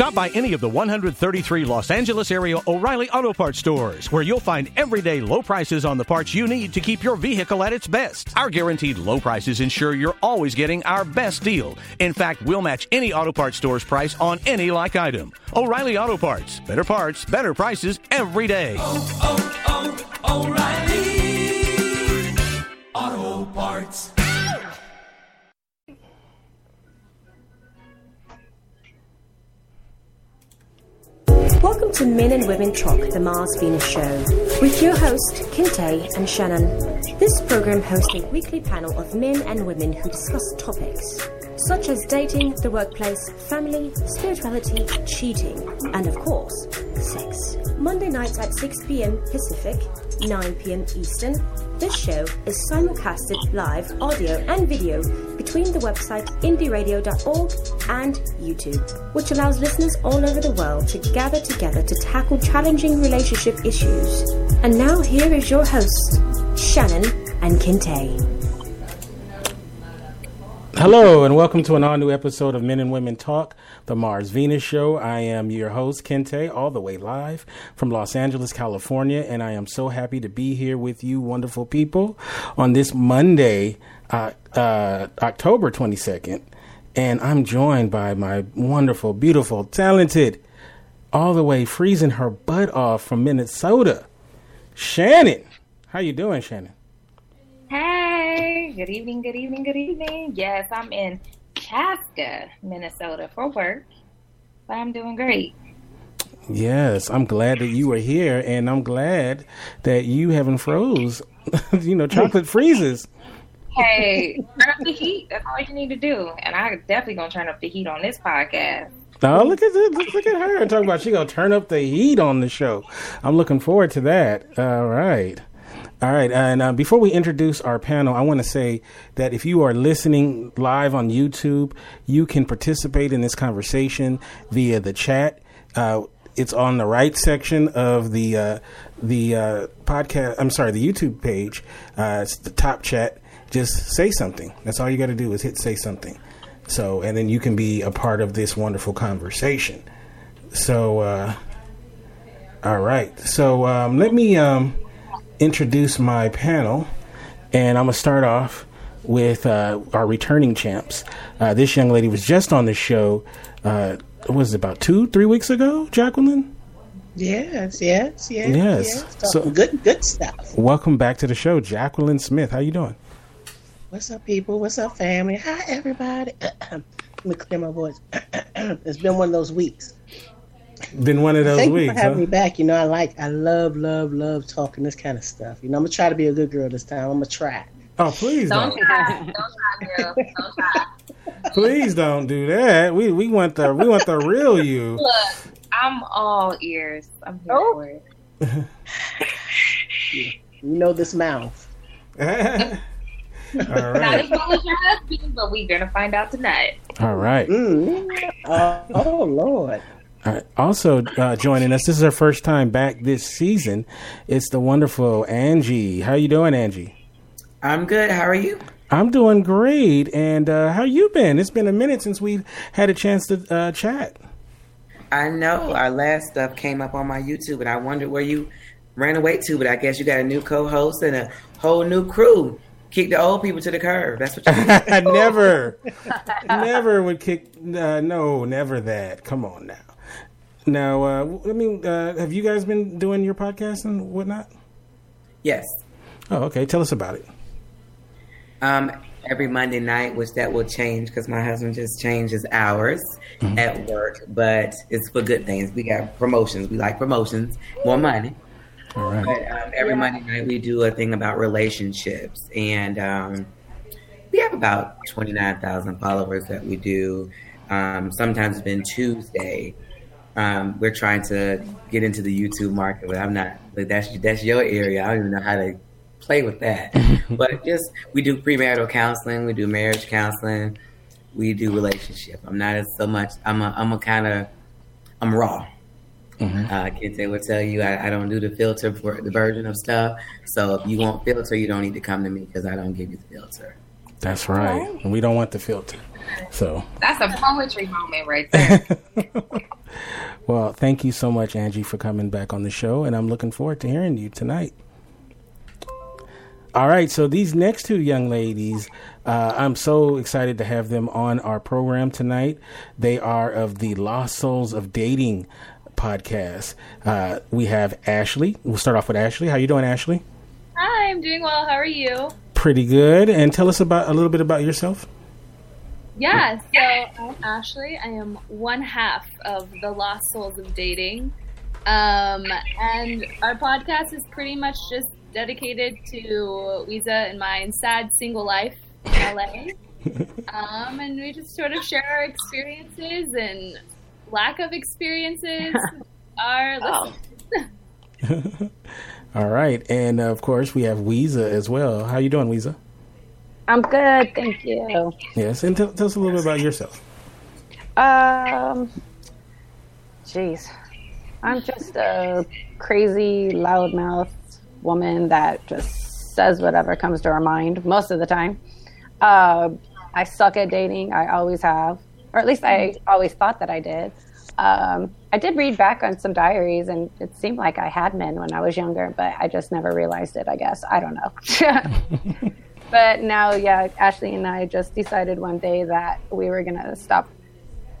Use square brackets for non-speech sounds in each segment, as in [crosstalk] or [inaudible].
Stop by any of the 133 Los Angeles area O'Reilly Auto Parts stores, where you'll find everyday low prices on the parts you need to keep your vehicle at its best. Our guaranteed low prices ensure you're always getting our best deal. In fact, we'll match any auto parts store's price on any like item. O'Reilly Auto Parts. Better parts, better prices every day. oh, oh, oh, O'Reilly Auto Welcome to Men and Women Talk, the Mars Venus Show, with your host, Kinte and Shannon. This program hosts a weekly panel of men and women who discuss topics such as dating, the workplace, family, spirituality, cheating, and of course, sex. Monday nights at 6 p.m. Pacific, 9 p.m. Eastern. This show is simulcasted live, audio, and video between the website indieradio.org and YouTube, which allows listeners all over the world to gather together to tackle challenging relationship issues. And now, here is your host, Shannon and Kinte. Hello, and welcome to an all new episode of Men and Women Talk, the Mars Venus Show. I am your host, Kinte, all the way live from Los Angeles, California, and I am so happy to be here with you, wonderful people, on this Monday, uh, uh, October 22nd. And I'm joined by my wonderful, beautiful, talented, all the way freezing her butt off from Minnesota, Shannon. How you doing, Shannon? Hey, good evening, good evening, good evening. Yes, I'm in Chaska, Minnesota for work, but I'm doing great. Yes, I'm glad that you are here, and I'm glad that you haven't froze. [laughs] you know, chocolate freezes. Hey, turn up the heat. That's all you need to do. And I definitely gonna turn up the heat on this podcast. Oh, look at this! Look, look at her talking about she gonna turn up the heat on the show. I'm looking forward to that. All right. All right, and uh, before we introduce our panel, I want to say that if you are listening live on YouTube, you can participate in this conversation via the chat. Uh, it's on the right section of the uh, the uh, podcast. I'm sorry, the YouTube page. Uh, it's the top chat. Just say something. That's all you got to do is hit say something. So, and then you can be a part of this wonderful conversation. So, uh, all right. So, um, let me. Um, introduce my panel, and I'm gonna start off with uh, our returning champs. Uh, this young lady was just on the show. Uh, was it about two, three weeks ago, Jacqueline? Yes, yes, yes, Yes. yes. So- So good, good stuff. Welcome back to the show, Jacqueline Smith. How you doing? What's up, people? What's up, family? Hi, everybody. [clears throat] Let me clear my voice. [clears throat] it's been one of those weeks. Been one of those Thank you weeks. for having huh? me back. You know, I like, I love, love, love talking this kind of stuff. You know, I'm gonna try to be a good girl this time. I'm gonna try. Oh, please Don't don't, try, don't try, girl. Don't try. please don't do that. We we want the we want the real you. Look, I'm all ears. I'm here Oh. for it. [laughs] You know this mouth. [laughs] all right. Not as well as your husband, but we're gonna find out tonight. all right. Mm. Uh, oh Lord. Right. Also uh, joining us, this is her first time back this season. It's the wonderful Angie. How you doing, Angie? I'm good. How are you? I'm doing great. And uh, how you been? It's been a minute since we've had a chance to uh, chat. I know our last stuff came up on my YouTube, and I wondered where you ran away to. But I guess you got a new co-host and a whole new crew. Kick the old people to the curb. That's what you. I [laughs] never, never would kick. Uh, no, never that. Come on now. Now, uh, I mean, uh, have you guys been doing your podcast and whatnot? yes. Oh, okay. Tell us about it. Um, every Monday night, which that will change because my husband just changed his hours at work, but it's for good things. We got promotions. We like promotions, more money. All right. But um, every Monday night we do a thing about relationships, and um, we have about twenty nine thousand followers that we do. Um, sometimes it's been Tuesday. Um, we're trying to get into the YouTube market, but I'm not. But that's that's your area. I don't even know how to play with that. [laughs] but just we do premarital counseling, we do marriage counseling, we do relationship. I'm not as so much. I'm a I'm a kind of I'm raw. Uh, Kinte will tell you I, I don't do the filter for the version of stuff. So if you want filter, you don't need to come to me because I don't give you the filter. That's right. And we don't want the filter. So, That's a poetry moment right [laughs] there. Well, thank you so much, Angie, for coming back on the show, and I'm looking forward to hearing you tonight. All right, so these next two young ladies, uh, I'm so excited to have them on our program tonight. They are of the Lost Souls of Dating podcast. Uh, we have Ashley. We'll start off with Ashley. How you doing, Ashley? Hi, I'm doing well. How are you? Pretty good. And tell us about a little bit about yourself. Yeah, [laughs] so I'm Ashley. I am one half of the Lost Souls of Dating. Um, and our podcast is pretty much just dedicated to Weeza and my sad single life in LA. [laughs] um, and we just sort of share our experiences and lack of experiences with [laughs] our listeners. All right, and uh, of course we have Weeza as well. How you doing, Weeza? I'm good, thank you. Yes, and tell, tell us a little bit about yourself. Um, jeez, I'm just a crazy, loudmouth woman that just says whatever comes to her mind most of the time. Uh, I suck at dating. I always have, or at least I always thought that I did. Um, I did read back on some diaries, and it seemed like I had men when I was younger, but I just never realized it. I guess I don't know. [laughs] [laughs] but now, yeah, Ashley and I just decided one day that we were gonna stop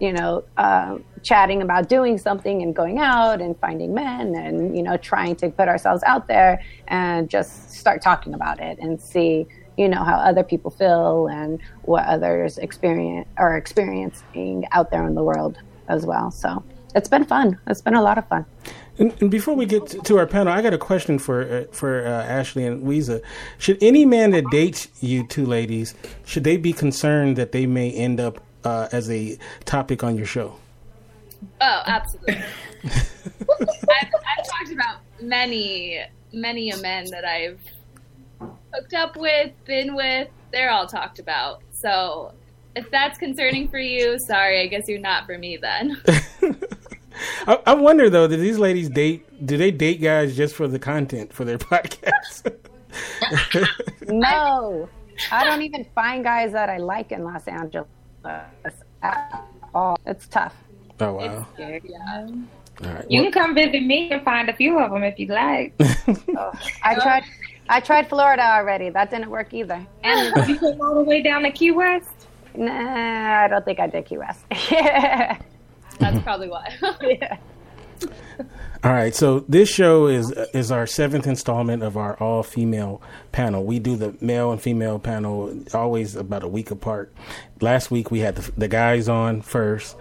you know, uh, chatting about doing something and going out and finding men and, you know, trying to put ourselves out there and just start talking about it and see, you know, how other people feel and what others experience are experiencing out there in the world as well. So it's been fun. It's been a lot of fun. And, and before we get to, our panel, I got a question for uh, for uh, Ashley and Weeza. Should any man that dates you two ladies should they be concerned that they may end up uh, as a topic on your show? Oh, absolutely. [laughs] I've, I've talked about many, many a men that I've hooked up with, been with. They're all talked about. So if that's concerning for you, sorry, I guess you're not for me then. [laughs] I, I wonder though, do these ladies date? Do they date guys just for the content for their [laughs] podcast? [laughs] No, I don't even find guys that I like in Los Angeles at all. It's tough. oh wow! yeah. All right. You Well, can come visit me and find a few of them if you'd like. [laughs] I tried. I tried Florida already. That didn't work either. And you came all the way down to Key West. Nah, I don't think I did Key West. Yeah. That's probably why. [laughs] [laughs] yeah. All right, so this show is is our seventh installment of our all female panel. We do the male and female panel always about a week apart. Last week we had the, the guys on first,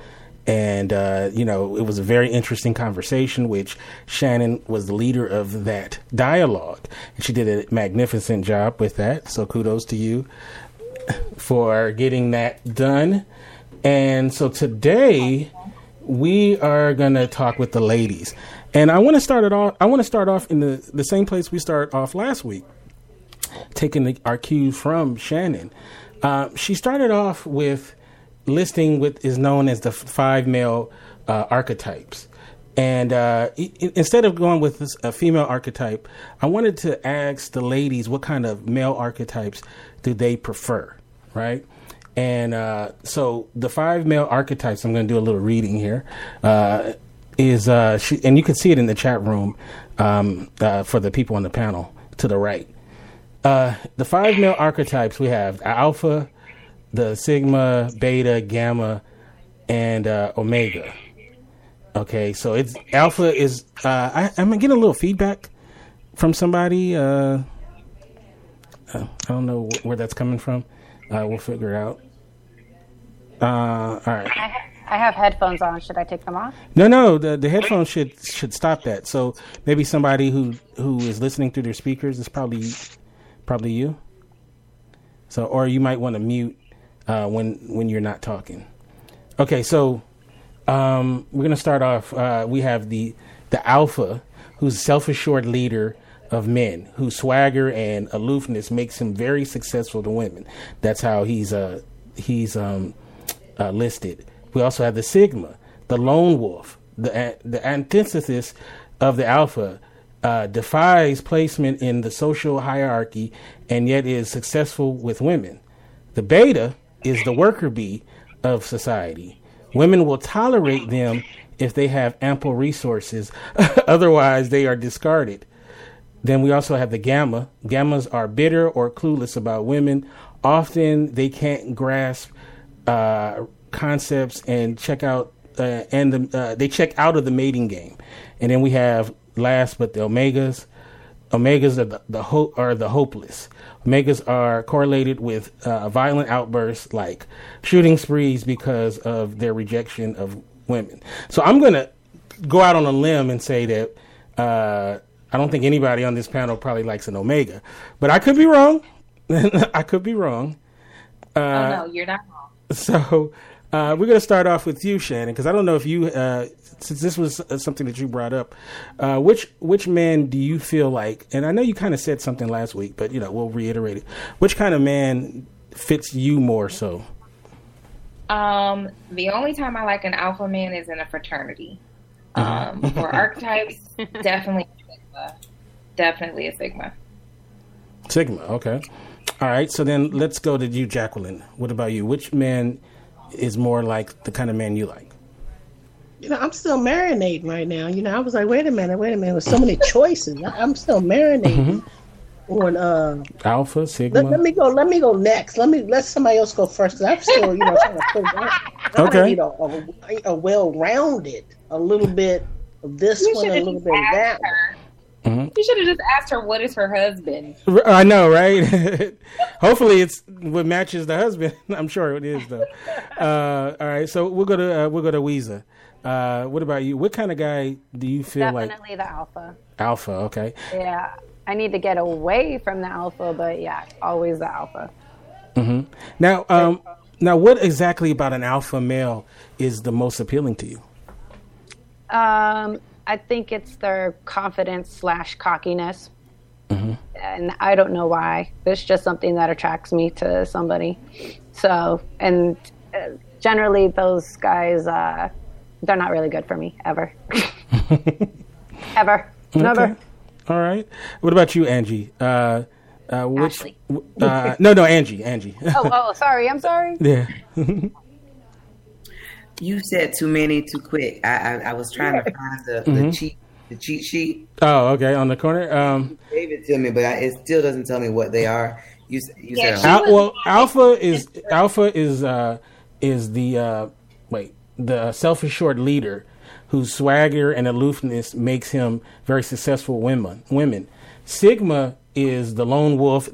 and uh, you know it was a very interesting conversation. Which Shannon was the leader of that dialogue, and she did a magnificent job with that. So kudos to you for getting that done. And so today we are going to talk with the ladies. And I want to start it off I want to start off in the the same place we started off last week, taking the, our cues from Shannon. Uh, she started off with listing what is known as the five male uh, archetypes. And uh, i- instead of going with this, a female archetype, I wanted to ask the ladies what kind of male archetypes do they prefer, right? And uh, so the five male archetypes, I'm going to do a little reading here, uh, is, uh, she, and you can see it in the chat room um, uh, for the people on the panel to the right. Uh, the five male archetypes we have alpha, the sigma, beta, gamma, and uh, omega. Okay, so it's alpha is. I, I'm getting a little feedback from somebody. I don't know wh- where that's coming from. Uh, we'll figure it out. Uh, all right. I have headphones on. Should I take them off? No, no, the the headphones should should stop that. So maybe somebody who who is listening through their speakers is probably probably you. So or you might want to mute uh, when when you're not talking. Okay, so um, we're gonna start off. Uh, we have the the alpha, who's self assured leader of men, whose swagger and aloofness makes him very successful to women. That's how he's uh he's um uh, listed. We also have the sigma, the lone wolf, the the antithesis of the alpha. Uh, defies placement in the social hierarchy and yet is successful with women. The beta is the worker bee of society, Women will tolerate them if they have ample resources. [laughs] Otherwise, they are discarded. Then we also have the gamma. Gammas are bitter or clueless about women. Often they can't grasp uh, concepts and check out uh, and the, uh, they check out of the mating game. And then we have last but the omegas. Omegas are the, the are the hopeless. Omegas are correlated with uh, violent outbursts like shooting sprees because of their rejection of women. So I'm gonna go out on a limb and say that uh, I don't think anybody on this panel probably likes an omega, but I could be wrong. [laughs] I could be wrong. Oh no, you're not wrong. [laughs] So uh, we're going to start off with you, Shannon, because I don't know if you, uh, since this was uh, something that you brought up, uh, which which man do you feel like? And I know you kind of said something last week, but you know we'll reiterate it. Which kind of man fits you more so? Um, the only time I like an alpha man is in a fraternity. Um, for [laughs] archetypes, definitely Sigma. Definitely a Sigma. Sigma, okay. All right, so then let's go to you, Jacqueline. What about you? Which man is more like the kind of man you like? You know, I'm still marinating right now. You know, I was like, wait a minute, wait a minute. With so many choices, I- I'm still marinating on. Uh, Alpha, Sigma. let, let me go. Let me go next. Let me let somebody else go first. Cause I'm still, you know, trying to put. I, I Okay. need a, a, a well-rounded, a little bit of this You one, a little bit of that. asked her. Mhm. You should have just asked her what is her husband. I know, right? [laughs] Hopefully, it's what matches the husband. [laughs] I'm sure it is, though. [laughs] Uh, all right, so we'll go to uh, we'll go to Weeza. Uh, what about you? What kind of guy do you feel like Definitely the alpha. alpha? Okay, Yeah, I need to get away from the alpha, but yeah, always the alpha. hmm now, um, now, what exactly about an alpha male is the most appealing to you? Um, I think it's their confidence slash cockiness, Mm-hmm. and I don't know why. It's just something that attracts me to somebody. So, and uh, generally, those guys, uh, they're not really good for me ever, [laughs] ever, never. All right. What about you, Angie? Uh, uh, which, Ashley. uh, no, no, Angie, Angie. Oh, oh, sorry. I'm sorry. [laughs] yeah. [laughs] You said too many too quick. I I, I was trying to find the, the Mhm. cheat the cheat sheet. oh, okay. On the corner. Um, Gave it to me, but I, it still doesn't tell me what they are. You you Yeah, said Al- well, alpha is alpha is uh, is the uh, wait the self assured leader whose swagger and aloofness makes him very successful women. Women. Sigma is the lone wolf.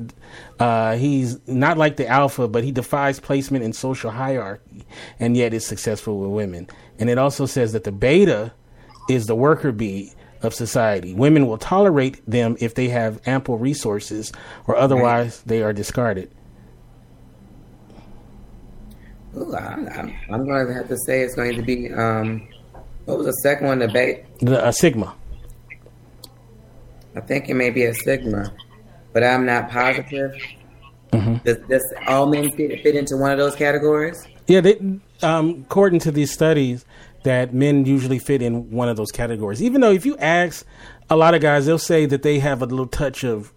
Uh, he's not like the alpha, but he defies placement in social hierarchy, and yet is successful with women. And it also says that the beta is the worker bee of society. Women will tolerate them if they have ample resources, or otherwise they are discarded. Ooh, I, I'm, I'm going to have to say it's going to be um, what was the second one? The ba- The uh, Sigma. I think it may be a Sigma, but I'm not positive. Mhm. Does, does all men fit, fit into one of those categories? Yeah, they, um, according to these studies, that men usually fit in one of those categories. Even though if you ask a lot of guys, they'll say that they have a little touch of,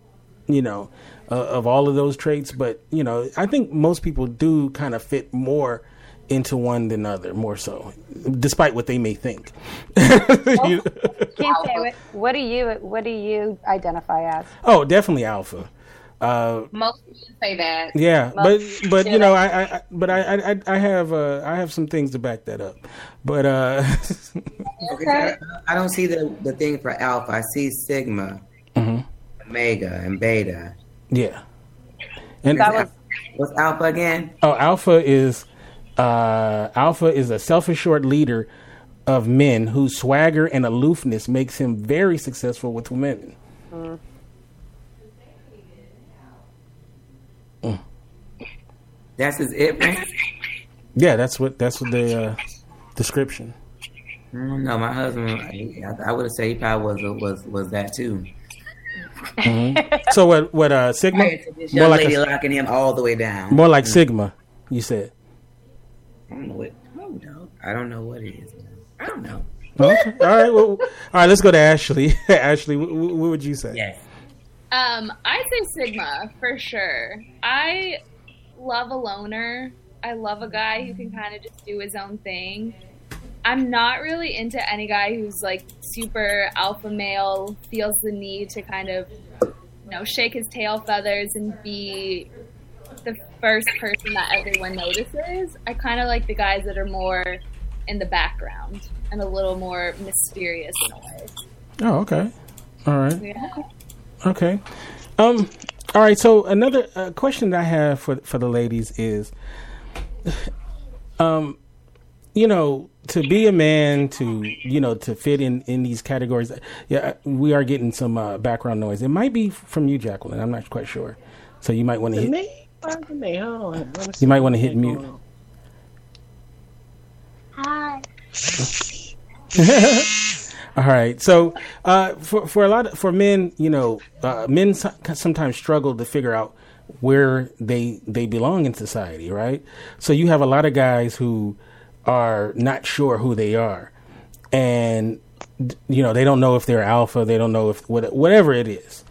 you know, uh, of all of those traits. But you know, I think most people do kind of fit more into one than other, more so, despite what they may think. [laughs] You- Can't say what, what do you what do you identify as? oh, definitely alpha. Uh, Most people say that. Yeah, Well, but but you know, I, I I- but I I I have uh, I have some things to back that up. But uh, Okay. I, I don't see the, the thing for alpha. I see sigma, Mhm. omega, and beta. yeah, and That was What's alpha again? oh, alpha is uh, alpha is a self-assured leader of men whose swagger and aloofness makes him very successful with women. That's his it. man? Yeah, that's what that's what the uh, description. Don't. My husband, I, I would have said he probably was was was that too. So what what uh sigma? More like lady a, locking him all the way down. more like sigma. You said. I don't know what. I don't know. I don't know what it is. I don't know. Okay. All right. Well, all right. Let's go to Ashley. [laughs] Ashley, what, what would you say? Yes. Um, I say Sigma for sure. I love a loner, I love a guy who can kind of just do his own thing. I'm not really into any guy who's like super alpha male, feels the need to kind of, you know, shake his tail feathers and be the first person that everyone notices. I kind of like the guys that are more in the background and a little more mysterious in a way. Oh, okay. All right. Yeah. Okay. Um. All right. So another uh, question that I have for for the ladies is, [sighs] um, you know, to be a man, to you know, to fit in in these categories. Yeah, we are getting some uh, background noise. It might be from you, Jacqueline. I'm not quite sure. So you might want to To hit. me? Pardon me. Hold on. Let me see You might want to hit mute. Hi. [laughs] All right. So, uh, for for a lot of, for men, you know, uh, men so- sometimes struggle to figure out where they they belong in society, right? So you have a lot of guys who are not sure who they are, and you know they don't know if they're alpha, they don't know if what, whatever it is.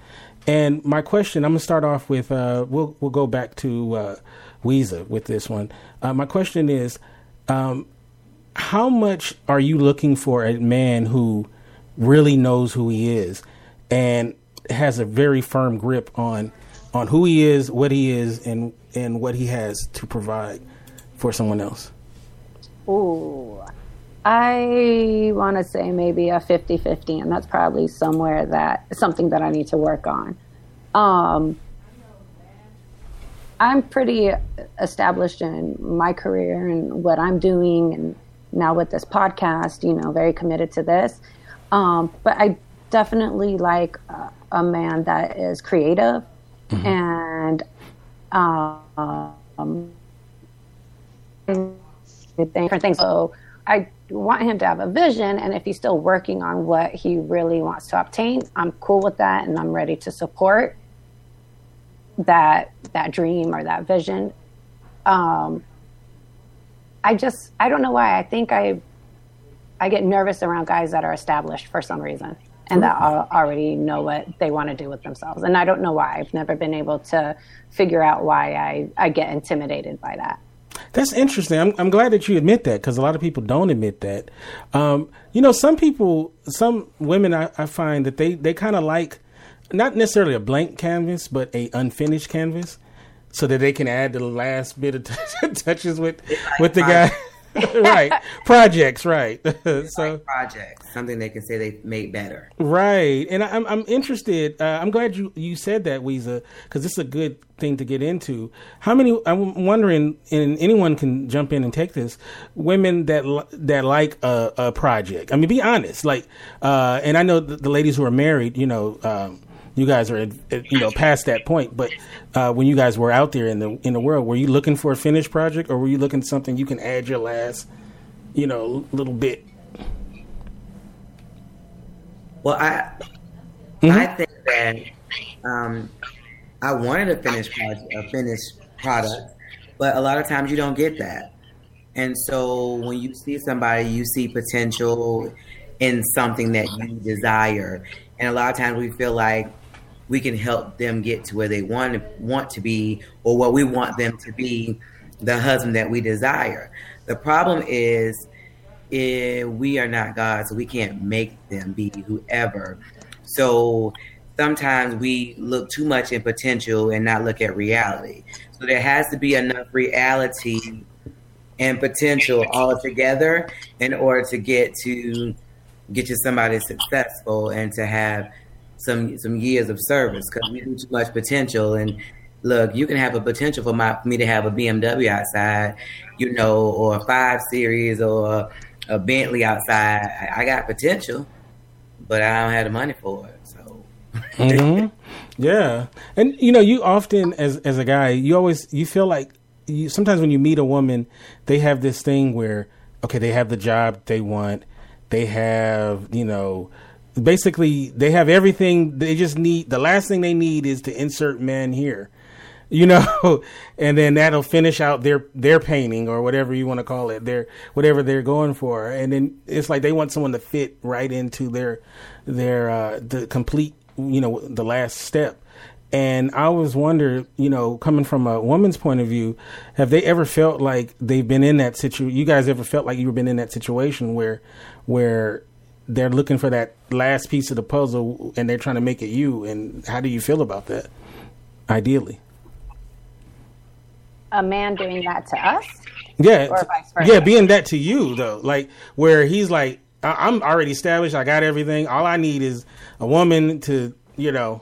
And my question, I'm gonna start off with uh, we'll we'll go back to uh, Weeza with this one. Uh, my question is. Um, how much are you looking for a man who really knows who he is and has a very firm grip on on who he is, what he is, and and what he has to provide for someone else? Ooh. I want to say maybe a 50 50, and that's probably somewhere that something that I need to work on. Um, I'm pretty established in my career and what I'm doing, and now with this podcast, you know, very committed to this. Um, but I definitely like a, a man that is creative and um, different things. So I want him to have a vision, and if he's still working on what he really wants to obtain, I'm cool with that, and I'm ready to support that that dream or that vision. Um, I just I don't know why I think I I get nervous around guys that are established for some reason and that al- already know what they want to do with themselves, and I don't know why. I've never been able to figure out why I I get intimidated by that. That's interesting. I'm, I'm glad that you admit that because a lot of people don't admit that. Um, you know, some people, some women, I, I find that they, they kind of like not necessarily a blank canvas, but a unfinished canvas, so that they can add the last bit of t- [laughs] touches with with the guy. [laughs] [laughs] right, projects. Right. [laughs] so projects, something they can say they made better. Right, and I- I'm I'm interested. Uh, I'm glad you you said that, Weeza, because this is a good thing to get into. How many? I'm wondering, and anyone can jump in and take this. Women that that like a, a project. I mean, be honest. Like, uh, and I know the, the ladies who are married. You know, um, you guys are you know past that point. But uh, when you guys were out there in the in the world, were you looking for a finished project, or were you looking for something you can add your last, you know, little bit? Well, I I think that um, I wanted a finished project, a finished product, but a lot of times you don't get that. And so when you see somebody, you see potential in something that you desire, and a lot of times we feel like we can help them get to where they want to, want to be, or what we want them to be, the husband that we desire. The problem is eh, we are not God, so we can't make them be whoever. So sometimes we look too much in potential and not look at reality. So there has to be enough reality and potential all together in order to get to get you somebody successful and to have some some years of service because we do too much potential. And look you can have a potential for my for me to have a BMW outside you know or a five series or a, Bentley outside. I, I got potential but I don't have the money for it so. [laughs] Hmm Yeah, and you know, you often as as a guy, you always you feel like you sometimes when you meet a woman, they have this thing where okay, they have the job they want, they have you know, basically they have everything. They just need the last thing they need is to insert man here, you know, [laughs] and then that'll finish out their their painting or whatever you want to call it, their whatever they're going for, and then it's like they want someone to fit right into their their uh, the complete you know the last step And I always wonder, you know, coming from a woman's point of view, have they ever felt like they've been in that situation? You guys ever felt like you've been in that situation where, where they're looking for that last piece of the puzzle and they're trying to make it you? And how do you feel about that? Ideally, A man doing that to us? yeah, Or vice versa. yeah, being that to you though, like where he's like, I- I'm already established, I got everything. All I need is a woman to, you know,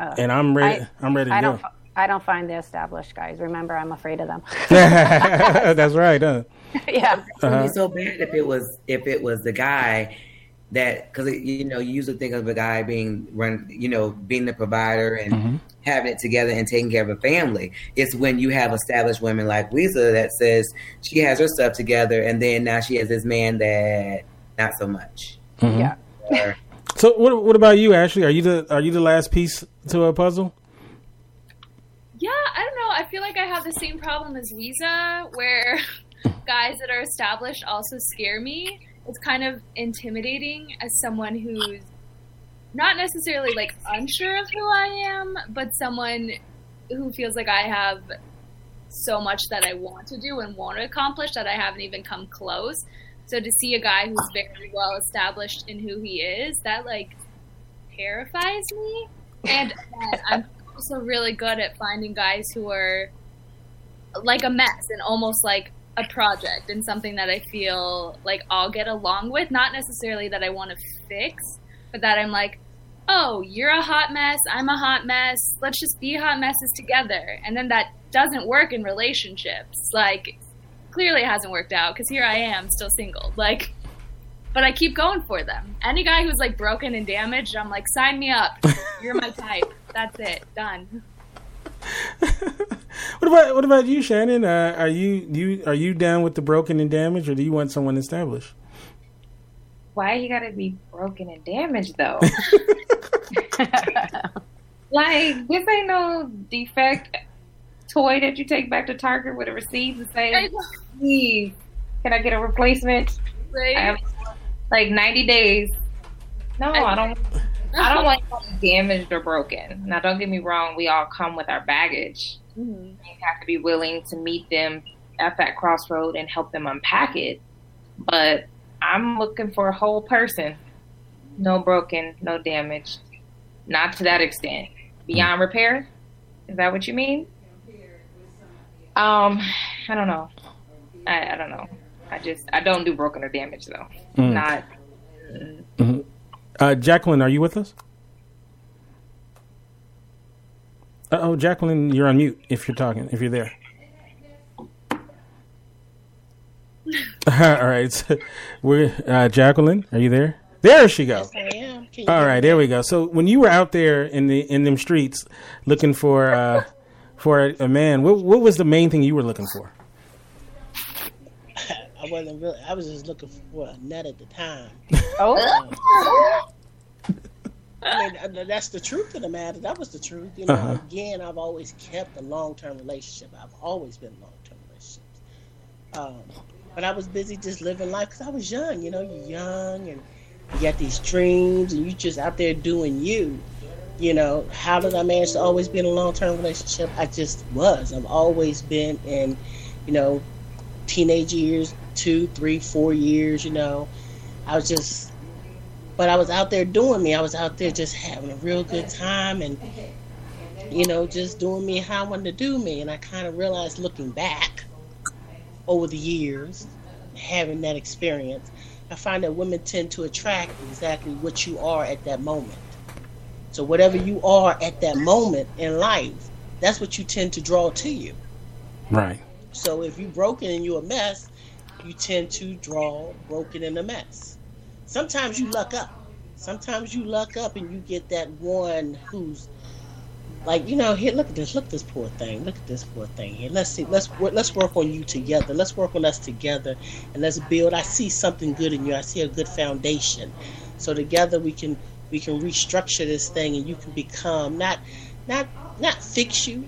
oh. and I'm ready. I, am ready to I go. Don't. I don't find the established guys. Remember, I'm afraid of them. [laughs] [laughs] That's right, huh? yeah. It would be uh-huh. so bad if it was if it was the guy that because you know you usually think of a guy being run you know being the provider and mm-hmm. having it together and taking care of a family. It's when you have established women like Lisa that says she has her stuff together and then now she has this man that not so much. Mm-hmm. Yeah. So what what about you, Ashley? Are you the are you the last piece to a puzzle? Yeah, I don't know. I feel like I have the same problem as Lisa, where [laughs] guys that are established also scare me. It's kind of intimidating as someone who's not necessarily like unsure of who I am, but someone who feels like I have so much that I want to do and want to accomplish that I haven't even come close. So to see a guy who's very well established in who he is, that like terrifies me. And uh, I'm also really good at finding guys who are like a mess and almost like a project and something that I feel like I'll get along with. Not necessarily that I want to fix, but that I'm like, oh, you're a hot mess, I'm a hot mess, let's just be hot messes together. And then that doesn't work in relationships. Like, clearly it hasn't worked out because here I am still single. Like, but I keep going for them. Any guy who's like broken and damaged, I'm like, sign me up. [laughs] You're my type. That's it. Done. [laughs] What about what about you, Shannon? Uh, are you you are you down with the broken and damaged, or do you want someone established? Why you gotta be broken and damaged though? [laughs] [laughs] like this ain't no defect toy that you take back to Target with a receipt and say, "Please, can I get a replacement?" I have like ninety days. No, I don't. I don't [laughs] like damaged or broken. Now, don't get me wrong. We all come with our baggage. Mm-hmm. You have to be willing to meet them at that crossroad and help them unpack it. But I'm looking for a whole person. No broken, no damaged. Not to that extent. Beyond repair? Is that what you mean? Um, I don't know. I, I don't know. I just I don't do broken or damaged though. Mm. Not hmm Uh, Jacqueline, are you with us? Uh oh, Jacqueline, you're on mute if you're talking. If you're there. [laughs] All right, we're uh, Jacqueline. Are you there? There she goes. I am. All right, there we go. So when you were out there in the in them streets looking for uh, for a, a man, what what was the main thing you were looking for? I wasn't really. I was just looking for a nut at the time. [laughs] Oh. I mean, that's the truth of the matter. That was the truth. You know, Uh-huh. again, I've always kept a long term relationship. I've always been long term relationships. Um, but I was busy just living life because I was young. You know, you're young and you got these dreams and you're just out there doing you. You know, how did I manage to always be in a long term relationship? I just was. I've always been in, you know, teenage years, two, three, four years. You know, I was just but I was out there doing me. I was out there just having a real good time and you know, just doing me how I wanted to do me. And I kind of realized looking back over the years, having that experience, I find that women tend to attract exactly what you are at that moment. So whatever you are at that moment in life, that's what you tend to draw to you. Right. So if you're broken and you're a mess, you tend to draw broken in a mess. Sometimes you luck up. Sometimes you luck up and you get that one who's like, you know, here, look at this, look at this poor thing, look at this poor thing here. Let's see, let's let's work on you together. Let's work on us together, and let's build. I see something good in you. I see a good foundation. So together we can we can restructure this thing, and you can become not not not fix you,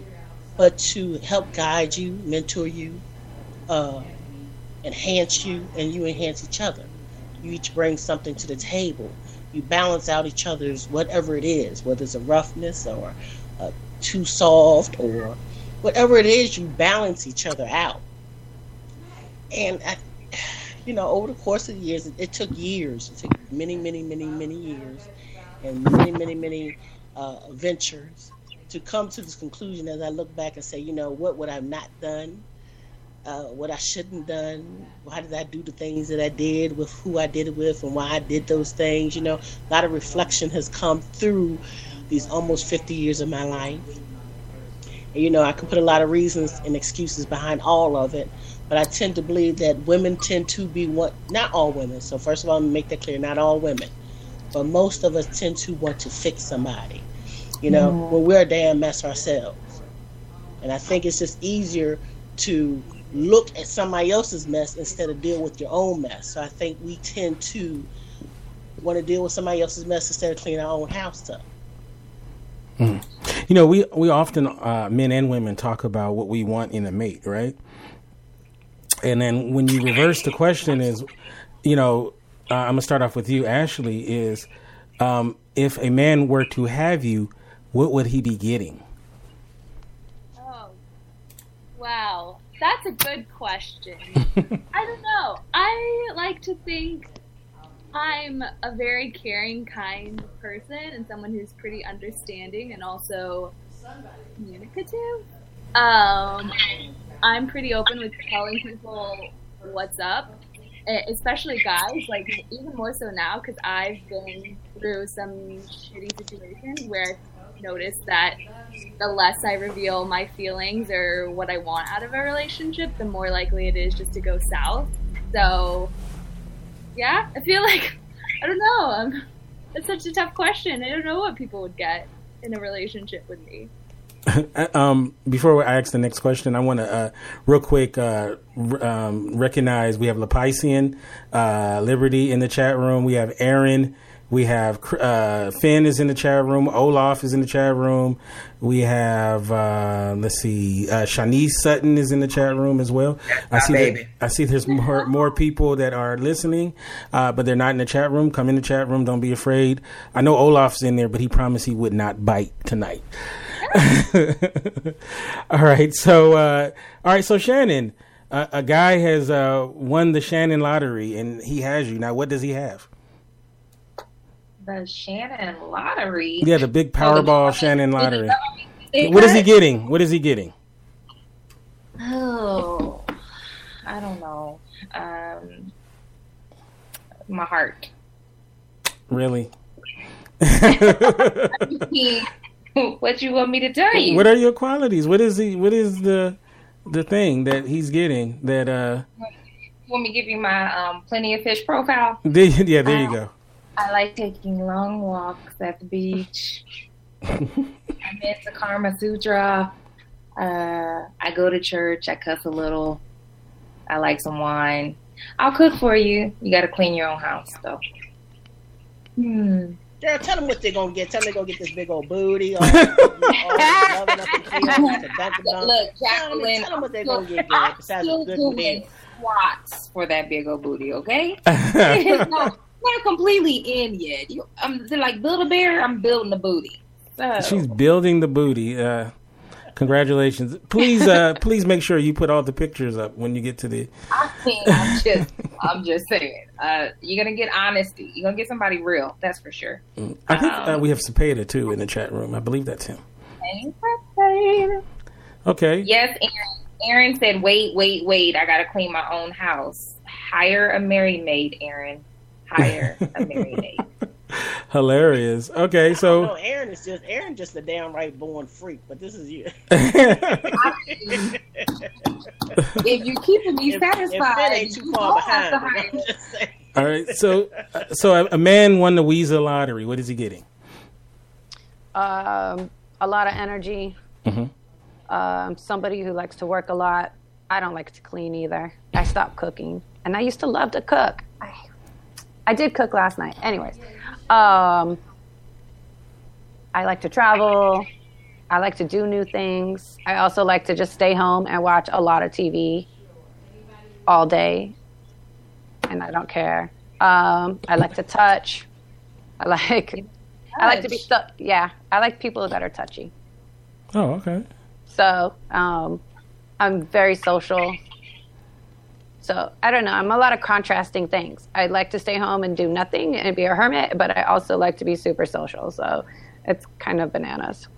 but to help guide you, mentor you, uh, enhance you, and you enhance each other. You each bring something to the table. You balance out each other's whatever it is, whether it's a roughness or uh, too soft or whatever it is, you balance each other out. And I, you know, over the course of the years, it, it took years. It took many, many, many, many years, and many, many, many uh, ventures to come to this conclusion. As I look back and say, you know, what would I have not done? Uh, what I shouldn't done? Why did I do the things that I did with who I did it with, and why I did those things? You know, a lot of reflection has come through these almost 50 years of my life. And, you know, I can put a lot of reasons and excuses behind all of it, but I tend to believe that women tend to be what, not all women. So, first of all, make that clear not all women, but most of us tend to want to fix somebody, you know, mm. when we're a damn mess ourselves. And I think it's just easier to look at somebody else's mess instead of deal with your own mess. So I think we tend to want to deal with somebody else's mess instead of cleaning our own house up. Mm. You know, we we often uh, men and women talk about what we want in a mate, right? And then when you reverse the question, is you know, uh, I'm gonna start off with you, Ashley. Is um, if a man were to have you, what would he be getting? Oh, wow, that's a good question. [laughs] I don't know. I like to think I'm a very caring, kind person and someone who's pretty understanding and also communicative. Um, I'm pretty open with telling people what's up, especially guys, like even more so now because I've been through some shitty situations where I've noticed that the less I reveal my feelings or what I want out of a relationship, the more likely it is just to go south. So yeah, I feel [laughs] like I don't know. Um, it's such a tough question. I don't know what people would get in a relationship with me. [laughs] um, before I ask the next question, I want to uh, real quick uh, um, recognize we have Lapician, uh, Liberty in the chat room. We have Aaron we have uh, Finn is in the chat room. Olaf is in the chat room. We have uh, let's see, uh, Shanice Sutton is in the chat room as well. I see. That, I see. There's more more people that are listening, uh, but they're not in the chat room. Come in the chat room. Don't be afraid. I know Olaf's in there, but he promised he would not bite tonight. [laughs] all right. So uh, all right. So Shannon, a guy has uh, won the Shannon lottery, and he has you now. What does he have? The Shannon lottery. Yeah, the big Powerball Shannon lottery. What is he getting? What is he getting? Oh, I don't know. Um, my heart. Really? [laughs] what you want me to tell you? What are your qualities? What is he? What is the the thing that he's getting that? uh Want me to give you my um, plenty of fish profile? yeah, there you go. I like taking long walks at the beach. [laughs] I'm into Karma Sutra. Uh, I go to church. I cuss a little. I like some wine. I'll cook for you. You got to clean your own house, though. Hmm. Girl, tell them what they're gonna get. Tell them they're gonna get this big old booty. [laughs] All, all, all [laughs] Look, Jacqueline, tell them what they're gonna get. Girl, besides still doing squats for that big old booty, okay? Not completely in yet. You, I'm like build a bear. I'm building the booty. So. She's building the booty. Uh, congratulations! Please, uh, [laughs] please make sure you put all the pictures up when you get to the. I mean, I'm just, I'm just saying. Uh, you're gonna get honesty. You're gonna get somebody real. That's for sure. Mm. I think uh, um, we have Cepeda too in the chat room. I believe that's him. Okay. Yes, Aaron. Aaron said, "Wait, wait, wait! I gotta clean my own house. Hire a married maid, Aaron." Hire a maid. Hilarious. Okay, so no, Aaron is just Aaron just a downright born freak, but this is you. [laughs] if you keeping me satisfied, ain't too far behind. All right, so so a man won the Weeza lottery. What is he getting? Um, a lot of energy. Mm-hmm. Um, somebody who likes to work a lot. I don't like to clean either. I stopped cooking, and I used to love to cook. I did cook last night. Anyways, um, I like to travel. I like to do new things. I also like to just stay home and watch a lot of TV all day, and I don't care. Um, I like to touch. I like. I like to be stuck. Yeah, I like people that are touchy. Oh, okay. So um, I'm very social. So I don't know. I'm a lot of contrasting things. I like to stay home and do nothing and be a hermit, but I also like to be super social. So it's kind of bananas.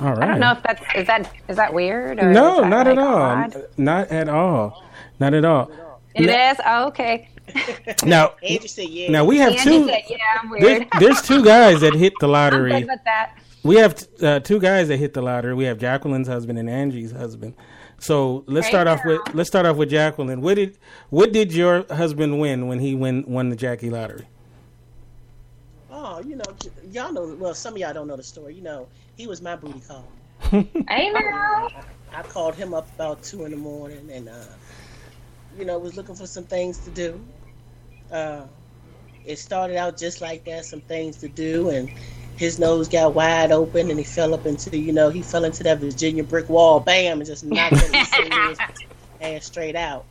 All right. I don't know if that's is that is that weird or No, that, not like, at all. odd? Not at all. Not at all. It is. Oh, okay. [laughs] Now, said, "Yeah." now we have Andy two. said, yeah, I'm There's, weird. there's two guys that hit the [laughs] I'm lottery. good with that. We have uh, two guys that hit the lottery. We have Jacqueline's husband and Angie's husband. So let's Right start off with let's start off with Jacqueline. What did what did your husband win when he win won the Jackie lottery? Oh, you know, y'all know. Well, some of y'all don't know the story. You know, he was my booty call. [laughs] Hey now. I called him up about two in the morning, and uh, you know, was looking for some things to do. Uh, it started out just like that, some things to do, and his nose got wide open, and he fell up into, you know, he fell into that Virginia brick wall, bam, and just knocked his ass straight out.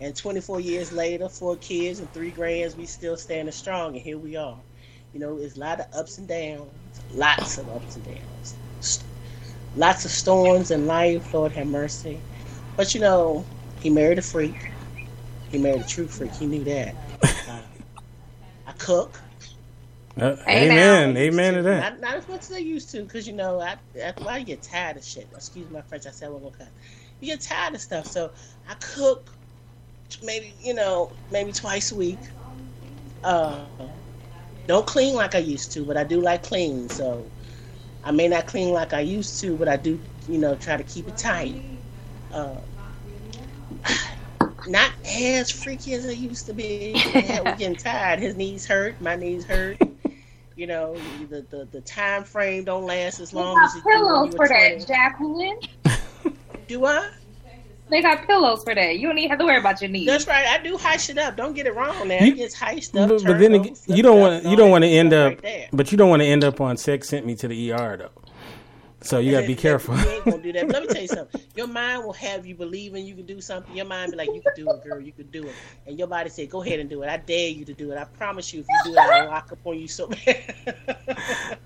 And 24 years later, four kids and three grands, we still standing strong, and here we are. You know, it's a lot of ups and downs, lots of ups and downs, lots of storms in life. Lord have mercy. But you know, he married a freak. He married a true freak. He knew that. Uh, [laughs] I cook. Uh, Hey, amen, amen to that. Not, not as much as I used to, because you know, I, after a while you get tired of shit. Excuse my French. I said one more time. You get tired of stuff, so I cook maybe you know maybe twice a week. Uh, don't clean like I used to, but I do like clean. So I may not clean like I used to, but I do you know try to keep it tight. Uh, [sighs] not as freaky as I used to be. [laughs] Yeah, we're getting tired. His knees hurt. My knees hurt. You know, the, the, the time frame don't last as They long got as it pillows you were for that, Jacqueline. [laughs] Do I? They got pillows for that. You don't even have to worry about your knees. That's right. I do heist it up. Don't get it wrong. Now You- it gets heist up. But, but then again, you don't want you don't want to end up, right but you don't want to end up on sex sent me to the ER though. So you got to be careful. You ain't gonna do that. But let me tell you [laughs] something. Your mind will have you believing you can do something. Your mind be like, you can do it, girl. You can do it. And your body say, go ahead and do it. I dare you to do it. I promise you, if you do it, I'll lock up on you so bad. [laughs]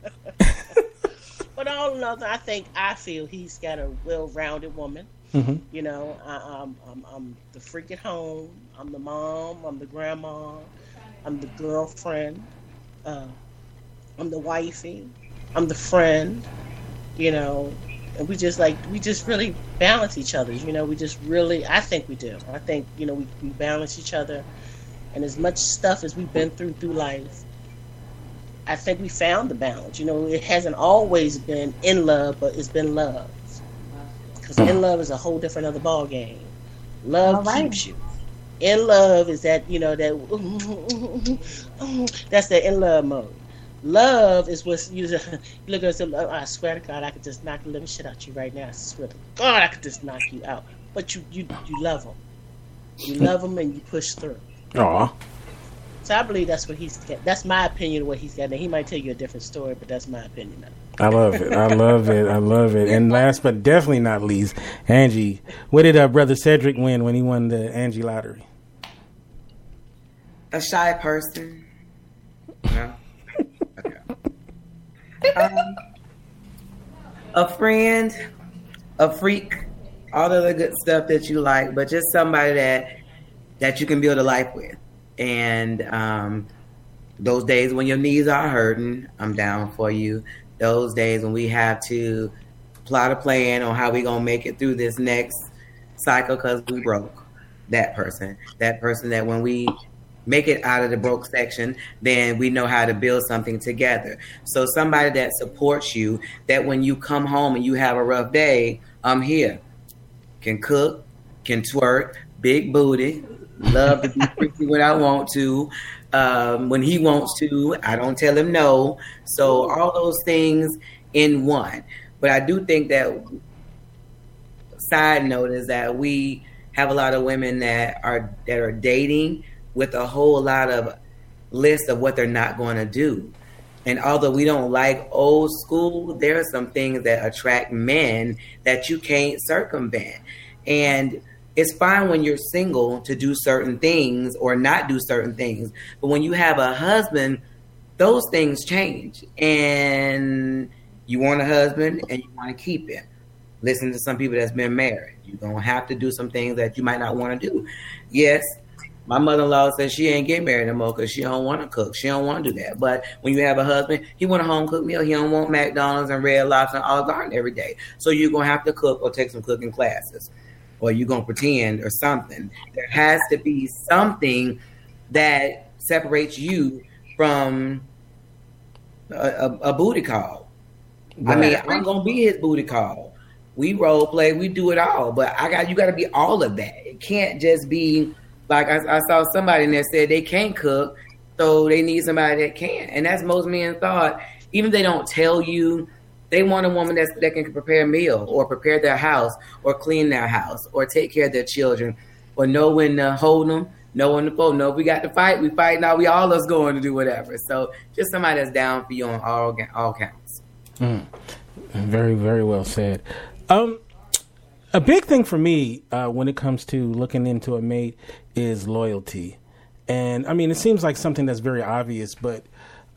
but all in all, I think I feel he's got a well-rounded woman. Mhm. You know, I, I'm, I'm, I'm the freak at home. I'm the mom. I'm the grandma. I'm the girlfriend. Uh, I'm the wifey. I'm the friend. You know, and we just like we just really balance each other. You know, we just really. I think we do. I think you know we, we balance each other. And as much stuff as we've been through through life, I think we found the balance. You know, it hasn't always been in love, but it's been love. Because in love is a whole different other ball game. Love right. keeps you. In love is that you know that [laughs] that's the in love mode. Love is what's you you [laughs] look at some. I swear to God, I could just knock the living shit out you right now. I swear to God, I could just knock you out. But you you you love them. You love them and you push through. Aw. So I believe that's what he's got. That's my opinion of what he's got. Now he might tell you a different story, but that's my opinion. Of. I love it. I love it. I love it. And last but definitely not least, Angie. What did uh, brother Cedric win when he won the Angie lottery? A shy person. [laughs] No. Um, a friend, a freak, all the other good stuff that you like, but just somebody that that you can build a life with. And um, those days when your knees are hurting, I'm down for you. Those days when we have to plot a plan on how we're gonna make it through this next cycle because we broke. That person, that person that when we make it out of the broke section, then we know how to build something together. So somebody that supports you, that when you come home and you have a rough day, I'm here. Can cook, can twerk, big booty, love to be [laughs] freaky when I want to. Um, when he wants to, I don't tell him no. So all those things in one. But I do think that side note is that we have a lot of women that are that are dating with a whole lot of list of what they're not going to do. And although we don't like old school, there are some things that attract men that you can't circumvent. And it's fine when you're single to do certain things or not do certain things. But when you have a husband, those things change. And You want a husband and you want to keep him. Listen to some people that's been married. You're gonna have to do some things that you might not want to do. Yes, my mother-in-law says she ain't get married no more because she don't want to cook. She don't want to do that. But when you have a husband, he want a home cooked meal. He don't want McDonald's and Red Lobster and Olive Garden every day. So you're gonna have to cook or take some cooking classes, or you're gonna pretend or something. There has to be something that separates you from a, a, a booty call. I mean, I'm gonna be his booty call. We role play, we do it all, but I got you. Got to be all of that. It can't just be like I, I saw somebody in there said they can't cook, so they need somebody that can. And that's most men thought. Even if they don't tell you, they want a woman that's, that can prepare a meal or prepare their house or clean their house or take care of their children or know when to hold them, know when to fold. Know if we got to fight, we fight. Now we all us going to do whatever. So just somebody that's down for you on all all counts. Mm. Very, very well said. Um, a big thing for me uh, when it comes to looking into a mate is loyalty. And I mean, it seems like something that's very obvious, but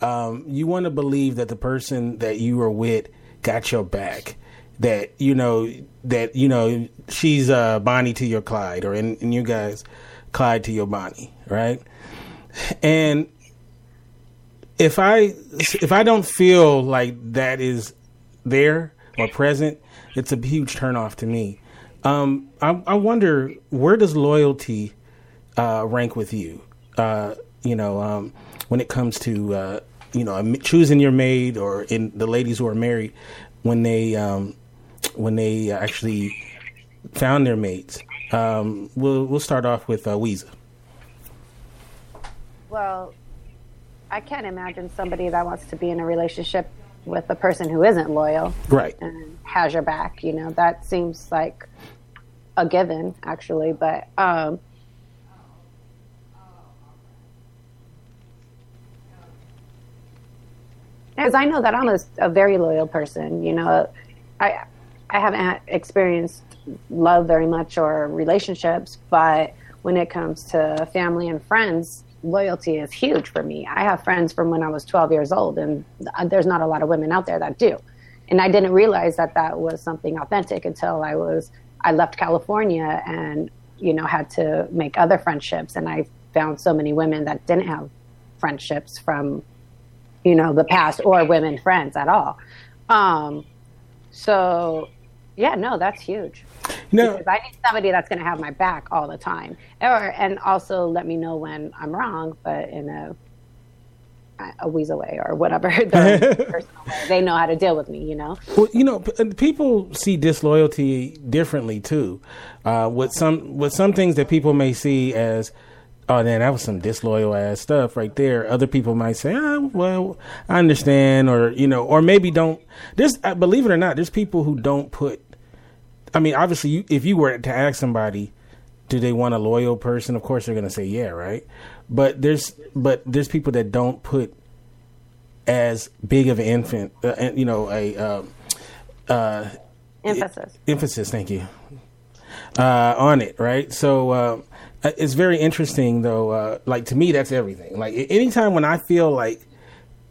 um, you want to believe that the person that you are with got your back. That you know that you know she's uh, Bonnie to your Clyde, or in, in you guys Clyde to your Bonnie, right? And if I if I don't feel like that is there or present, it's a huge turnoff to me. Um, I, I, wonder where does loyalty uh, rank with you? Uh, you know, um, when it comes to uh, you know choosing your maid or in the ladies who are married when they um, when they actually found their mates. Um, we'll we'll start off with uh, Weeza. Well, I can't imagine somebody that wants to be in a relationship with a person who isn't loyal, right, and has your back. You know, that seems like a given, actually. But um, I know that I'm a, a, very loyal person. You know, I I haven't experienced love very much or relationships, but when it comes to family and friends, loyalty is huge for me. I have friends from when I was 12 years old, and there's not a lot of women out there that do. And I didn't realize that that was something authentic until I was I left California and you know had to make other friendships, and I found so many women that didn't have friendships from you know the past or women friends at all. Um, so yeah, no, that's huge. No, because I need somebody that's going to have my back all the time, or and also let me know when I'm wrong, but in a a weasel way or whatever [laughs] [laughs] way. They know how to deal with me, you know. Well, you know, people see disloyalty differently too. Uh, with some with some things that people may see as oh man, that was some disloyal ass stuff right there. Other people might say, oh, well, I understand, or you know, or maybe don't. There's, uh, believe it or not, there's people who don't put I mean, obviously, you, if you were to ask somebody, do they want a loyal person? Of course, they're going to say yeah, right? But there's but there's people that don't put as big of an infant, uh, you know, a um, uh, emphasis. emphasis. Thank you. Uh, on it, right? So uh, it's very interesting, though. Uh, like to me, that's everything. Like anytime when I feel like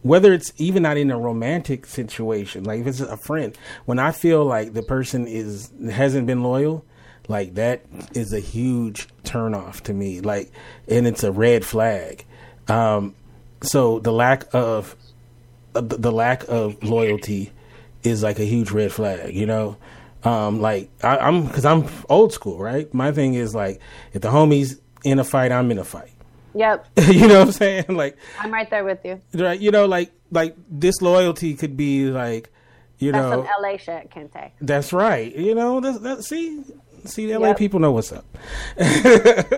whether it's even not in a romantic situation, like if it's a friend, when I feel like the person is hasn't been loyal, like that is a huge turnoff to me. Like, and it's a red flag. Um, so the lack of uh, the lack of loyalty is like a huge red flag. You know, um, like I, I'm because I'm old school, right? My thing is like if the homies in a fight, I'm in a fight. Yep. [laughs] you know what I'm saying? Like I'm right there with you. Right. You know, like like disloyalty could be like, you that's know, some LA shit, Kinte. That's right. You know, that, that see, see, the LA Yep. people know what's up. [laughs]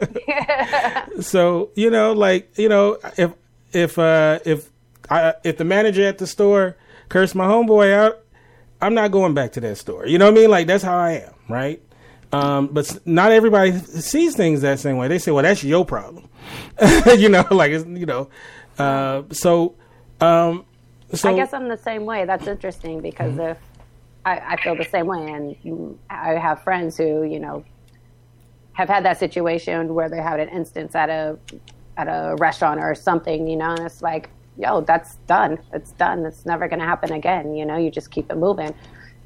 so you know, like you know, if if uh if I if the manager at the store cursed my homeboy out, I'm not going back to that store. You know what I mean? Like that's how I am, right? Um, but s- not everybody sees things that same way. They say, "Well, that's your problem," [laughs] you know, like it's, you know. Uh, so, um, so I guess I'm the same way. That's interesting because Mm-hmm. if I, I feel the same way, and I have friends who you know have had that situation where they had an instance at a at a restaurant or something, you know, and it's like yo, that's done. It's done. It's never going to happen again. You know, you just keep it moving.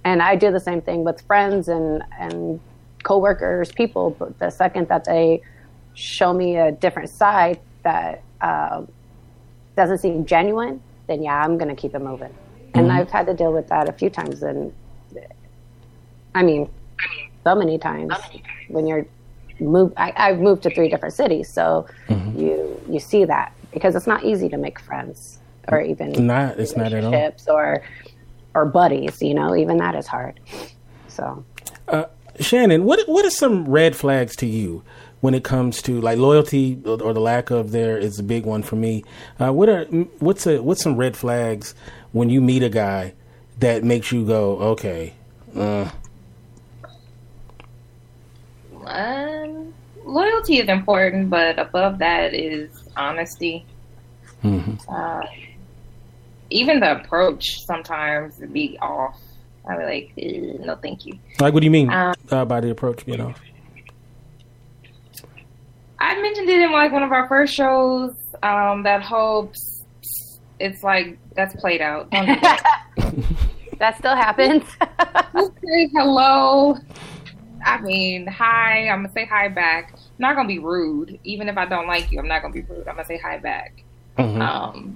And I do the same thing with friends and, and coworkers, people. But the second that they show me a different side that uh, doesn't seem genuine, then yeah, I'm going to keep it moving. And Mhm. I've had to deal with that a few times. And I mean, so many times when you're moved. I, I've moved to three different cities, so you you see that because it's not easy to make friends or even Not, it's not at all. or or buddies. You know, even that is hard. So Uh, Shannon, what what are some red flags to you when it comes to like loyalty or, or the lack of there is a big one for me. Uh, what are what's a what's some red flags when you meet a guy that makes you go okay? Uh, Um, loyalty is important, but above that is honesty. mhm. Uh, even the approach sometimes would be off. I'd be like, "Eh, no, thank you. Like, what do you mean Um, uh, by the approach? You know, I mentioned it in like one of our first shows. Um, that hopes it's like that's played out. [laughs] That. that still happens. [laughs] Just say hello. I mean, hi. I'm gonna say hi back. I'm not gonna be rude, even if I don't like you. I'm not gonna be rude. I'm gonna say hi back. Mhm. Um,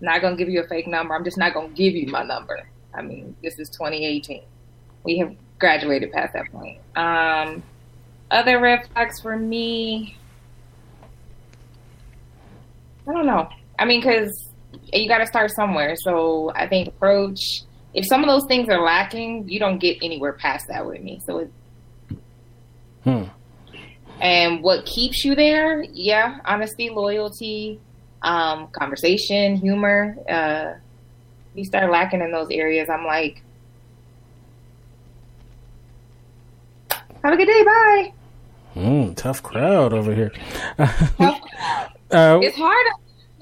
not gonna give you a fake number. I'm just not gonna give you my number. I mean, this is 2018. We have graduated past that point. Um, other red flags for me. I don't know. I mean, because you got to start somewhere. So I think approach. If some of those things are lacking, you don't get anywhere past that with me. So, it, Hmm. and what keeps you there? Yeah, honesty, loyalty, um, conversation, humor. Uh, you start lacking in those areas. I'm like, have a good day. Bye. Mm, tough crowd over here. [laughs] Uh, It's hard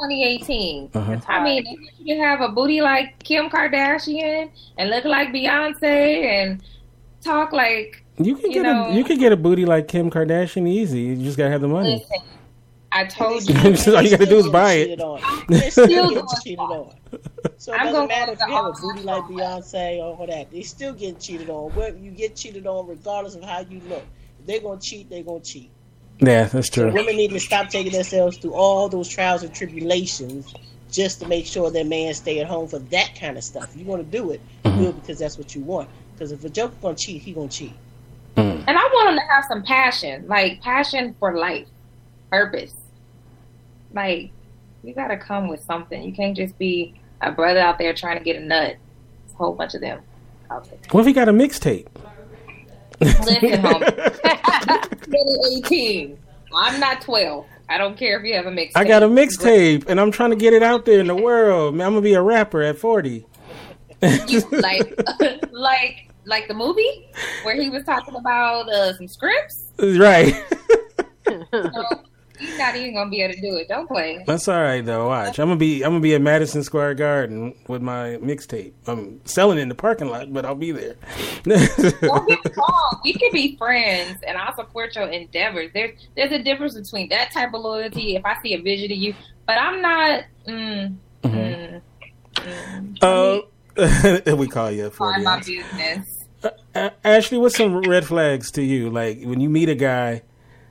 2018. Uh-huh. I mean, you have a booty like Kim Kardashian and look like Beyonce and talk like you can you get know- a you can get a booty like Kim Kardashian easy. You just gotta have the money. listen, I told [laughs] you. All you gotta do is buy it. Cheated on. They're still Still getting cheated on. So it I'm doesn't matter if you have a booty like Beyonce or all that. They still getting cheated on. Where you get cheated on regardless of how you look. If they're gonna cheat, they're gonna cheat. Yeah, that's So true. women need to stop taking themselves through all those trials and tribulations just to make sure their man stay at home for that kind of stuff. If you want to do it, do it mm-hmm. because that's what you want. Because if a joker gonna cheat, he gonna cheat. Mm. And I want them to have some passion, like passion for life, purpose. Like, you gotta come with something. You can't just be a brother out there trying to get a nut. It's a whole bunch of them out there. What if he got a mixtape? Listen, homie. [laughs] 2018. I'm not 12. I don't care if you have a mixtape. I got a mixtape and I'm trying to get it out there in the world. Man, I'm gonna be a rapper at 40. You, [laughs] like, [laughs] like, like the movie where he was talking about uh, some scripts. Right. So he's not even gonna be able to do it. Don't play. That's all right though. Watch, I'm gonna be I'm gonna be at Madison Square Garden with my mixtape. I'm selling it in the parking lot, but I'll be there. Don't get [laughs] wrong. We can be friends, and I'll support your endeavors. There's there's a difference between that type of loyalty. If I see a vision of you, but I'm not. Mm, mm, mm. Uh, [laughs] we call you 40. my business. Uh, Ashley, what's some red flags to you? Like when you meet a guy,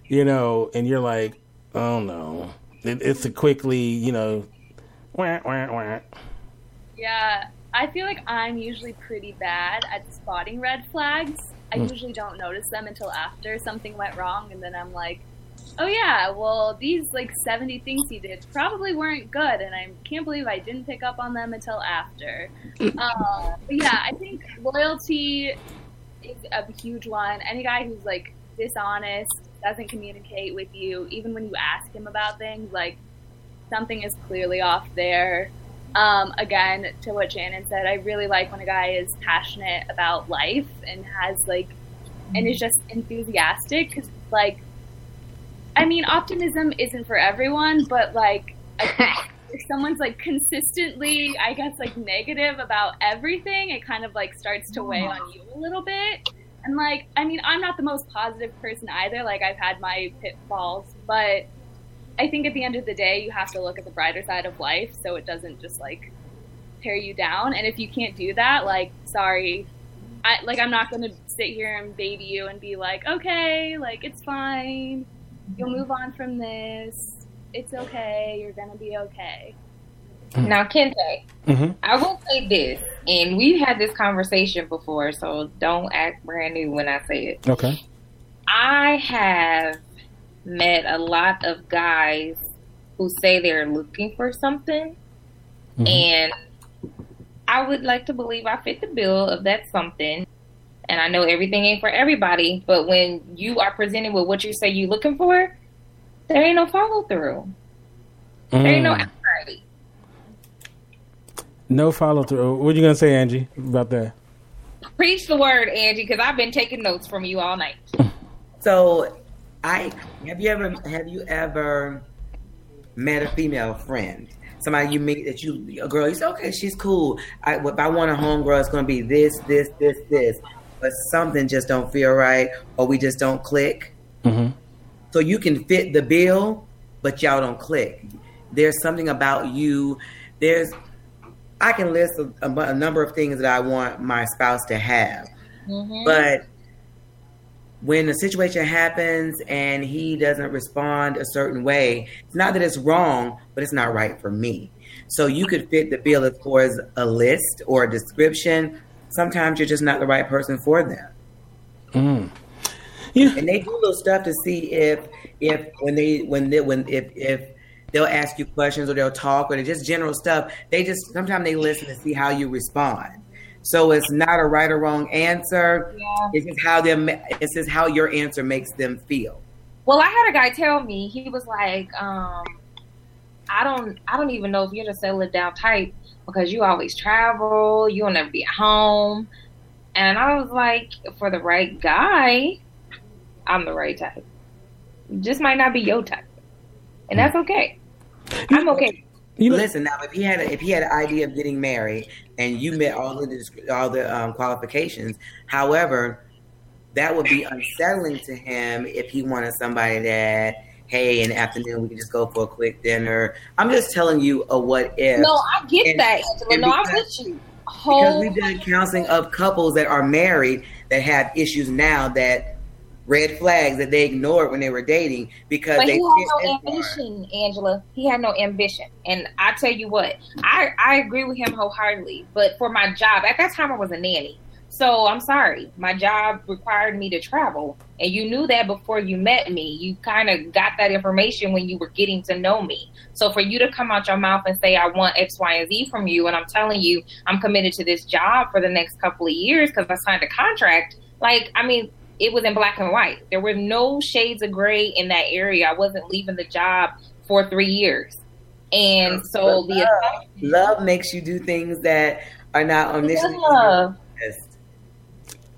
you know, and you're like, oh no, it, it's a quickly, you know, wah, wah, wah. Yeah, I feel like I'm usually pretty bad at spotting red flags. I Hmm. usually don't notice them until after something went wrong, and then I'm like, oh yeah, well, these like 70 things he did probably weren't good, and I can't believe I didn't pick up on them until after. [laughs] uh, but yeah, I think loyalty is a huge one. Any guy who's like dishonest, doesn't communicate with you, even when you ask him about things, like something is clearly off there. Um, again, to what Shannon said, I really like when a guy is passionate about life and has like, and is just enthusiastic. Because like, I mean, optimism isn't for everyone, but like, [laughs] if someone's like consistently, I guess, like negative about everything, it kind of like starts to weigh on you a little bit. And like, I mean, I'm not the most positive person either. Like, I've had my pitfalls, but I think at the end of the day, you have to look at the brighter side of life, so it doesn't just like tear you down. And if you can't do that, like, sorry, I like I'm not going to sit here and baby you and be like, okay, like it's fine, you'll move on from this, it's okay, you're gonna be okay. Now, Kinte, Mm-hmm. I will say this, and we've had this conversation before, so don't act brand new when I say it. Okay. I have met a lot of guys who say they're looking for something, Mhm. and I would like to believe I fit the bill of that something. And I know everything ain't for everybody, but when you are presented with what you say you're looking for, there ain't no follow through. There ain't no Mm. No follow through. What you gonna say, Angie, about that? Preach the word, Angie, because I've been taking notes from you all night. So, I have you ever have you ever met a female friend? Somebody you meet that you a girl you say okay she's cool. I if I want a homegirl it's going to be this this this this, but something just don't feel right or we just don't click. Mm-hmm. So you can fit the bill, but y'all don't click. There's something about you. There's I can list a, a, a number of things that I want my spouse to have. Mm-hmm. But when a situation happens and he doesn't respond a certain way, it's not that it's wrong, but it's not right for me. So you could fit the bill as far as a list or a description. Sometimes you're just not the right person for them. Mm. Yeah. And they do little stuff to see if if when they when they when if if they'll ask you questions or they'll talk or they just general stuff. They just sometimes they listen to see how you respond. So it's not a right or wrong answer. Yeah. It's just how them. It's just how your answer makes them feel. Well, I had a guy tell me he was like, um, "I don't, I don't even know if you're the settle it down type because you always travel, you'll never be at home." And I was like, "For the right guy, I'm the right type. Just might not be your type, and that's okay. I'm okay." You know, Listen now, if he had a, if he had an idea of getting married and you met all of the all the um, qualifications, however, that would be unsettling to him if he wanted somebody that hey in the afternoon we can just go for a quick dinner. I'm just telling you a what if. No, I get And- that, Angela. No, I'm because- with you. because we've done counseling of couples that are married that have issues now that red flags that they ignored when they were dating because But they he had no ambition, Angela. He had no ambition. And I tell you what, I, I agree with him wholeheartedly. But for my job, at that time I was a nanny. So I'm sorry. My job required me to travel. And you knew that before you met me. You kind of got that information when you were getting to know me. So for you to come out your mouth and say, I want X, Y, and Z from you, and I'm telling you, I'm committed to this job for the next couple of years because I signed a contract. Like, I mean, it was in black and white. There were no shades of gray in that area. I wasn't leaving the job for three years. And so the love, love makes you do things that are not initially. Yeah.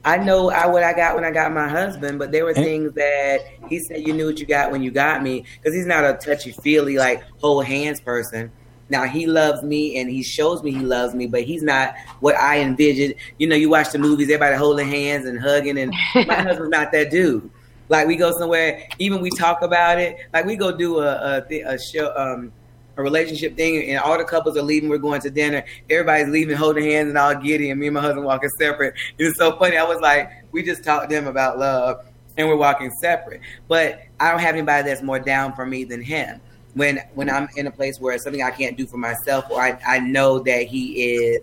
I know I what I got when I got my husband, but there were things that he said you knew what you got when you got me because he's not a touchy feely like hold hands person. Now he loves me and he shows me he loves me, but he's not what I envisioned. You know, you watch the movies, everybody holding hands and hugging, and my [laughs] husband's not that dude. Like we go somewhere, even we talk about it. Like we go do a a, a show, um, a relationship thing, and all the couples are leaving. We're going to dinner. Everybody's leaving, holding hands, and all giddy. And me and my husband walking separate. It was so funny. I was like, we just talked them about love, and we're walking separate. But I don't have anybody that's more down for me than him. When when I'm in a place where it's something I can't do for myself, or I, I know that he is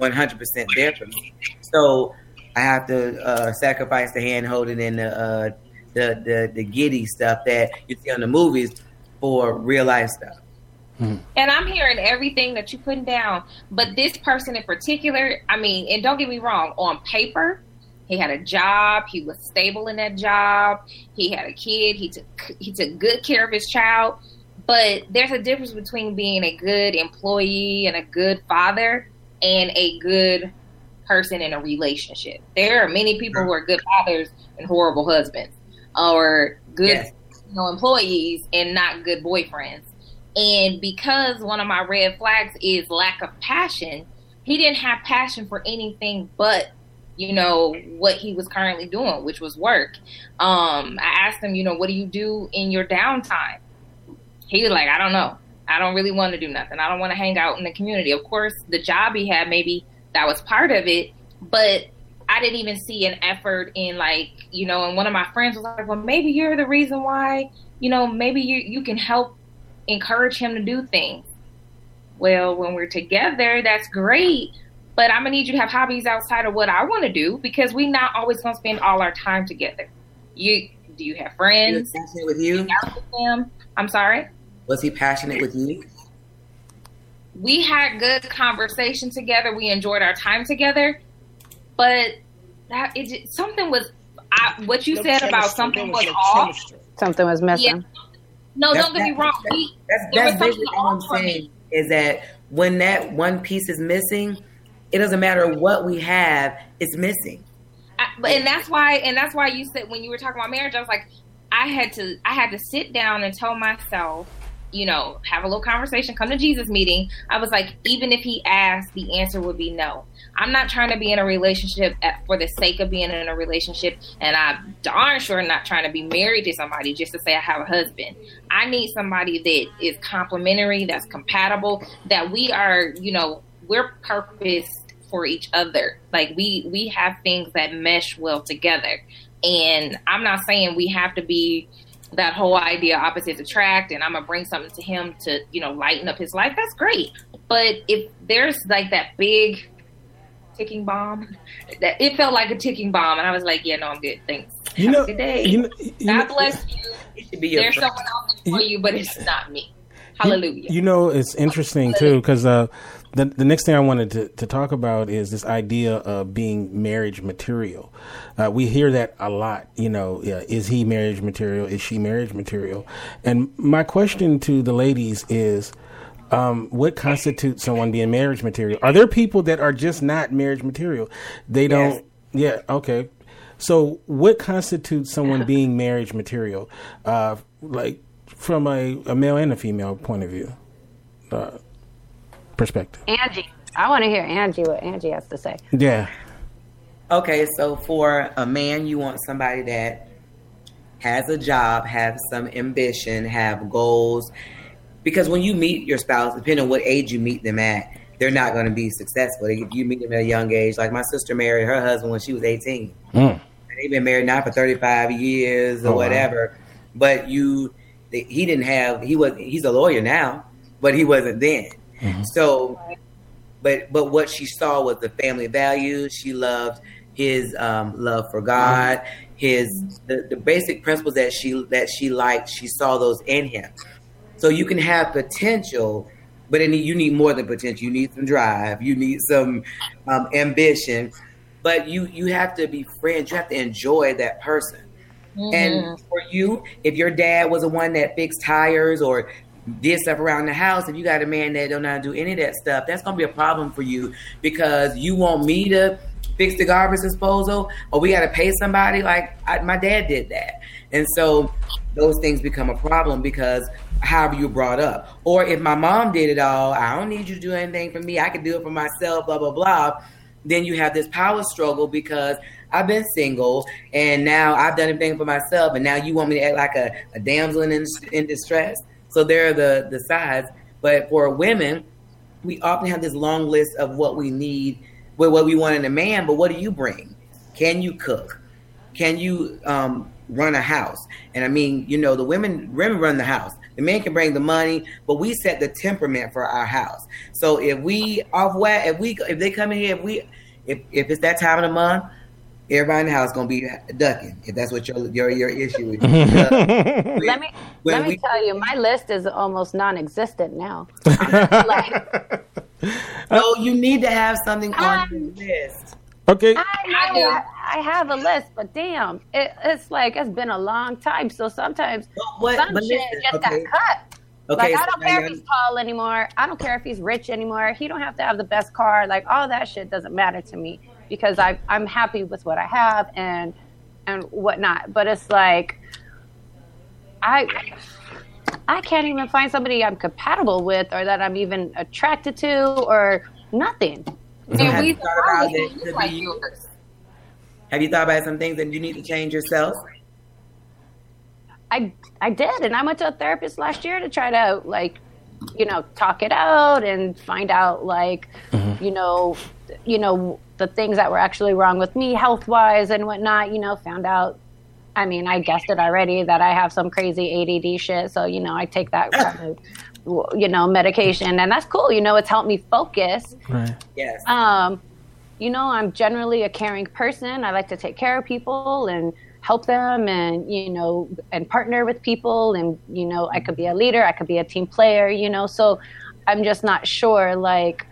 100% there for me. So I have to uh, sacrifice the hand holding and the, uh, the the the giddy stuff that you see on the movies for real life stuff. Mm-hmm. And I'm hearing everything that you're putting down. But this person in particular, I mean, and don't get me wrong, on paper, he had a job, he was stable in that job, he had a kid, he took he took good care of his child. But there's a difference between being a good employee and a good father and a good person in a relationship. There are many people who are good fathers and horrible husbands, or good Yes. you know, employees and not good boyfriends. And because one of my red flags is lack of passion, he didn't have passion for anything but, you know, what he was currently doing, which was work. Um, I asked him, you know, what do you do in your downtime? he was like, I don't know. I don't really want to do nothing. I don't want to hang out in the community. Of course, the job he had, maybe that was part of it, but I didn't even see an effort in like, you know, and one of my friends was like, well, maybe you're the reason why, you know, maybe you, you can help encourage him to do things. Well, when we're together, that's great, but I'm gonna need you to have hobbies outside of what I want to do because we're not always gonna spend all our time together. You do you have friends? He passionate with you. With them? I'm sorry. Was he passionate with you? We had good conversation together. We enjoyed our time together, but that it something was. I, what you No said about something was off. chemistry. Something was missing. No, That's- don't get me wrong. That's that's basically what I'm saying is that when that one piece is missing, it doesn't matter what we have, it's missing. I, but and that's why and that's why you said when you were talking about marriage, I was like, I had to I had to sit down and tell myself, you know, have a little conversation, come to Jesus meeting. I was like, even if he asked, the answer would be no. I'm not trying to be in a relationship at, for the sake of being in a relationship, and I'm darn sure not trying to be married to somebody just to say I have a husband. I need somebody that is complementary, that's compatible, that we are, you know, we're purposed for each other. Like we we have things that mesh well together. And I'm not saying we have to be that whole idea opposites attract and I'm gonna bring something to him to, you know, lighten up his life. That's great. But if there's like that big ticking bomb, that it felt like a ticking bomb and I was like, Yeah, no, I'm good. Thanks. You Have know, a good day. you know, you God know- bless you. It should be your There's friend. someone else for you, but it's not me. Hallelujah. You know, it's interesting too because uh, the the next thing I wanted to, to talk about is this idea of being marriage material. Uh, we hear that a lot. You know, yeah, is he marriage material? Is she marriage material? And my question to the ladies is. Um, what constitutes someone being marriage material? Are there people that are just not marriage material? They don't. Yeah. Okay. So, what constitutes someone [laughs] being marriage material? Uh, like from a, a male and a female point of view, uh, perspective. Angie. I want to hear Angie, what Angie has to say. Yeah. Okay, so for a man, you want somebody that has a job, have some ambition, have goals. Because when you meet your spouse, depending on what age you meet them at, they're not going to be successful. If you meet them at a young age, like my sister married her husband when she was 18. Mm. And they've been married now for 35 years or Oh, wow. whatever. But you, he didn't have, he was, he's a lawyer now, but he wasn't then. So, but but what she saw was the family values. She loved his um, love for God, his the, the basic principles that she that she liked. She saw those in him. So you can have potential, but you need more than potential. You need some drive. You need some um, ambition. But you you have to be friends. You have to enjoy that person. And for you, if your dad was the one that fixed tires or did stuff around the house, if you got a man that don't know how to do any of that stuff, that's gonna be a problem for you because you want me to fix the garbage disposal or we got to pay somebody. Like I, my dad did that, and so those things become a problem because however you brought up. Or if my mom did it all, I don't need you to do anything for me. I can do it for myself. Blah blah blah. Then you have this power struggle because I've been single and now I've done everything for myself, and now you want me to act like a, a damsel in, in distress. So there are the the sides. But for women, we often have this long list of what we need, what we want in a man. But what do you bring? Can you cook? Can you um, run a house? And I mean, you know, the women women run the house. The men can bring the money, but we set the temperament for our house. So if we off whack, if we if they come in here, if we if if it's that time of the month, everybody in the house gonna be ducking. If that's what your your your issue is. [laughs] Let me When let me we- tell you, my list is almost non-existent now. [laughs] like, so you need to have something on your list. Okay. I, I, I have a list, but damn, it, it's like it's been a long time. So sometimes what- some shit listen, just okay. got cut. Okay, like I don't now care if he's tall anymore. I don't care if he's rich anymore. He don't have to have the best car. Like all that shit doesn't matter to me because I I'm happy with what I have and and whatnot. But it's like I I can't even find somebody I'm compatible with or that I'm even attracted to or nothing. So have, we you about it to like be- yours. Have you thought about some things that you need to change yourself? I I did, and I went to a therapist last year to try to like, you know, talk it out and find out like, you know, you know the things that were actually wrong with me health wise and whatnot. You know, found out. I mean, I guessed it already that I have some crazy ADD shit. So you know, I take that kind of, you know medication, and that's cool. You know, it's helped me focus. Right. Yes. Um, you know, I'm generally a caring person. I like to take care of people and help them and, you know, and partner with people. And, you know, I could be a leader, I could be a team player, you know. So I'm just not sure, like,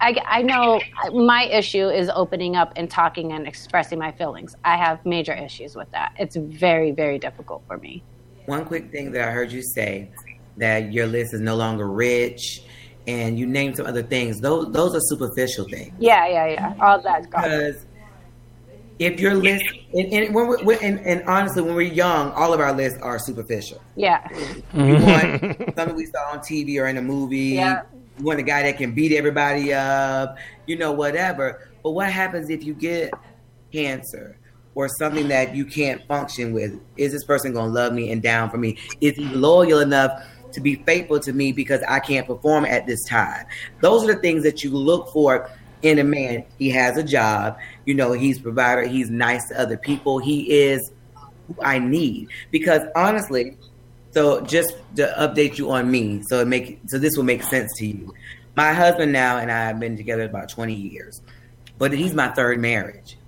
I, I know my issue is opening up and talking and expressing my feelings. I have major issues with that. It's very, very difficult for me. One quick thing that I heard you say that your list is no longer rich, and you named some other things. Those those are superficial things. Yeah, yeah, yeah. All that's. Because if your list, and, and, when we're, and, and honestly, when we're young, all of our lists are superficial. Yeah. We mm-hmm. want [laughs] something we saw on TV or in a movie. Yeah. We want a guy that can beat everybody up, you know, whatever. But what happens if you get cancer or something that you can't function with? Is this person going to love me and down for me? Is he loyal enough to be faithful to me because I can't perform at this time? Those are the things that you look for in a man. He has a job, you know, he's provider, he's nice to other people, he is who I need. Because honestly, so just to update you on me, so it make so this will make sense to you. My husband now and I have been together about 20 years, but he's my third marriage.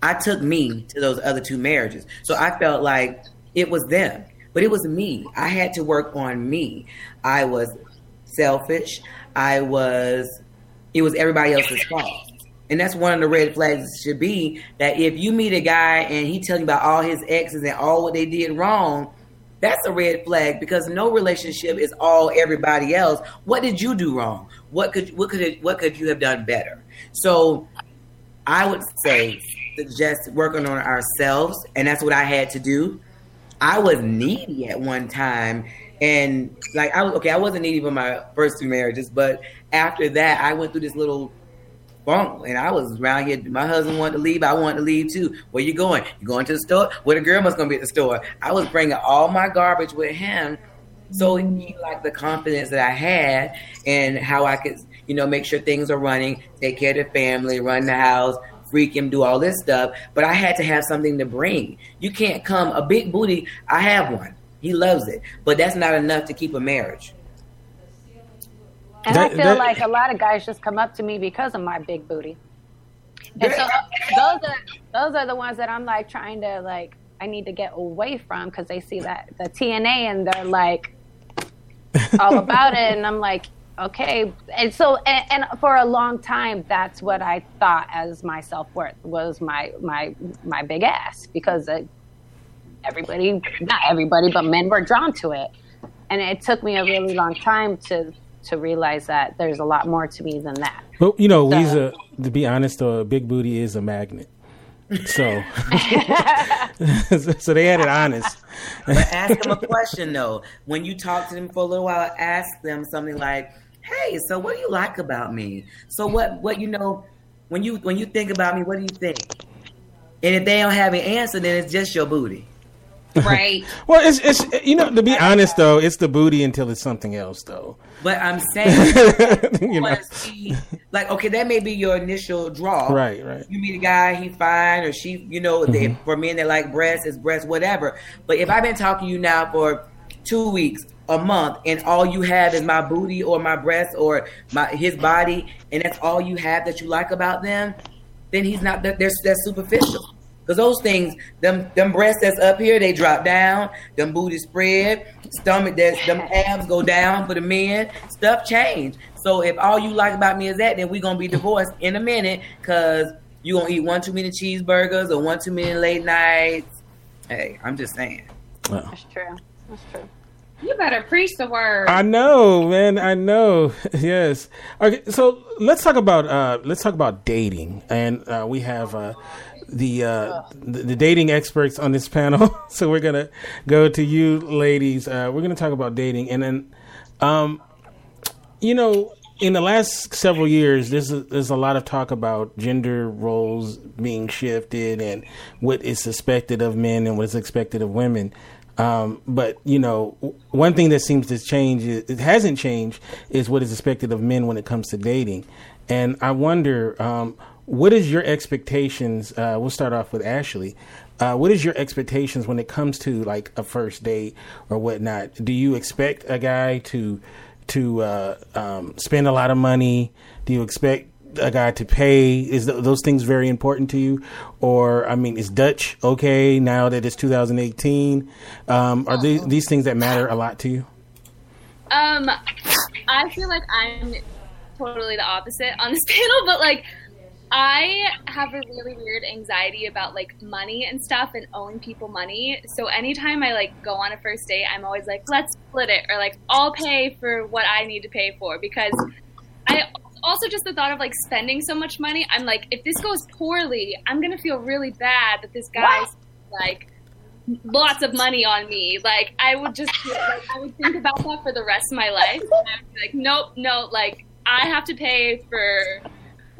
I took me to those other two marriages. So I felt like it was them, but it was me. I had to work on me. I was selfish. I was, it was everybody else's fault. And that's one of the red flags should be that if you meet a guy and he tells you about all his exes and all what they did wrong, that's a red flag because no relationship is all everybody else. What did you do wrong? What could what could it, what could you have done better? So I would say suggest working on ourselves, and that's what I had to do. I was needy at one time, and like I was okay, I wasn't needy for my first two marriages, but after that, I went through this little and I was around here. My husband wanted to leave, I wanted to leave too. Where you going? You going to the store? Where the girl must gonna be at the store? I was bringing all my garbage with him, so he liked the confidence that I had and how I could, you know, make sure things are running, take care of the family, run the house, freak him, do all this stuff. But I had to have something to bring. You can't come a big booty. I have one. He loves it, but that's not enough to keep a marriage. And That- I feel that- like a lot of guys just come up to me because of my big booty. And so those are those are the ones that I'm like trying to like I need to get away from because they see that the TNA and they're like all about it and I'm like okay and so and, and for a long time that's what I thought as my self worth was my my my big ass because uh, everybody not everybody but men were drawn to it and it took me a really long time to to realize that there's a lot more to me than that. But you know, So- Lisa, to be honest, though, a big booty is a magnet. So, [laughs] so they had it honest. But ask them a question though. When you talk to them for a little while, ask them something like, "Hey, so what do you like about me? So what? What you know? When you when you think about me, what do you think?" And if they don't have an answer, then it's just your booty. Right. [laughs] Well, it's it's you know to be honest though, it's the booty until it's something else though. But I'm [laughs] saying, You know. see- like, okay, that may be your initial draw. Right, right. You meet a guy, he's fine, or she, you know, Mm-hmm. for men that like breasts, it's breasts, whatever. But if I've been talking to you now for two weeks, a month, and all you have is my booty or my breasts or my his body, and that's all you have that you like about them, then he's not. that- They're that's superficial. Because those things, them them breasts that's up here, they drop down. Them booty spread, stomach, that's them [laughs] abs go down for the men. Stuff change. So if all you like about me is that, then we're gonna be divorced in a minute. Cause you gonna eat one too many cheeseburgers or one too many late nights. Hey, I'm just saying. That's true. That's true. You better preach the word. I know, man. I know. [laughs] yes. Okay. So let's talk about uh, let's talk about dating, and uh, we have uh, the, uh, the the dating experts on this panel. [laughs] so we're gonna go to you, ladies. Uh, we're gonna talk about dating, and then, um, you know, in the last several years, there's a, there's a lot of talk about gender roles being shifted and what is expected of men and what is expected of women. Um, but you know, one thing that seems to change, it hasn't changed, is what is expected of men when it comes to dating. And I wonder, um, what is your expectations? Uh, we'll start off with Ashley. Uh, what is your expectations when it comes to like a first date or whatnot? Do you expect a guy to to uh, um, spend a lot of money? Do you expect a guy to pay? Is th- those things very important to you? Or I mean, is Dutch okay now that it's 2018? Um, are these these things that matter a lot to you? Um, I feel like I'm totally the opposite on this [laughs] panel, but like I have a really weird anxiety about like money and stuff and owing people money. So anytime I like go on a first date, I'm always like, let's split it or like I'll pay for what I need to pay for because I also just the thought of like spending so much money, I'm like, if this goes poorly, I'm gonna feel really bad that this guy's like lots of money on me. Like I would just like I would think about that for the rest of my life. And I would be like, nope, no, like I have to pay for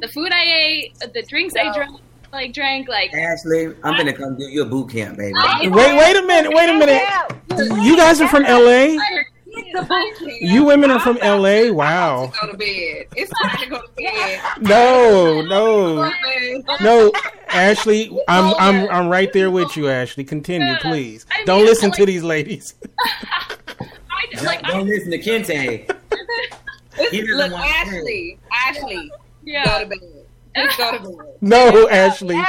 the food I ate, the drinks I drank, like drank, like Ashley, I'm gonna come do your boot camp, baby. Wait, wait a minute, wait a minute. You guys are from LA. You women are from LA. Wow. Go to bed. It's time to go to bed. No, no, no, Ashley. I'm I'm I'm right there with you, Ashley. Continue, please. I Don't mean, listen to these ladies. [laughs] [laughs] I, like Don't listen to Kinte. [laughs] Look, want to Ashley, Ashley, yeah. go to bed. Go to bed. No, Ashley.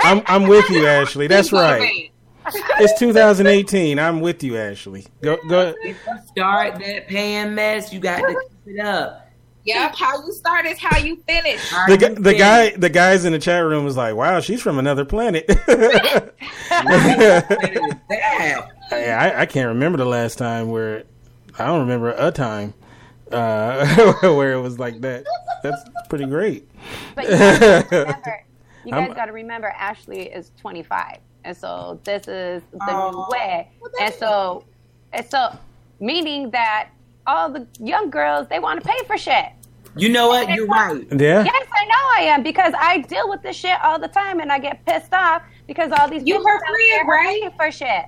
I'm I'm with you, Ashley. That's Just go to right. Bed. It's 2018. I'm with you, Ashley. Go go. If you start that paying mess, you got to keep it up. Yep, how you start is how you finish. The, gu- the guy the guys in the chat room was like, "Wow, she's from another planet." [laughs] That. I, I can't remember the last time where I don't remember a time uh, [laughs] where it was like that. That's pretty great. But you guys gotta remember, you [laughs] I'm- guys got to remember, Ashley is 25, and so this is the Oh. new way, and so, and so, meaning that all the young girls they want to pay for shit. You know what? You're right. Yeah. Yes, I know I am because I deal with this shit all the time, and I get pissed off because all these you her friend right? paying for shit.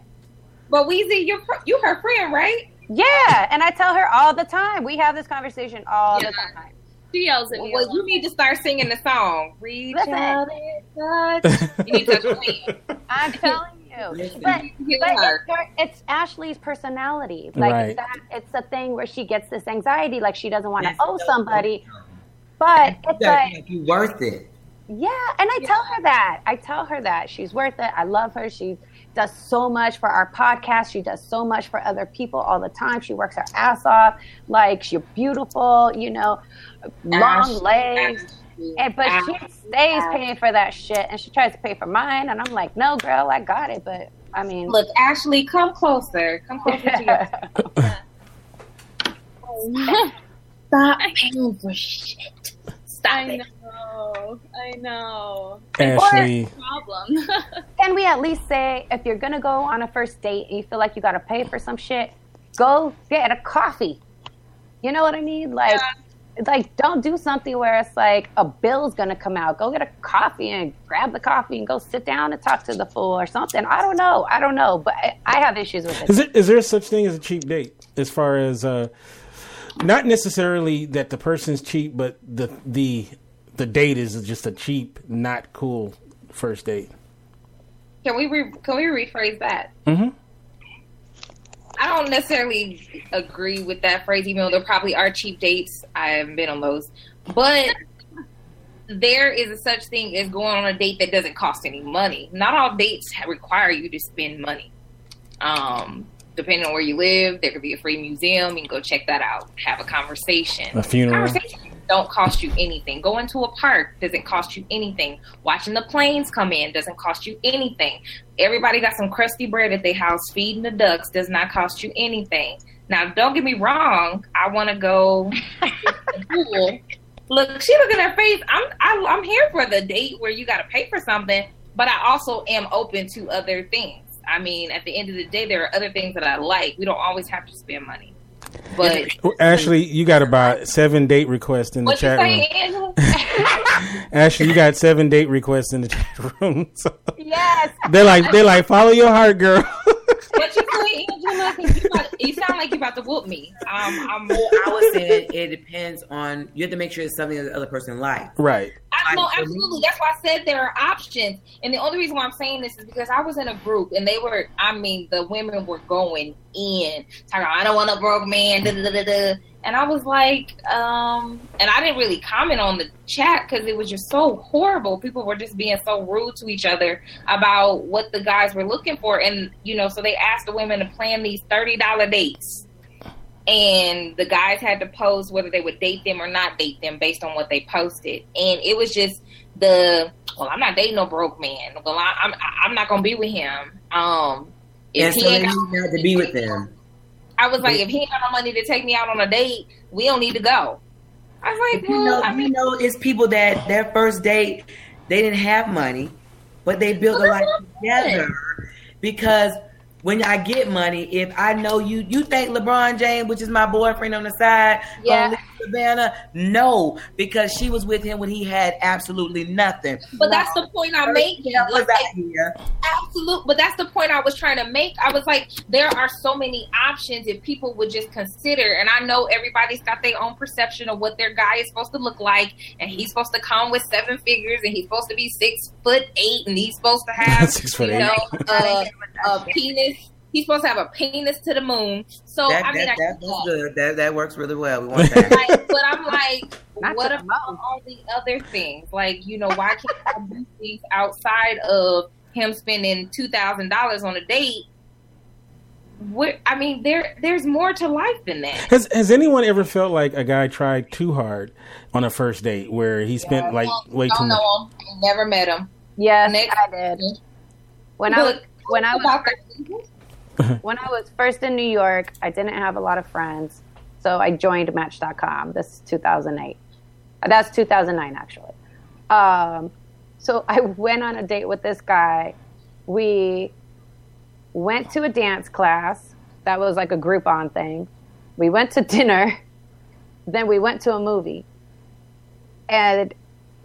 But Weeza, you you her friend, right? Yeah, and I tell her all the time. We have this conversation all Yeah. the time. She yells at me. Well, you need to start singing the song. Reach Listen. out and touch. [laughs] You need to touch me. I'm telling you. [laughs] Listen. But, but it's, her, it's Ashley's personality. Like Right. that, it's a thing where she gets this anxiety, like she doesn't want to owe somebody. But You it's like, like you worth it. yeah, and I tell her that. I tell her that she's worth it. I love her. She does so much for our podcast. She does so much for other people all the time. She works her ass off. Like she's beautiful, you know, long legs. And, but she stays paying for that shit, and she tries to pay for mine, and I'm like, no, girl, I got it. But I mean, Look, Ashley, come closer. Come closer to your. [laughs] Stop paying for shit. Stop it. Know. I know. Ashley. [laughs] Problem. [laughs] can we at least say if you're gonna go on a first date and you feel like you gotta pay for some shit, go get a coffee. You know what I mean? Like, like don't do something where it's like a bill's gonna come out. Go get a coffee and grab the coffee and go sit down and talk to the fool or something. I don't know. I don't know, but I, I have issues with it. Is it is there such thing as a cheap date? As far as uh, not necessarily that the person's cheap, but the the the date is just a cheap, not cool first date. Can we re- can we rephrase that? Mhm. I don't necessarily agree with that phrase, even though there probably are cheap dates. I haven't been on those, but there is a such thing as going on a date that doesn't cost any money. Not all dates require you to spend money. Um, depending on where you live, there could be a free museum. You can go check that out. Have a conversation. A funeral. Conversations don't cost you anything. Going to a park doesn't cost you anything. Watching the planes come in doesn't cost you anything. Everybody got some crusty bread at their house. Feeding the ducks does not cost you anything. Now, don't get me wrong. I want [laughs] to go pool. Look, she look at her face. I'm I, I'm here for the date where you got to pay for something, but I also am open to other things. I mean, at the end of the day, there are other things that I like. We don't always have to spend money. But Ashley, you got about seven date requests in the chat say, room. [laughs] [laughs] Ashley, you got seven date requests in the chat room. [laughs] So Yes. they're like, they're like, follow your heart, girl. what you say, Angela? You, about, you sound like you're about to whoop me. Um, I'm. I was saying it depends on. You have to make sure it's something that the other person likes. right. I, no, absolutely. That's why I said there are options. And the only reason why I'm saying this is because I was in a group and they were, I mean, the women were going in. Talking, I don't want a broke man. Da, da, da. And I was like, um, and I didn't really comment on the chat because it was just so horrible. People were just being so rude to each other about what the guys were looking for. And, you know, so they asked the women to plan these $30 dates and the guys had to post whether they would date them or not date them based on what they posted and it was just the well i'm not dating no broke man well I, i'm i'm not gonna be with him um And if so he ain't got, not to be with them. i was like if he ain't got no money to take me out on a date we don't need to go i was like You well know, i you know, it's people that their first date they didn't have money, but they built Well, a life what I'm saying. together. Because when I get money, if I know you, you think LeBron James, which is my boyfriend on the side, Yeah. Gonna leave Savannah? No, because she was with him when he had absolutely nothing. but that's the point i'm making That was Like. Absolute, but that's the point I was trying to make. I was like, there are so many options if people would just consider. And I know everybody's got their own perception of what their guy is supposed to look like, and he's supposed to come with seven figures, and he's supposed to be six foot eight, and he's supposed to have, [laughs] Six foot you eight. know, [laughs] a, a penis. He's supposed to have a penis to the moon. So That, I mean, that, I that, that's that. good. That that works really well. We [laughs] want that. Like, but I'm like, Not what about promote. all the other things? Like, you know, why can't I do things outside of him spending two thousand dollars on a date? What I mean, there there's more to life than that. Has Has anyone ever felt like a guy tried too hard on a first date where he spent like Well, way don't too much? know him. I never met him. Yes, Next. I did. When I was when I was about that. [laughs] when I was first in New York, I didn't have a lot of friends, so I joined Match.com. This is 2008. Uh, That's 2009, actually. Um, so I went on a date with this guy. We went to a dance class. That was like a Groupon thing. We went to dinner. [laughs] Then we went to a movie. And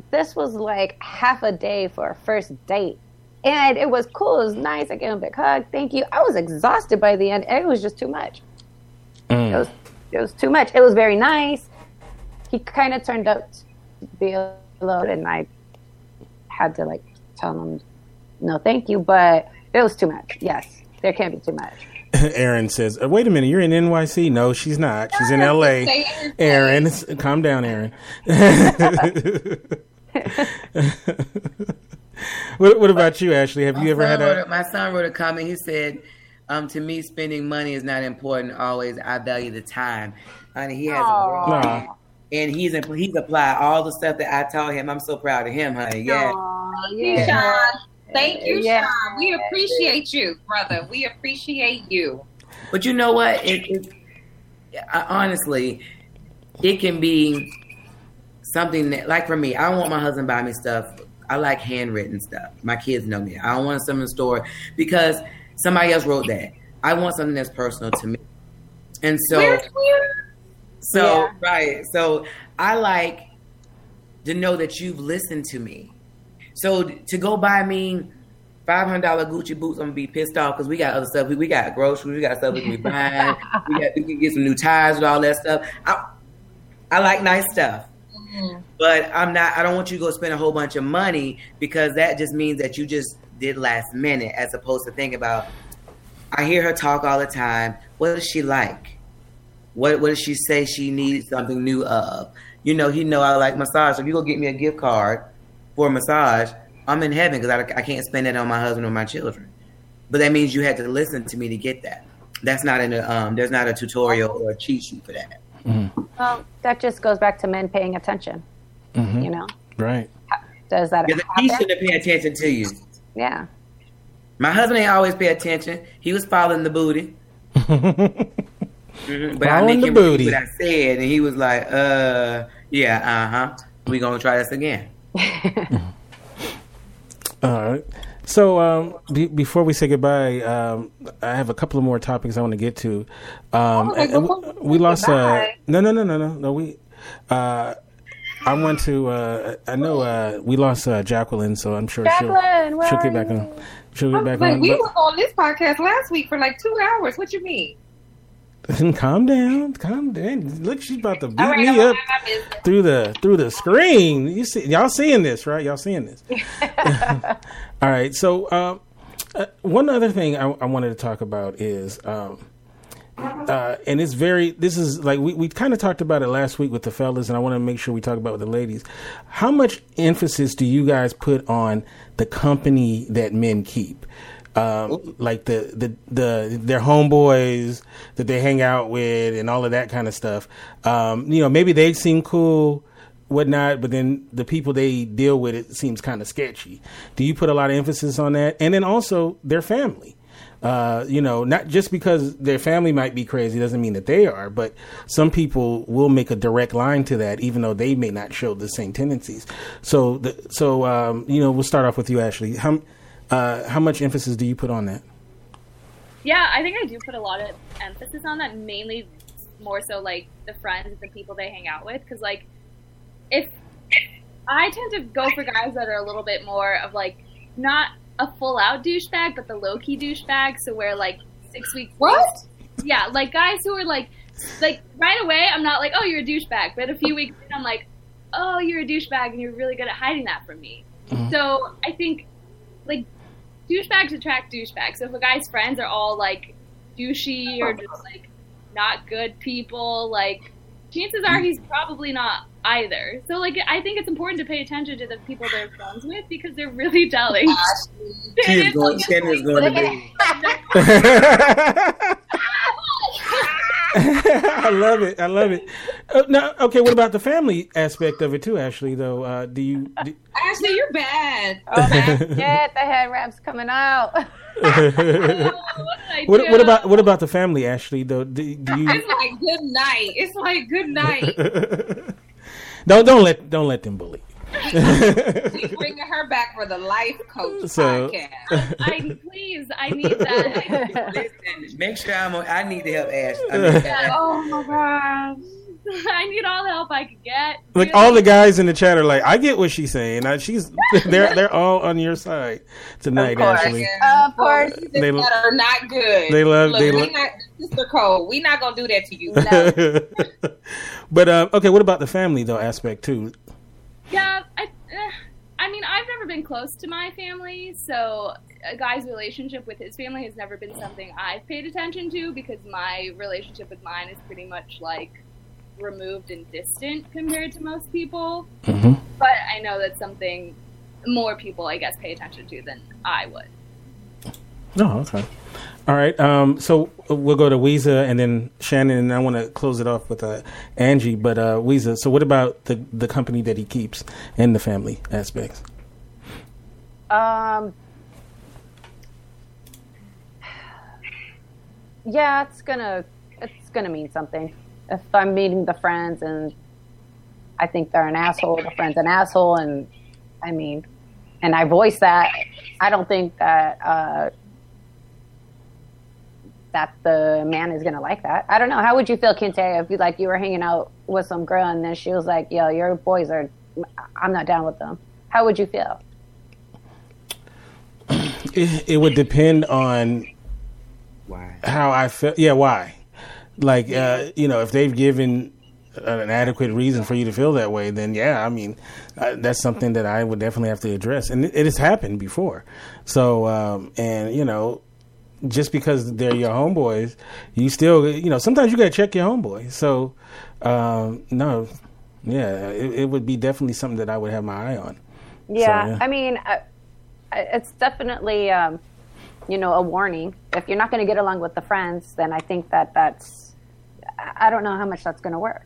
this was like half a day for a first date. And it was cool. It was nice. I gave him a big hug. Thank you. I was exhausted by the end. It was just too much. Mm. It was it was too much. It was very nice. He kind of turned out to be a little, and I had to like tell him no, thank you. But it was too much. Yes, there can't be too much. [laughs] Aaron says, uh, "Wait a minute, you're in NYC? No, she's not. She's in [laughs] LA." Aaron, [laughs] calm down, Aaron. [laughs] what, what about you, Ashley? Have you ever had a? a, my son wrote a comment. He said, um, "To me, spending money is not important. Always, I value the time." Honey, he has, a Nah. and he's he's applied all the stuff that I taught him. I'm so proud of him, honey. Yeah, Aw, Thank you, Sean. Thank you, Yeah. Sean. We appreciate you, brother. We appreciate you. but you know what? It, it I, honestly, it can be something that, like for me, I don't want my husband to buy me stuff. I like handwritten stuff. My kids know me. I don't want something in the store because somebody else wrote that. I want something that's personal to me. And so, We're so Yeah. right. So I like to know that you've listened to me. So to go buy me five hundred dollar Gucci boots, I'm gonna be pissed off because we got other stuff. We, we got groceries. We got stuff we can be [laughs] buying. we got we can get some new tires and all that stuff. I I like nice stuff. [laughs] But I'm not. I don't want you to go spend a whole bunch of money because that just means that you just did last minute, as opposed to think about. I hear her talk all the time. What does she like? What What does she say she needs something new of? You know, he know I like massage. So if you go get me a gift card for a massage, I'm in heaven because I, I can't spend it on my husband or my children. But that means you had to listen to me to get that. That's not in a um. There's not a tutorial or a cheat sheet for that. Well, that just goes back to men paying attention. You know, Right. does that Yeah, he happen? should have paid attention to you. Yeah. My husband ain't always pay attention. He was following the booty. [laughs] But I Following make the him booty. what I said, and he was like, "Uh, yeah, uh huh. We gonna try this again." [laughs] All right. So um, be, before we say goodbye, um, I have a couple of more topics I want to get to. Um, okay, and go we, lost. Uh, no, no, no, no, no, no. We. Uh, I want to. Uh, I know uh, we lost uh, Jacqueline, so I'm sure Jacqueline, she'll she'll get back you? on. She'll get back Like on. we but- were on this podcast last week for like two hours. What you mean? [laughs] calm down, calm down. Look, she's about to beat right, me up mind my business. through the through the screen. You see, y'all seeing this, right? Y'all seeing this? [laughs] All right. So, um, uh, one other thing I, I wanted to talk about is, um, uh, and it's very. This is like we we kind of talked about it last week with the fellas, and I want to make sure we talk about it with the ladies. How much emphasis do you guys put on the company that men keep? Um, like the, the the their homeboys that they hang out with and all of that kind of stuff. Um, you know, maybe they seem cool, whatnot, but then the people they deal with it seems kind of sketchy. Do you put a lot of emphasis on that? And then also their family. Uh, you know, not just because their family might be crazy doesn't mean that they are, but some people will make a direct line to that, even though they may not show the same tendencies. So, the, so um, you know, we'll start off with you, Ashley. How uh, how much emphasis do you put on that? Yeah, I think I do put a lot of emphasis on that, mainly more so like the friends, the people they hang out with. Because, like, if I tend to go for guys that are a little bit more of like not a full out douchebag, but the low key douchebag. So, where like six weeks. What? Yeah, like guys who are like, like right away, I'm not like, oh, you're a douchebag. But a few weeks in, I'm like, oh, you're a douchebag and you're really good at hiding that from me. Mm-hmm. So I think, like, douchebags attract douchebags. So if a guy's friends are all like douchey or just like not good people, like chances are he's probably not either. So like I think it's important to pay attention to the people they're friends with because they're really telling. She is going, Shannon is going to be. [laughs] [laughs] I love it. I love it. Uh, now, okay, what about the family aspect of it too, Ashley? Though, uh, do you? Do, [laughs] Ashley, you're bad. Get the head wraps coming out. what, what about what about the family, Ashley? Though, do, do you? It's like good night. It's like good night. Don't don't let don't let them bully. we bringing her back for the life coach So- podcast. I please, I need that. Listen, make sure I'm. On, I need to help Ash. I mean, [laughs] oh my gosh. [laughs] I need all the help I could get. Like all the guys in the chat are like, I get what she's saying. I, she's [laughs] they're they're all on your side tonight, Ashley. of course. They- that are not good. they love- Look, they we lo- not, Sister Cole, we not gonna do that to you. [laughs] but uh, okay, what about the family though aspect too? Yeah, I, eh, I mean, I've never been close to my family, so a guy's relationship with his family has never been something I've paid attention to because my relationship with mine is pretty much like removed and distant compared to most people. Mm-hmm. But I know that's something more people, I guess, pay attention to than I would. Oh, okay. All right. Um, so we'll go to Weeza and then Shannon, and I want to close it off with uh, Angie. But uh, Weeza, so what about the the company that he keeps and the family aspects? Um. Yeah, it's gonna it's gonna mean something. If I'm meeting the friends and I think they're an asshole, the friend's an asshole, and I mean, and I voice that, I don't think that uh, that the man is gonna like that. I don't know. How would you feel, Kinte, if you like you were hanging out with some girl and then she was like, "Yo, your boys are, I'm not down with them." How would you feel? It, it would depend on why? how I feel. Yeah, why? Like, uh, you know, if they've given an adequate reason for you to feel that way, then yeah, I mean, uh, that's something that I would definitely have to address, and it, it has happened before. So, um, and you know, just because they're your homeboys, you still, you know, sometimes you got to check your homeboy. So, um, no, yeah, it, it would be definitely something that I would have my eye on. Yeah, So, yeah. I mean, uh, it's definitely, um, you know, a warning. If you're not going to get along with the friends, then I think that that's, I don't know how much that's going to work.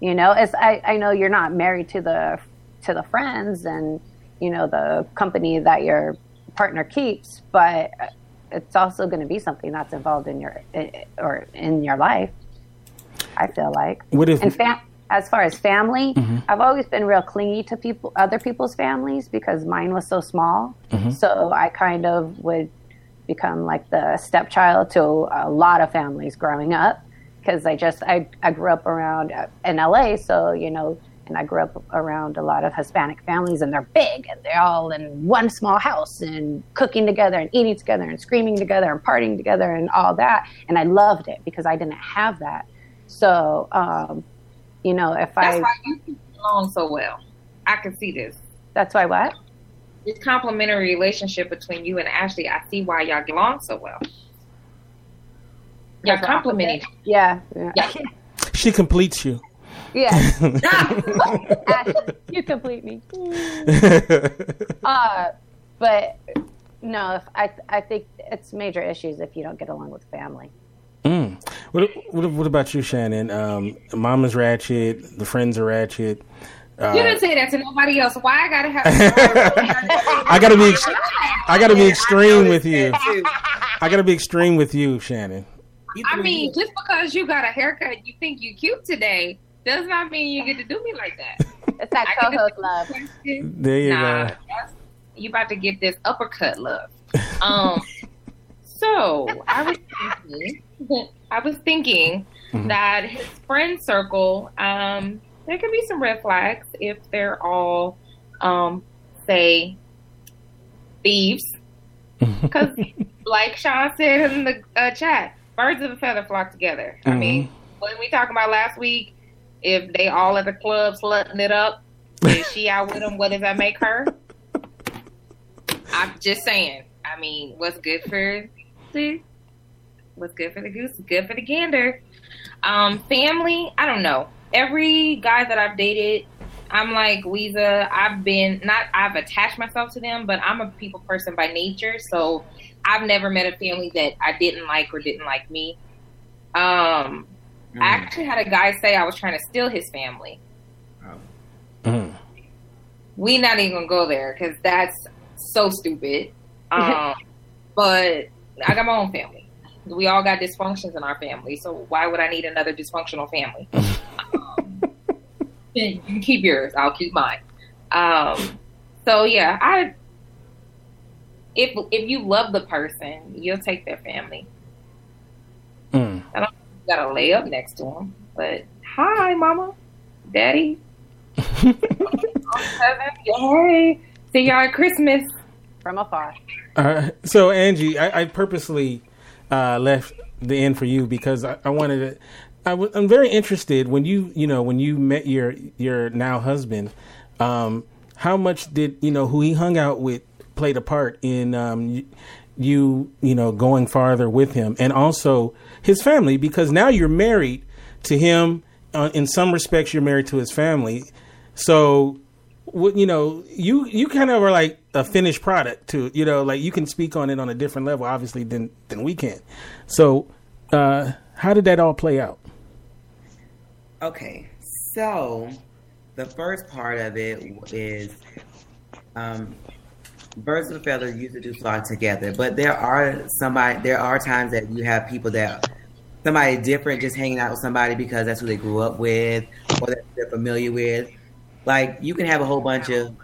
You know, as I, I know you're not married to the to the friends and you know the company that your partner keeps, but it's also going to be something that's involved in your or in your life. I feel like. What if- and fam- as far as family, Mm-hmm. I've always been real clingy to people, other people's families, because mine was so small. Mm-hmm. So I kind of would become like the stepchild to a lot of families growing up, because I just I I grew up around uh, in LA, so you know. And I grew up around a lot of Hispanic families, and they're big, and they're all in one small house, and cooking together, and eating together, and screaming together, and partying together, and all that. And I loved it because I didn't have that. So, um, you know, if That's I why you get along so well. I can see this. That's why what? This complementary relationship between you and Ashley, I see why y'all get along so well. You're complimenting. Yeah. Yeah. Yeah. She completes you. yeah. Ashley, [laughs] you complete me. [laughs] Uh, but no, if I I think it's major issues if you don't get along with family. Mm. What, what, what about you, Shannon? Um, Mama's ratchet. The friends are ratchet. Uh, you didn't say that to nobody else. Why I gotta have? [laughs] I gotta be. Ex- I gotta be extreme with you. I gotta be extreme with you, Shannon. You I mean, years. just because you got a haircut, you think you cute today, does not mean you get to do me like that. [laughs] It's that co-host to- love. There you Nah, go. you about to get this uppercut love. [laughs] Um, so I was thinking, I was thinking Mhm. that his friend circle, um, there could be some red flags if they're all, um, say, thieves. [laughs] Because, like Sean said in the uh, chat, birds of a feather flock together. I Mhm. mean, what we talking about last week? If they all at the club slutting it up, is [laughs] she out with them, What does that make her? I'm just saying. I mean, what's good for the what's good for the goose is good for the gander. Um, family, I don't know. Every guy that I've dated, I'm like Weeza. I've been not. I've attached myself to them, but I'm a people person by nature. So I've never met a family that I didn't like or didn't like me. Um, Mm. I actually had a guy say I was trying to steal his family. Mhm. we not even gonna go there because that's so stupid. [laughs] Um, but I got my own family. We all got dysfunctions in our family, so why would I need another dysfunctional family? [laughs] um, you can keep yours. I'll keep mine. Um, so yeah, I if if you love the person, you'll take their family. Mm. I don't gotta lay up next to them, but hi, mama, daddy. [laughs] Yay! See y'all at Christmas. From afar. Uh, so Angie, I, I purposely uh, left the end for you because I, I wanted to. I w- I'm very interested when you you know when you met your your now husband. Um, how much did you know who he hung out with played a part in um, you you know going farther with him and also his family because now you're married to him. Uh, in some respects, you're married to his family. So you know you you kind of are like a finished product to you know like you can speak on it on a different level obviously than than we can so uh how did that all play out Okay, so the first part of it is um, birds of a feather usually do flock together, but there are somebody. There are times that you have people that somebody different just hanging out with somebody because that's who they grew up with or that they're familiar with. Like you can have a whole bunch of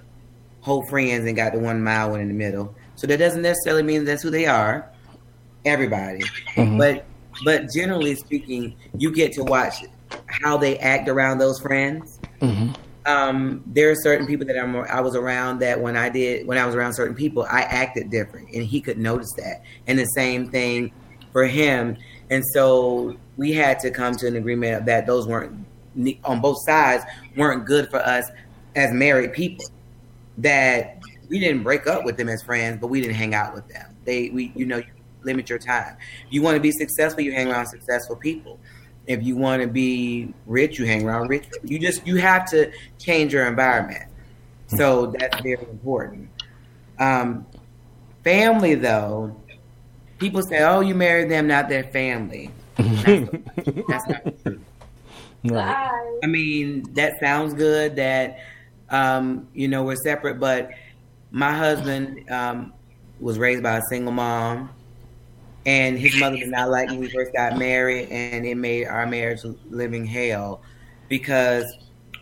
whole friends and got the one mile one in the middle. So that doesn't necessarily mean that's who they are. Everybody, mm-hmm. but but generally speaking, you get to watch how they act around those friends. Mm-hmm. Um, there are certain people that I'm, I was around that when I did when I was around certain people, I acted different, and he could notice that. And the same thing for him. And so we had to come to an agreement that those weren't on both sides weren't good for us as married people. That we didn't break up with them as friends, but we didn't hang out with them. They we you know you limit your time. You want to be successful, you hang around successful people if you want to be rich, you hang around rich. You just you have to change your environment. So that's very important. Um, family, though, people say, "Oh, you married them, not their family." That's, that's not [laughs] true. right I mean, that sounds good. That um, you know we're separate, but my husband um, was raised by a single mom, and his mother did not like when we first got married, and it made our marriage living hell. because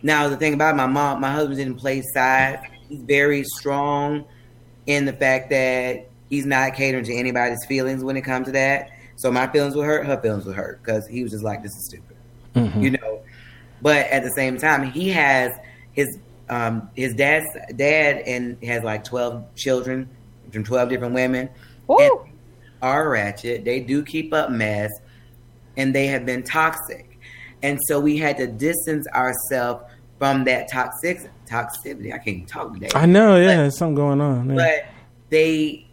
now the thing about my mom, my husband didn't play sides. He's very strong in the fact that he's not catering to anybody's feelings when it comes to that. So my feelings were hurt, her feelings were hurt because he was just like, "This is stupid," Mhm. you know. But at the same time, he has his um, his dad's dad and has like twelve children from twelve different women. And are ratchet. They do keep up mess, and they have been toxic. And so we had to distance ourselves from that toxic toxicity. I can't talk today. I know, yeah, there's something going on. yeah. But they,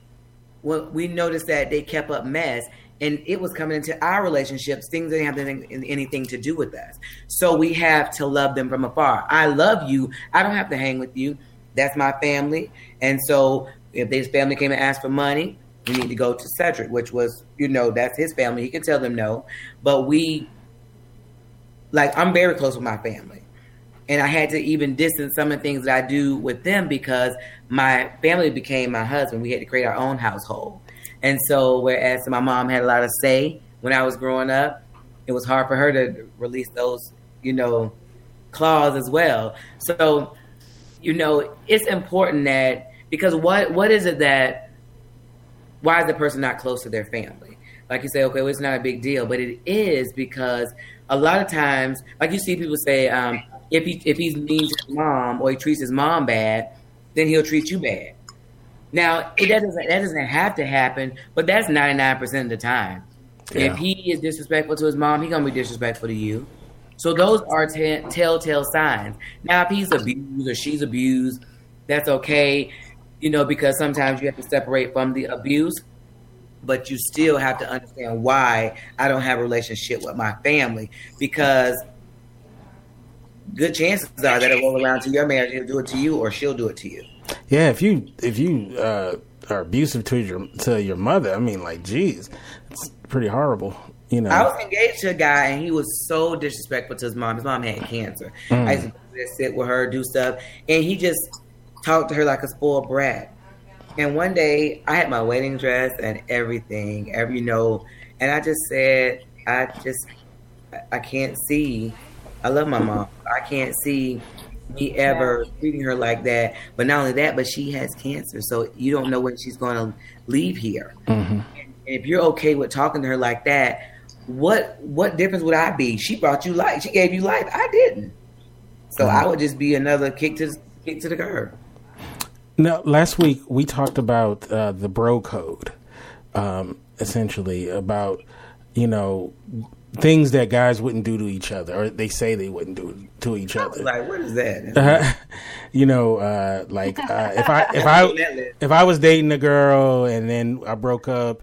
well, we noticed that they kept up mess, and it was coming into our relationships. Things that didn't have anything, anything to do with us. So we have to love them from afar. I love you. I don't have to hang with you. That's my family. And so if this family came and asked for money, we need to go to Cedric, which was, you know, that's his family. He can tell them no. But we, like, I'm very close with my family and I had to even distance some of the things that I do with them because my family became my husband. We had to create our own household, and so whereas my mom had a lot of say when I was growing up, it was hard for her to release those, you know, claws as well. So, you know, it's important that because what what is it that why is the person not close to their family? Like you say, okay, well, it's not a big deal, but it is because a lot of times, like you see people say, um, if he if he's mean to his mom or he treats his mom bad, then he'll treat you bad. Now, it that doesn't that doesn't have to happen, but that's ninety nine percent of the time. Yeah. If he is disrespectful to his mom, he's gonna be disrespectful to you. So those are t- telltale signs. Now, if he's abused or she's abused, that's okay, you know, because sometimes you have to separate from the abuse, but you still have to understand why I don't have a relationship with my family because good chances are that it will roll around to your marriage, he'll do it to you or she'll do it to you. Yeah, if you if you uh, are abusive to your to your mother, I mean, like, geez, it's pretty horrible. You know, I was engaged to a guy and he was so disrespectful to his mom. His mom had cancer. Mm. I used to sit with her, do stuff, and he just talked to her like a spoiled brat. And one day, I had my wedding dress and everything, every you know, and I just said, I just, I can't see. I love my mom. I can't see me ever treating her like that. But not only that, but she has cancer, so you don't know when she's going to leave here. Mhm. And if you're okay with talking to her like that, what what difference would I be? She brought you life. She gave you life. I didn't. So I would just be another kick to kick to the curb. Now, last week we talked about uh, the bro code, um, essentially about you know things that guys wouldn't do to each other, or they say they wouldn't do to each other. Like what is that? [laughs] Uh, you know, uh, like uh, [laughs] if I if I if I was dating a girl and then I broke up,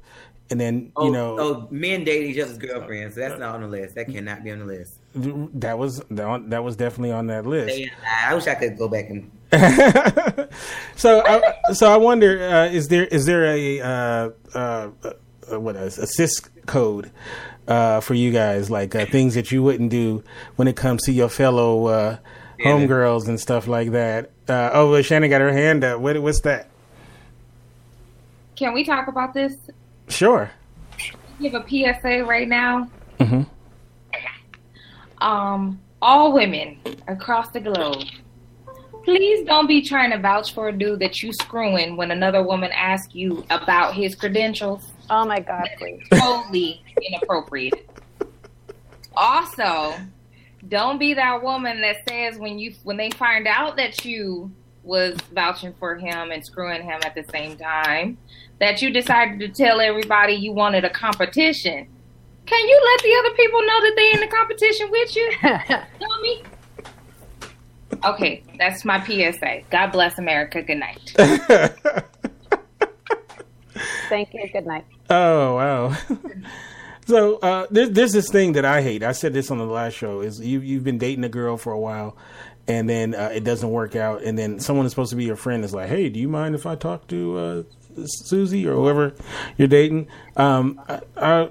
and then Oh, you know oh, men date each other's girlfriends. That's not on the list. That cannot be on the list. That was that was definitely on that list. They- I wish I could go back and. [laughs] so I, so I wonder uh, is there is there a uh, uh, uh, what is a sis code uh, for you guys like uh, things that you wouldn't do when it comes to your fellow uh, homegirls and stuff like that. Uh, oh, well, Shannon got her hand up. What, what's that? Can we talk about this? Sure. Give a PSA right now. hmm Um, all women across the globe, please don't be trying to vouch for a dude that you screwing when another woman asks you about his credentials. Oh my god, please. Totally inappropriate. Also, don't be that woman that says when you when they find out that you was vouching for him and screwing him at the same time that you decided to tell everybody you wanted a competition. Can you let the other people know that they're in the competition with you? [laughs] Dummy. Okay, that's my PSA. God bless America. Good night. [laughs] Thank you. Good night. Oh wow. so uh, there's there's this thing that I hate. I said this on the last show. Is you you've been dating a girl for a while, and then uh, it doesn't work out, and then someone is supposed to be your friend is like, hey, do you mind if I talk to uh, Susie or whoever you're dating? Um, I, I,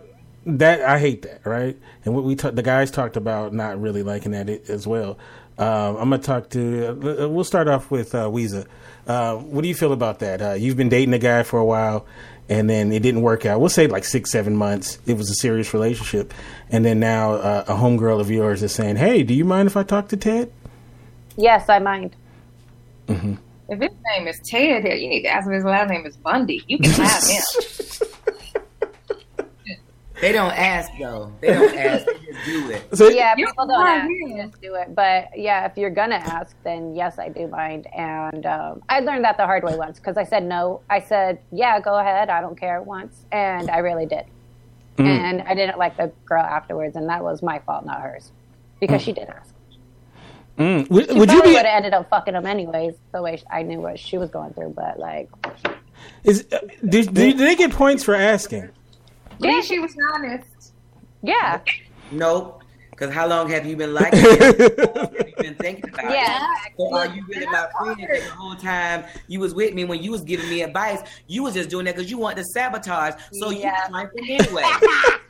that I hate that, right? And what we ta- the guys talked about not really liking that i- as well. Um, I'm gonna talk to. Uh, we'll start off with uh, Weeza. Uh, what do you feel about that? Uh, you've been dating a guy for a while, and then it didn't work out. We'll say like six, seven months. It was a serious relationship, and then now uh, a homegirl of yours is saying, "Hey, do you mind if I talk to Ted?" Yes, I mind. Mm-hmm. If his name is Ted, you need to ask him if his last name is Bundy. You can have him. [laughs] They don't ask though. They don't ask. They just do it. So, yeah, people don't ask, yeah. they just do it. But yeah, if you're gonna ask, then yes, I do mind. And um, I learned that the hard way once because I said no. I said yeah, go ahead, I don't care once, and I really did. Mm. And I didn't like the girl afterwards, and that was my fault, not hers, because she did ask. Mm. Would, She would you probably be? would have ended up fucking him anyways, the way I knew what she was going through. But like, Is uh, did, did they get points for asking? At least she was honest. yeah, Nope. Because how long have you been like this? How long have you been thinking about yeah. it? So are you really my friend? The whole time you was with me when you was giving me advice, you was just doing that because you wanted to sabotage. So Yeah. you was my friend anyway. [laughs]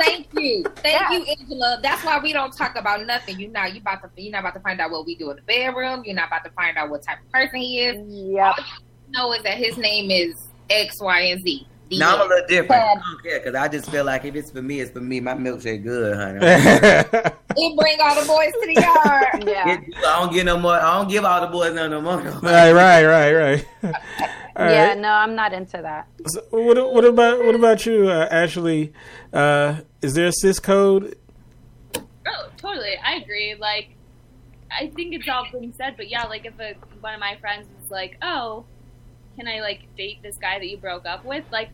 Thank you, thank Yeah. you, Angela. That's why we don't talk about nothing. You not you about to you're not about to find out what we do in the bedroom. You're not about to find out what type of person he is. Yep. Know is that his name is X, Y, and Z. The now I'm a little different. I don't care because I just feel like if it's for me, it's for me. My milkshake good, honey. [laughs] It bring all the boys to the yard. [laughs] Yeah. It- I don't get no more. I don't give all the boys no, no more. [laughs] right, right, right, right. All yeah, right. no, I'm not into that. So what, what about what about you, uh, Ashley? Uh, is there a sis code? Oh, totally. I agree. Like, I think it's all been said, but yeah, like if a, one of my friends was like, "Oh, can I like date this guy that you broke up with?" Like,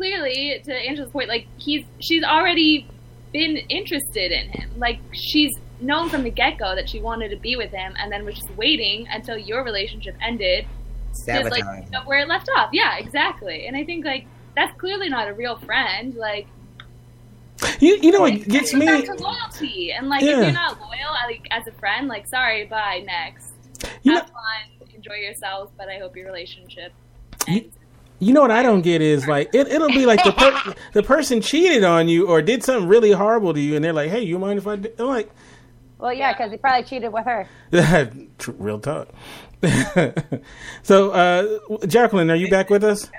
clearly, to Angela's point, like he's she's already been interested in him. Like she's known from the get go that she wanted to be with him, and then was just waiting until your relationship ended to Sabotage. like pick up where it left off. Yeah, exactly. And I think like that's clearly not a real friend. Like You you know what like, gets it's me? back to loyalty. And like, Yeah. if you're not loyal, like as a friend, like, sorry, bye, next. You Have know- fun, enjoy yourselves, but I hope your relationship. You- ends. You know what I don't get is like it, it'll be like the per, [laughs] the person cheated on you or did something really horrible to you, and they're like, "Hey, you mind if I?" Do? I'm like, Well, yeah, because he probably cheated with her. [laughs] Real talk. [laughs] so, uh, Jacqueline, are you back with us?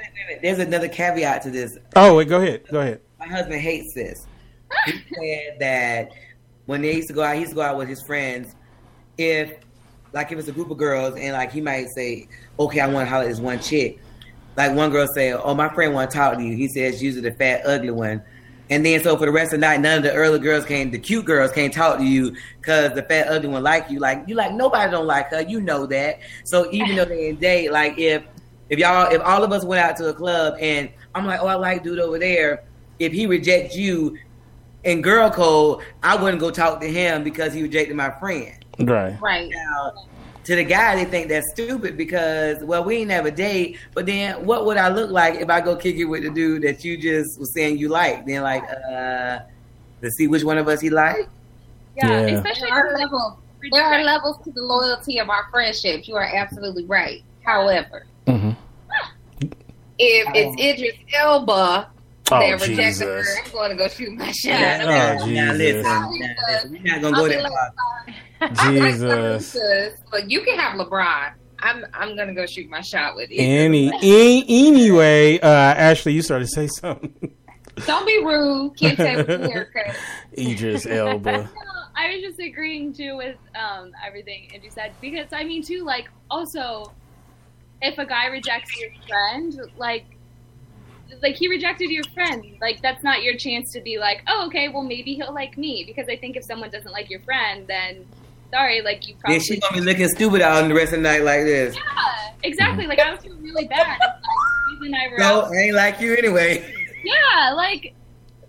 There's another caveat to this. Oh, wait, go ahead, go ahead. My husband hates this. He said that when they used to go out, he used to go out with his friends. If, like, if it's a group of girls, and like he might say, "Okay, I want to holler at this one chick." Like one girl say, "Oh, my friend want to talk to you." He says, "Usually the fat, ugly one." And then so for the rest of the night, none of the early girls came. The cute girls can't talk to you because the fat, ugly one like you. Like you, like nobody don't like her. You know that. So even though they in date, like if if y'all, if all of us went out to a club and I'm like, oh, I like dude over there. If he rejects you in girl code, I wouldn't go talk to him because he rejected my friend. Right. Right. Now, to the guy, they think that's stupid because, well, we ain't have a date. But then, what would I look like if I go kick it with the dude that you just was saying you like? Then, like, uh, to see which one of us he like. Yeah, Yeah. especially There are for, like, levels. There are levels to the loyalty of our friendships. You are absolutely right. However, Mhm. if it's Idris Elba Oh, that rejected Jesus. her, I'm going to go shoot my shot. Now, Oh, now, Jesus. listen, now, listen, we're not gonna go I'll be like, far. Jesus. But you can have LeBron. I'm I'm gonna go shoot my shot with Idris. Any, [laughs] a- anyway, uh, Ashley, you started to say something. Don't be rude. Can't say with your haircut. Idris Elba. [laughs] I was just agreeing too with um, everything Andrew said because I mean too like also if a guy rejects your friend like like he rejected your friend like that's not your chance to be like oh okay well maybe he'll like me because I think if someone doesn't like your friend then sorry like you probably Then she gonna be looking stupid out the rest of the night like this. yeah exactly like I was feeling really bad like, and I were No, out I ain't like you anyway. yeah like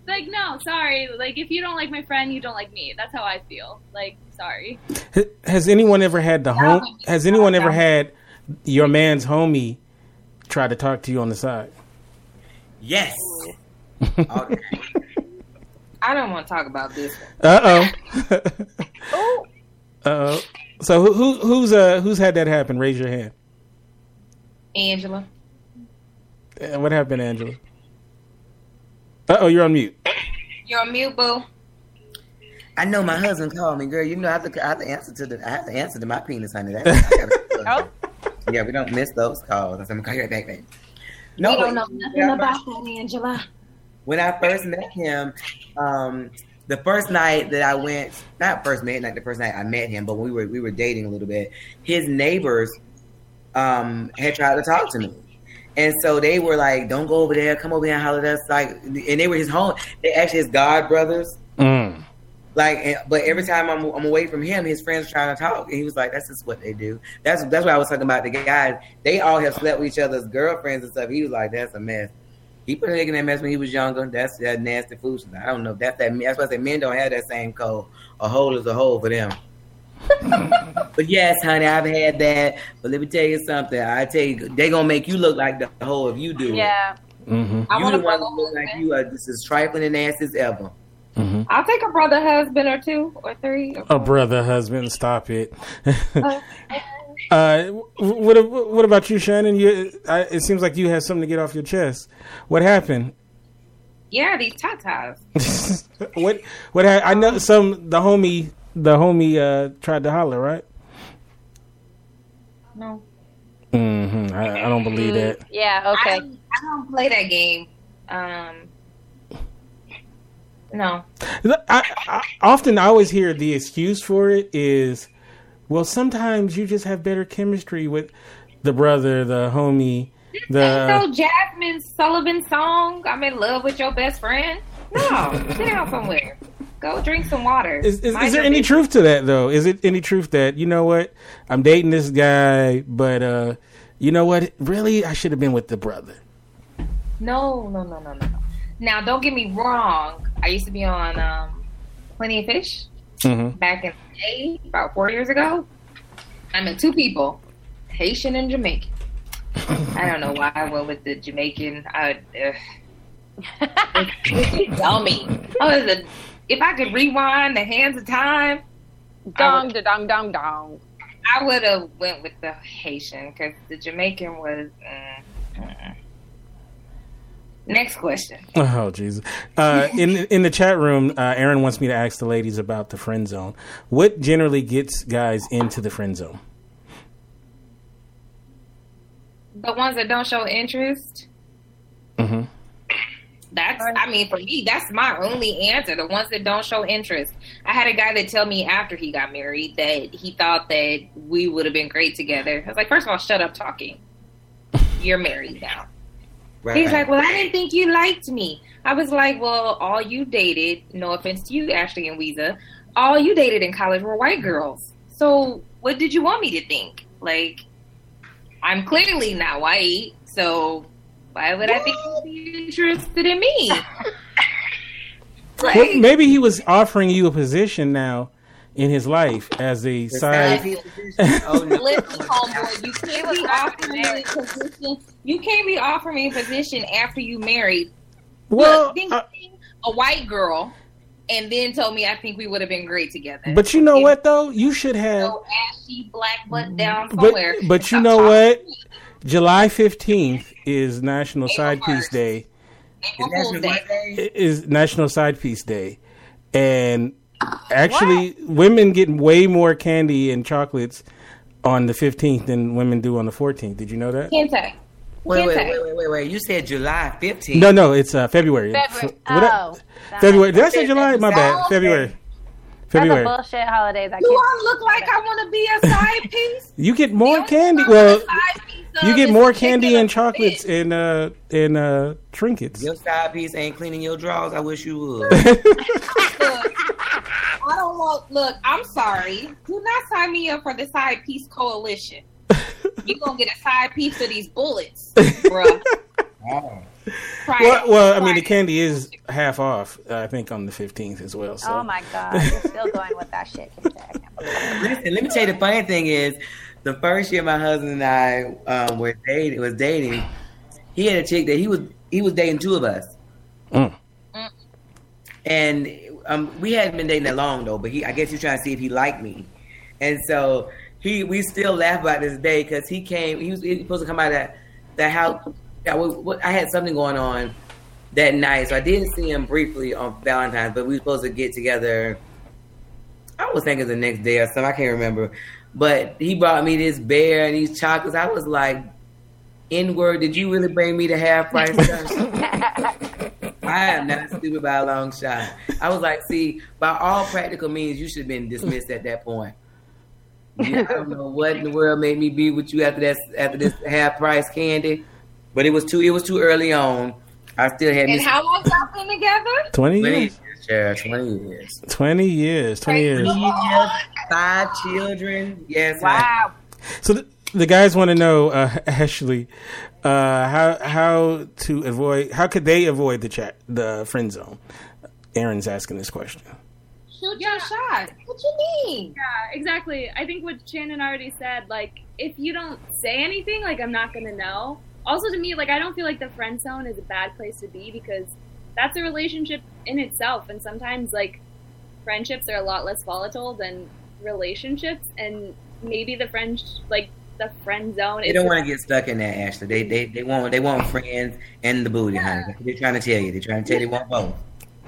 like no sorry like if you don't like my friend you don't like me that's how I feel like sorry Has anyone ever had the home? Has anyone ever had your man's homie try to talk to you on the side? Yes. [laughs] Okay. I don't want to talk about this. Uh [laughs] oh. Uh oh. So who, who who's uh who's had that happen? Raise your hand. Angela. Uh, What happened, Angela? Uh oh, you're on mute. You're on mute, boo. I know my husband called me, girl. You know I have to, I have to answer to the, I have to answer to my penis, honey. That, I gotta- [laughs] Oh. Yeah, we don't miss those calls. I said, I'm gonna call you right back, baby. No, we don't know nothing about first- that, Angela. When I first met him, um, the first night that I went, not first night, not the first night I met him, but we were we were dating a little bit. His neighbors um, had tried to talk to me. And so they were like, "Don't go over there. Come over here and holler at us." Like, and they were his home. They actually his god brothers. Mm. Like, and- but every time I'm, I'm away from him, his friends trying to talk, and he was like, "That's just what they do." That's that's what I was talking about. The guys, they all have slept with each other's girlfriends and stuff. He was like, "That's a mess." He put a nigga in that mess when he was younger. That's that nasty foolishness. I don't know. That's that. That's why I say men don't have that same code. A hole is a hole for them. [laughs] but yes, honey, I've had that. But let me tell you something. I tell you, they gonna make you look like the hole if you do it. Yeah. Mm-hmm. I You want the a one that look like you are just as trifling and nasty as ever. Mm-hmm. I'll take a brother husband or two or three. A brother, husband, stop it. uh, [laughs] what what about you, Shannon? You, I, it seems like you had something to get off your chest. What happened? Yeah, these tatas. [laughs] what what ha- I know some the homie the homie uh, tried to holler right. No. hmm I, I don't believe that. Yeah. Okay. I, I don't play that game. Um, no. I, I, often I always hear the excuse for it is, well, sometimes you just have better chemistry with the brother, the homie, the. so Jazmine Sullivan song, I'm in love with your best friend. No, [laughs] sit down somewhere. Go drink some water. Is, is, is there any business. truth to that though? Is it any truth that you know what I'm dating this guy, but uh, you know what? Really, I should have been with the brother. No, no, no, no, no, no. Now, don't get me wrong. I used to be on um, Plenty of Fish Mm-hmm. back in the day, about four years ago. I met two people, Haitian and Jamaican. [laughs] I don't know why I went with the Jamaican. I, [laughs] uh, dummy. [laughs] I was a, if I could rewind the hands of time, Dong, da, dong, dong, dong. I would have went with the Haitian because the Jamaican was. Uh, uh. Next question. Oh Jesus! Uh, in in the chat room, uh, Aaron wants me to ask the ladies about the friend zone. What generally gets guys into the friend zone? The ones that don't show interest. Mm-hmm. That's, I mean, for me, that's my only answer. The ones that don't show interest. I had a guy that tell me after he got married that he thought that we would have been great together. I was like, first of all, shut up talking. You're married now. Right. He's like, well, I didn't think you liked me. I was like, well, all you dated, no offense to you, Ashley and Weeza, all you dated in college were white girls. So what did you want me to think? Like, I'm clearly not white, so why would I think you'd be interested in me? [laughs] Like, Well, maybe he was offering you a position now in his life as a side. [laughs] oh, no. Listen, homeboy, you can't be offering me a position. You can't be offering me a position after you married. Well, Look, then uh, a white girl, and then told me I think we would have been great together. but you know what though? You should have. So ashy black butt down But somewhere. but you know what? July fifteenth is National Side April Piece Day. April Fool's Day. It is National Side Piece Day, and actually, women get way more candy and chocolates on the fifteenth than women do on the fourteenth. Did you know that? Kinte. Wait, wait, wait, wait, wait, wait. You said July 15th. No, no, it's uh, February. February. F- what I- Oh, February. Did I say July? My bad. Oh, February. That's a February. bullshit holiday. That Do kids- I look like I want to be a side [laughs] piece? You get more candy. thing I Well, want a side piece of you get more candy and chocolates fish. and uh and uh trinkets. Your side piece ain't cleaning your drawers. I wish you would. [laughs] Look, I don't want. Look, I'm sorry. Do not sign me up for the side piece coalition. You gonna get a side piece of these bullets, bro? [laughs] Try Well, well, I mean, the candy is half off. Uh, I think on the fifteenth as well. So. Oh my god, you're still going with that shit. Kinte. I can't believe it. Listen, let me tell you the funny thing is, the first year my husband and I um, were dating, was dating, he had a chick that he was he was dating two of us, Mm. and um, we hadn't been dating that long though. But he, I guess he was trying to see if he liked me, and so he we still laugh about this day because he came. He was, he was supposed to come out of that that house. I, was, I had something going on that night, so I didn't see him briefly on Valentine's, but we were supposed to get together. I was thinking the next day or something. I can't remember. But he brought me this bear and these chocolates. I was like, N word, did you really bring me to half price? I am not stupid by a long shot. I was like, see, by all practical means, you should have been dismissed at that point. Yeah, I don't know what in the world made me be with you after that after this half price candy, but it was too it was too early on. I still had. And how long y'all been together? Twenty years. Yeah, twenty years. Twenty years. Twenty years. Five children. Yes. Wow. So the, the guys want to know, uh, [laughs] Ashley, uh, how how to avoid how could they avoid the chat the friend zone? Aaron's asking this question. Shoot your shot. What you mean? Yeah, exactly. I think what Shannon already said, like, if you don't say anything, like, I'm not going to know. Also, to me, like, I don't feel like the friend zone is a bad place to be because that's a relationship in itself. And sometimes, like, friendships are a lot less volatile than relationships. And maybe the friend, like, the friend zone They don't want to get stuck in that, Ashley. They they they want they want friends and the booty, honey. They're trying to tell you. They're trying to tell you they want both.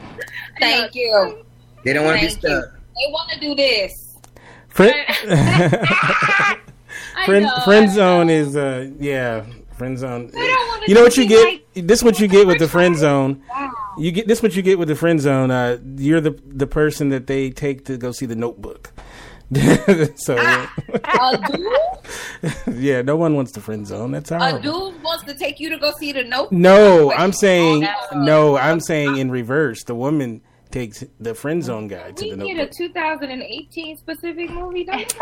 [laughs] Thank you. They don't want to be Thank you. stuck. They want to do this. Friend, [laughs] [laughs] friend, know, friend zone is uh yeah friend zone. They don't want to You know what you be get? This what you get with the friend zone. Wow. You get this what you get with the friend zone. Uh, you're the the person that they take to go see the Notebook. [laughs] so A dude, [laughs] yeah, no one wants the friend zone. That's how a dude wants to take you to go see the note. No, I'm saying Oh, no. I'm saying in reverse. The woman takes the friend zone guy to We the need a 2018 specific movie. Don't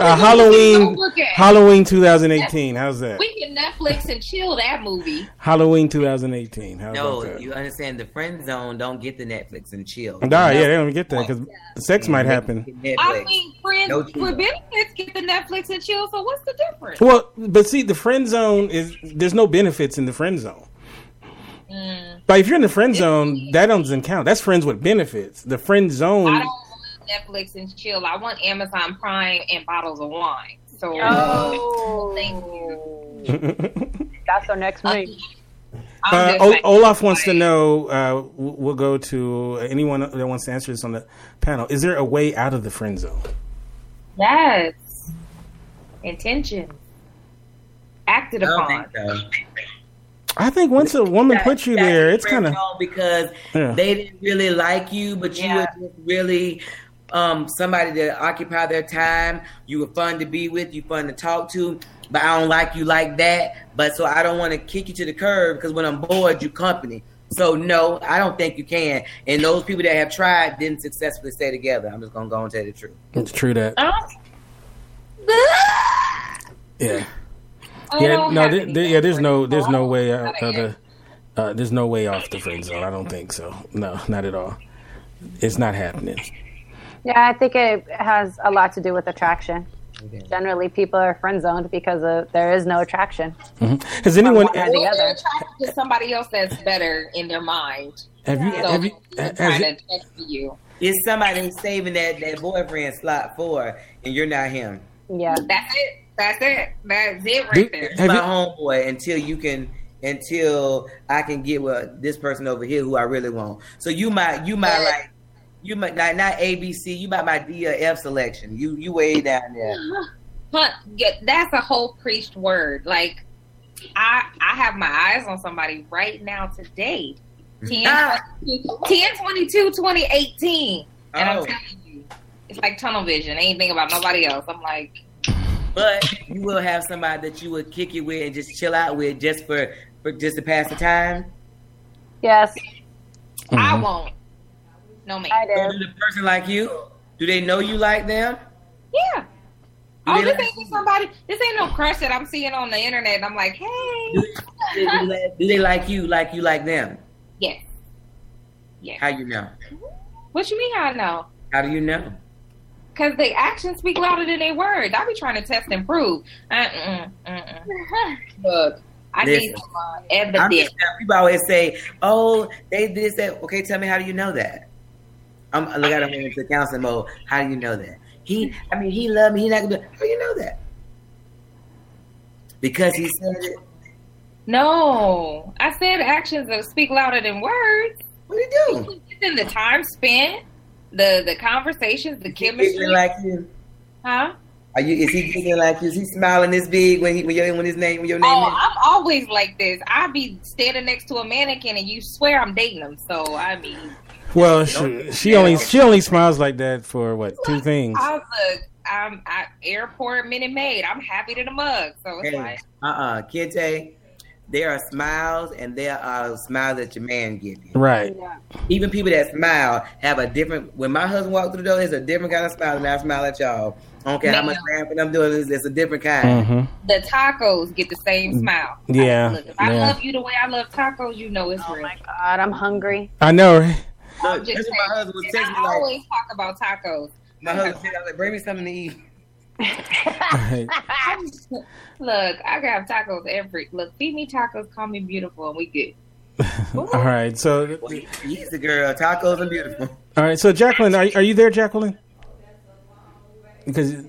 Uh, [laughs] Halloween, Halloween 2018. How's that? we can Netflix and chill that movie. Halloween 2018. How's No, that? you understand the friend zone. Don't get the Netflix and chill. Nah, yeah, they don't get that because sex might happen. Netflix. I mean, friends No for benefits get the Netflix and chill. So what's the difference? Well, but see, the friend zone is there's no benefits in the friend zone. Mm. But if you're in the friend zone, that doesn't count. That's friends with benefits. The friend zone. I zone. don't want Netflix and chill. I want Amazon Prime and bottles of wine. So Oh, thank you. [laughs] that's our next move. I'm Uh, o- Olaf wants to know. Uh, we'll go to anyone that wants to answer this on the panel. Is there a way out of the friend zone? Yes. Intention. Acted I don't upon. Think so. I think once a woman puts you there, it's kind of because Yeah. they didn't really like you, but you Yeah. were just really um, somebody to occupy their time. You were fun to be with, you fun to talk to, but I don't like you like that. But so I don't want to kick you to the curb because when I'm bored, you company. So no, I don't think you can. And those people that have tried didn't successfully stay together. I'm just gonna go and tell the truth. it's true that. Oh. [laughs] Yeah. I Yeah, don't no, have there, any there- yeah. There's no, there's no way out of the. Uh, there's no way off the friend zone. I don't think so. No, not at all. It's not happening. Yeah, I think it has a lot to do with attraction. Generally, people are friend zoned because of, there is no attraction. Has anyone one or Or the other. attracted to somebody else that's better in their mind. have you So have you they're has, trying to test you. It's somebody who's saving that, that boyfriend slot for, and you're not him. Yeah. That's it. That's it. That's it right Do- there. have my you- homeboy until you can until I can get with this person over here who I really want. So you might you might Yeah. like you might not not ABC, you might my D or F selection. You you way down there. [laughs] Hunt, yeah, that's a whole preached word. Like I I have my eyes on somebody right now today. [laughs] 10, Ah. 10 22, 2018. And Oh. I'm telling you, it's like tunnel vision. Ain't think about nobody else. I'm like, But you will have somebody that you would kick it with and just chill out with just for, for just to pass the time. Yes, I mm-hmm. won't. No man. I So do. do the person like you? Do they know you like them? Yeah. Do Oh, this like ain't just somebody. This ain't no crush that I'm seeing on the internet. And I'm like, hey, do, they, do, they, do they like you like you like them? yes, yes. How you know? What you mean? How I know? How do you know? Because the actions speak louder than their words. I be trying to test and prove. Uh-uh, uh-uh. Look, I need Listen. some uh, evidence. people always say, "Oh, they did this, that." Okay, tell me how do you know that? I'm I look at him into counseling mode. How do you know that? He, I mean, he loved me. He not gonna. do- How do you know that? Because he said it. No, I said actions that speak louder than words. What do you do? It's in the time spent, the the conversations, the He chemistry. like you. huh? Are you? Is he getting like? You? Is he smiling this big when he when, your, when his name when your name? Oh, is? I'm always like this. I be standing next to a mannequin and you swear I'm dating him. So I mean, Well, she, she only she only smiles like that for what two things. I look. I'm at airport Minute Maid. I'm happy to the mug. So it's Hey, like uh-uh, Kinte. There are smiles and there are smiles that your man give you. Right. Even people that smile have a different. When my husband walked through the door, it's a different kind of smile than I smile at y'all. I don't care how much laughing I'm doing. It's, it's a different kind. Mm-hmm. the tacos get the same smile. Yeah, Look, if I love you the way I love tacos, you know it's real. Oh my god, I'm hungry. I know. Right? I'm Look, just that's what my husband was texting me I like. always talk about tacos. My husband said, like, bring me something to eat." Look, I can have tacos every. Look, feed me tacos, call me beautiful, and we good. [laughs] All right. So Well, he- he's the girl. Tacos and beautiful. all right. So Jacqueline, are, are you there, Jacqueline? Because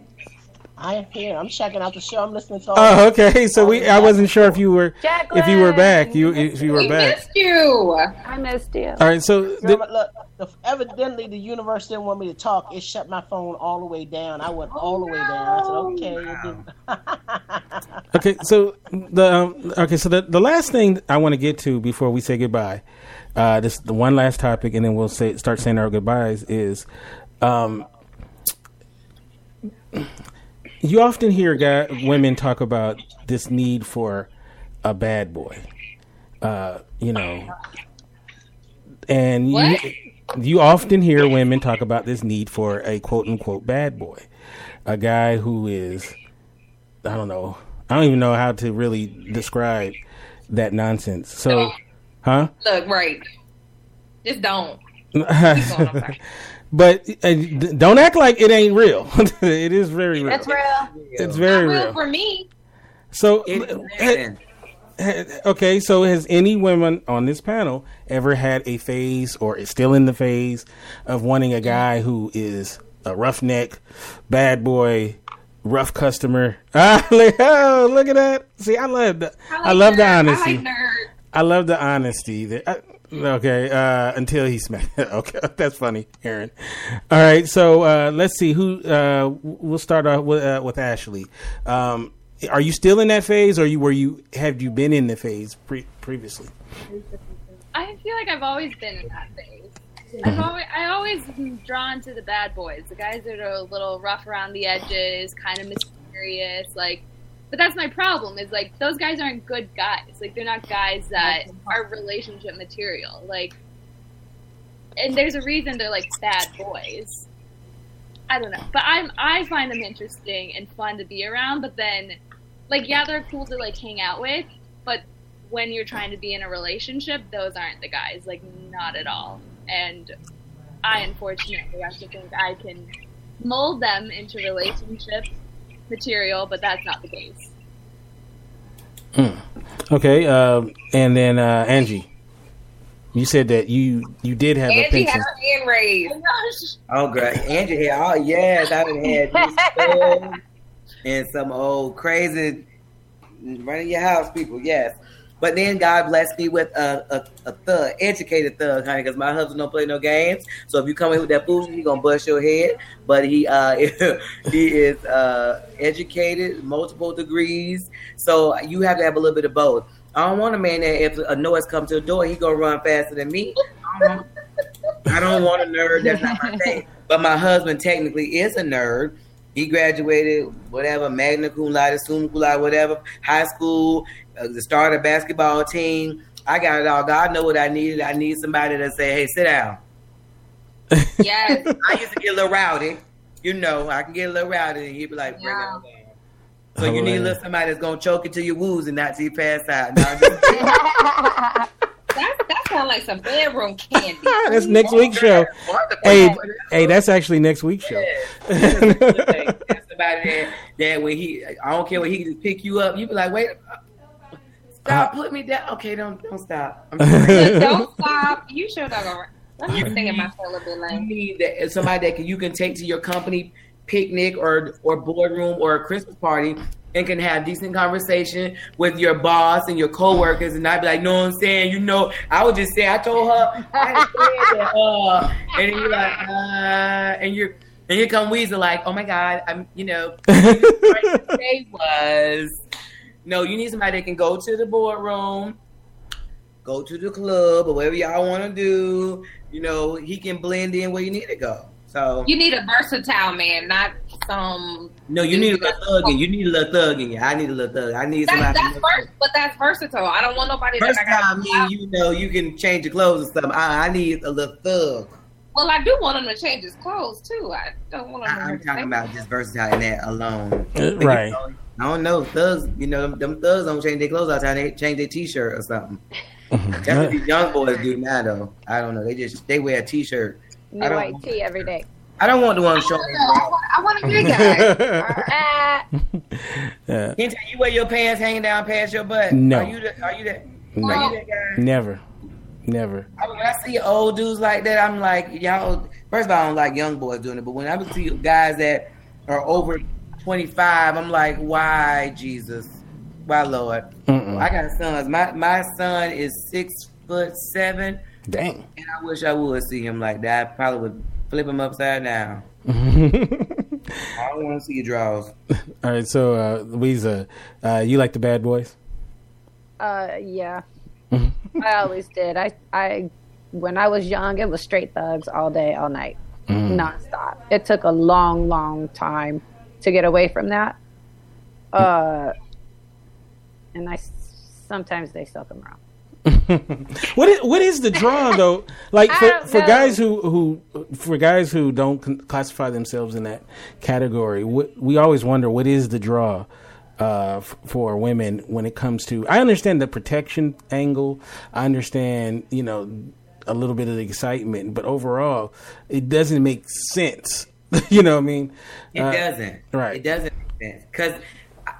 I am here. I'm checking out the show. I'm listening to all oh, okay. So we I wasn't sure if you were if you were back. You if you were We back. missed you. I missed you. All right. So Girl, the, look, the, evidently the universe didn't want me to talk. It shut my phone all the way down. I went all the way down. I said, okay. It [laughs] okay. So the um, okay. So the the last thing I want to get to before we say goodbye, uh, this the one last topic, and then we'll say start saying our goodbyes is. Um, you often hear guy, women talk about this need for a bad boy, uh, you know, and you, you often hear women talk about this need for a quote unquote bad boy, a guy who is, I don't know, I don't even know how to really describe that nonsense. So, huh? Look, right. Just don't. [laughs] Going, I'm sorry. But uh, don't act like it ain't real. [laughs] it is very real. It's real. It's very Not real real. for me. So, It- uh, okay, so has any woman on this panel ever had a phase or is still in the phase of wanting a guy who is a roughneck, bad boy, rough customer? [laughs] Ah, look, oh, look at that! See, I love the, I, like love the honesty. I like nerd. I love the honesty. That- I- okay, uh, until he smacked. [laughs] okay, that's funny, Aaron. All right, so uh, let's see who. Uh, we'll start off with, uh, with Ashley. Um, are you still in that phase, or you were you have you been in the phase pre- previously? I feel like I've always been in that phase. I've always, I always drawn to the bad boys, the guys that are a little rough around the edges, kind of mysterious, like. But that's my problem. Is like those guys aren't good guys. Like they're not guys that are relationship material. Like, and there's a reason they're like bad boys. I don't know, but I'm I find them interesting and fun to be around. But then, like, yeah, they're cool to like hang out with, but when you're trying to be in a relationship, those aren't the guys. Like, not at all. And I unfortunately have to think I can mold them into relationship material, but that's not the case. Okay, um, and then uh, Angie, you said that you you did have a Angie pink. had her hand raised. Oh, great. Andrew here. Oh, yes. I done had this [laughs] stuff and some old crazy running your house people. Yes. But then God blessed me with a, a, a thug, educated thug, honey, because my husband don't play no games. So if you come in with that food, he gonna bust your head. But he uh, [laughs] he is uh, educated, multiple degrees. So you have to have a little bit of both. I don't want a man that if a noise comes to the door, he gonna run faster than me. I don't, I don't want a nerd. That's not my thing. But my husband technically is a nerd. He graduated whatever magna cum laude, summa cum laude, whatever, high school, uh, the start of basketball team. I got it all. God know what I needed. I need somebody to say, "Hey, sit down." [laughs] Yes. I used to get a little rowdy. You know, I can get a little rowdy, and he'd be like, "Bring it on down." So you need a little somebody that's gonna choke it to your woos and not till you pass out. No, just- [laughs] That, that sounds like some bedroom candy. [laughs] that's next week's show. Hey, hey, that's actually next week's show. That's somebody that, that when he, I don't care when he just pick you up, you be like, wait, stop, put me down. Okay, don't don't stop. I'm [laughs] sorry. [laughs] Don't stop. You sure not gonna. Let me sing in my soul a bit you need that somebody that can, you can take to your company picnic or or boardroom or a Christmas party and can have decent conversation with your boss and your coworkers and not be like, no, I'm saying, you know, I would just say, I told her, I said that, uh, and you're like, uh, and you're And here come Weeza like, oh my God, I'm, you know, [laughs] day was, no, you need somebody that can go to the boardroom, go to the club or whatever y'all want to do. You know, he can blend in where you need to go. So you need a versatile man, not some. No, you need a little thugging. You need a little thugging. I need a little thug. I need somebody. that's vers- but that's versatile. I don't want nobody First that I time, got. me, you know, you can change your clothes and stuff. I, I need a little thug. Well, I do want him to change his clothes too. I don't want him. I, to I'm talking about just versatile in that alone. Uh, right. I don't know. Thugs, you know, them, them thugs don't change their clothes all the time. They change their t-shirt or something. [laughs] That's what these young boys do now, though. I don't know. They just they wear a t-shirt. New I don't- white tee every day. I don't want the one showing. No, I want, I want a good guy. Ah, [laughs] [laughs] Yeah. Can't you wear your pants hanging down past your butt? No. Are you the, are you that? No. Are you that guy? Never. Never. I mean, when I see old dudes like that, I'm like, y'all. First of all, I don't like young boys doing it, but when I see guys that are over 25, I'm like, why, Jesus? Why, Lord? Mm-mm. I got sons. My my son is six foot seven, Dang. and I wish I would see him like that. I probably would flip him upside down. [laughs] I don't want to see your draws. All right, so uh, Louisa, uh, you like the bad boys? uh, yeah. I always did. I, I, when I was young, it was straight thugs all day, all night, nonstop. It took a long, long time to get away from that. Uh, and I sometimes they still come around. [laughs] What is what is the draw though? Like [laughs] for, for guys who who for guys who don't classify themselves in that category, what, we always wonder what is the draw uh, f- for women when it comes to. I understand the protection angle. I understand you know a little bit of the excitement, but overall, it doesn't make sense. [laughs] you know what I mean? It Uh, doesn't. right. It doesn't make sense. Because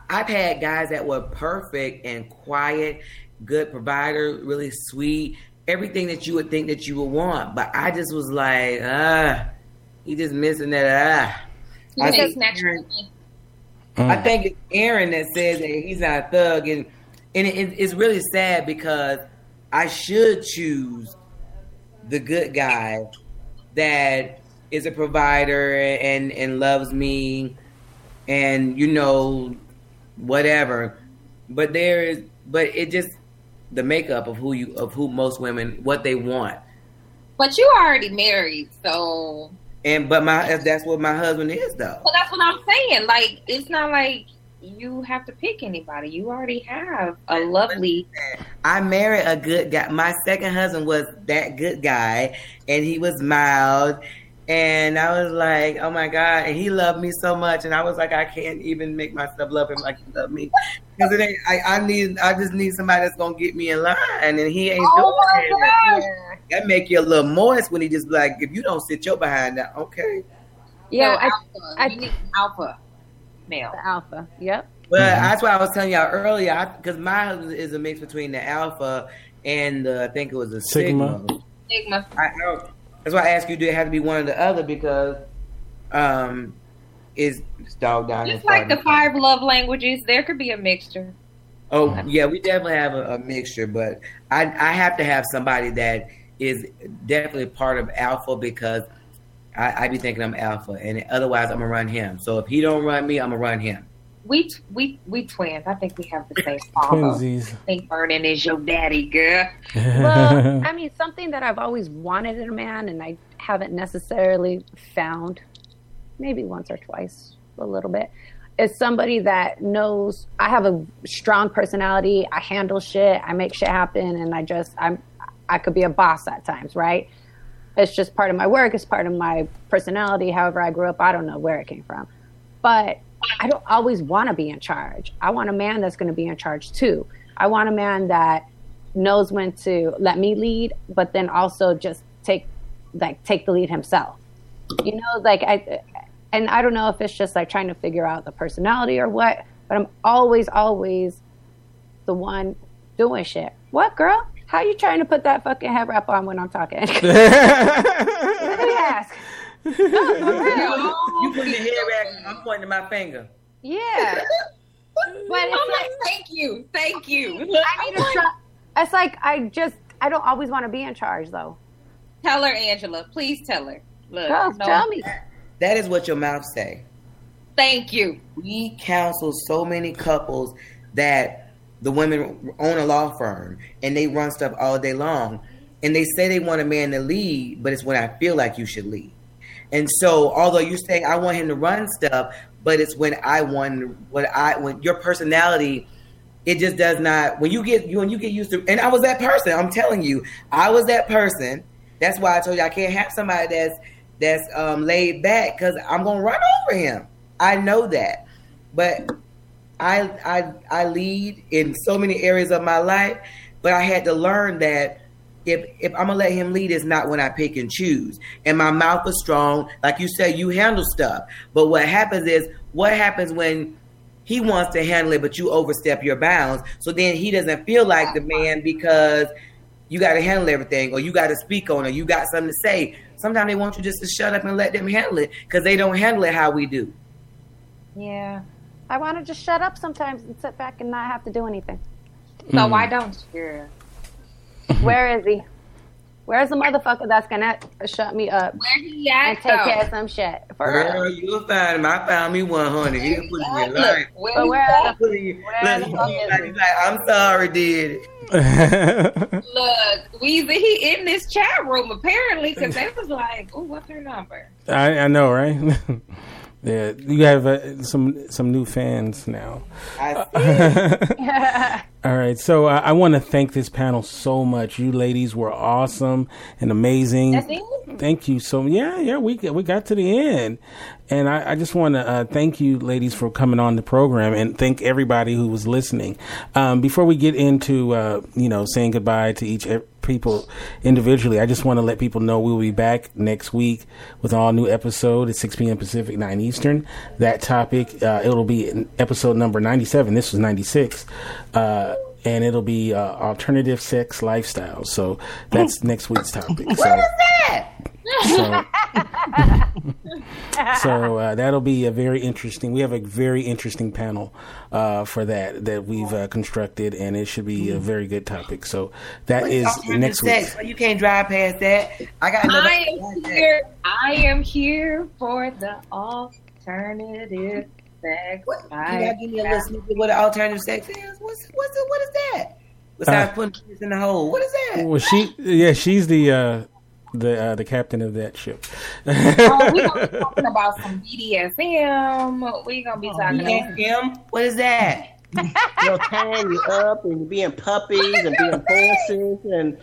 I've had guys that were perfect and quiet, good provider, really sweet, everything that you would think that you would want. But I just was like, ah, he just missing that ah. I He think, snatched Aaron, me. I think it's Aaron that says that he's not a thug, and and it, it's really sad because I should choose the good guy that is a provider and and loves me and you know whatever but there is but it just the makeup of who you of who most women what they want But you are already married, so and but my that's what my husband is though well, that's what I'm saying. Like, it's not like you have to pick anybody. You already have a lovely. I married a good guy. My second husband was that good guy, and he was mild. And I was like, oh my God. And he loved me so much. And I was like, I can't even make myself love him like he loved me. Because it ain't, I, I need, I just need somebody that's going to get me in line. And he ain't Oh my doing that. That make you a little moist when he just like, if you don't sit your behind down, okay. Yeah, so I, alpha. I- you need alpha male. the alpha. Yep. But mm-hmm. that's why I was telling y'all earlier, because my husband is a mix between the alpha and the, I think it was a Sigma. sigma. Stigma. I, I don't, that's why I ask you, do it have to be one or the other? Because um, is it's dog down Just like the five love languages, there could be a mixture. Oh yeah, we definitely have a, a mixture, but I I have to have somebody that is definitely part of alpha because I, I be thinking I'm alpha, and otherwise I'm gonna run him. So if he don't run me, I'm gonna run him. We we we twins. I think we have the same [laughs] father. Twinsies. I think Vernon is your daddy, girl. [laughs] Well, I mean, something that I've always wanted in a man, and I haven't necessarily found, maybe once or twice, a little bit, is somebody that knows I have a strong personality. I handle shit. I make shit happen, and I just I'm I could be a boss at times, right? It's just part of my work. It's part of my personality. However, I grew up. I don't know where it came from, but I don't always want to be in charge. I want a man that's going to be in charge too. I want a man that knows when to let me lead, but then also just take like take the lead himself. You know, like I and I don't know if it's just like trying to figure out the personality or what, but I'm always always the one doing shit. What girl? How you trying to put that fucking head wrap on when I'm talking? [laughs] Let me ask. No, for real. You put the head back. I'm pointing my finger. Yeah. But it's I'm like, like, thank you, thank you. I need to try. It's like I just I don't always want to be in charge though. Tell her, Angela. Please tell her. Look, Girl, no, tell me. That is what your mouth say. Thank you. We counsel so many couples that the women own a law firm and they run stuff all day long. And they say they want a man to lead, but it's when I feel like you should lead. And so, although you say I want him to run stuff, but it's when I want what I when your personality, it just does not. When you get when you get used to, and I was that person. I'm telling you, I was that person. That's why I told you I can't have somebody that's that's um, laid back because I'm gonna run over him. I know that, but I I I lead in so many areas of my life, but I had to learn that if if I'm gonna let him lead, it's not when I pick and choose. And my mouth is strong, like you said, you handle stuff. But what happens is, what happens when he wants to handle it, but you overstep your bounds? So then he doesn't feel like the man because you got to handle everything, or you got to speak on it, you got something to say. Sometimes they want you just to shut up and let them handle it because they don't handle it how we do. Yeah. I want to just shut up sometimes and sit back and not have to do anything. Hmm. So why don't you? [laughs] Where is he? Where's the motherfucker that's gonna shut me up Where he and take though? care of some shit? For Girl, real. you'll find him. I found me one, honey. He'll put it in your Look, life. But he where at? the, Put it in where the fuck is like, like, I'm sorry, did Look, Weezy, he in this chat room apparently because they was like, "Oh, what's her number?" I, I know, right? [laughs] yeah, you have uh, some some new fans now. [laughs] All right, so uh, I want to thank this panel so much. You ladies were awesome and amazing. Thank you so. Yeah, yeah, we we got to the end, and I, I just want to uh, thank you, ladies, for coming on the program, and thank everybody who was listening. Um, before we get into uh, you know saying goodbye to each people individually, I just want to let people know we'll be back next week with an all new episode at 6 p.m. Pacific, 9 Eastern. That topic uh, it'll be in episode number 97. This was 96. Uh, and it'll be uh, alternative sex lifestyles. So that's [laughs] next week's topic. So, so, [laughs] so uh, that'll be a very interesting. We have a very interesting panel uh, for that that we've uh, constructed, and it should be a very good topic. So that is Alternative next week. sex. You can't drive past that. I got another. I am here. I am here for the alternative sex. What? You gotta give me a little snippet of what an alternative sex is. What's what's it, what is that? Besides Uh, putting penis in the hole, what is that? Well, she, yeah, she's the uh, the uh, the captain of that ship. Oh, we gonna be talking about some BDSM. We gonna be talking about BDSM? What is that? You know, tying you up and being puppies and being horses and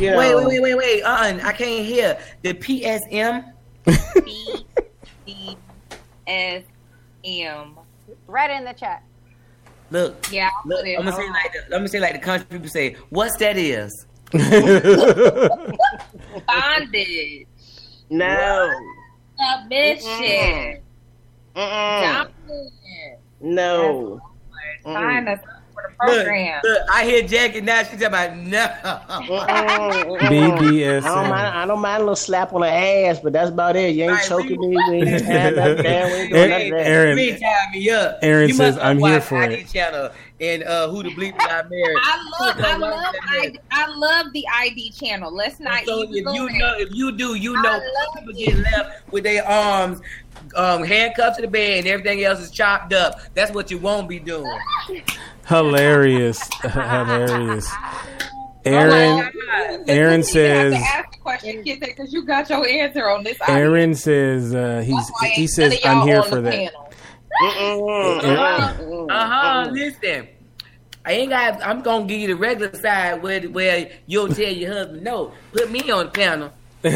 you know. Wait, wait, wait, wait, wait. Uh, I can't hear the PSM. BDSM. Right in the chat. Look, Yeah, look. put it I'm gonna say like the, I'm gonna say like the country people say. What's that is? Bondage, No. submission, Mm-mm. dominance. No. Sign us for the Look, program. look, I hear Jackie now. She's talking about no. BDSM. [laughs] I don't, mind, I don't mind a little slap on the ass, but that's about it. You ain't Right, choking me. We ain't tying [laughs] nothing. We ain't doing none of that. Aaron- you ain't tying me up. Aaron you says, "I'm here for ID it." Channel and uh, who the bleep got [laughs] married. I love, I love, that I. I love the ID channel. Let's not So even if go you there. know, if you do, you know, people it. get left with their arms um, handcuffed to the bed and everything else is chopped up. That's what you won't be doing. [laughs] Hilarious, [laughs] hilarious. Oh Aaron, my God. Aaron You says- have to ask the question, Kid, because you got your answer on this. Aaron says uh, he's he says none of y'all I'm here on for the that. Uh, Listen, I ain't got. I'm gonna give you the regular side where where you'll tell your husband no. Put me on the panel. [laughs] you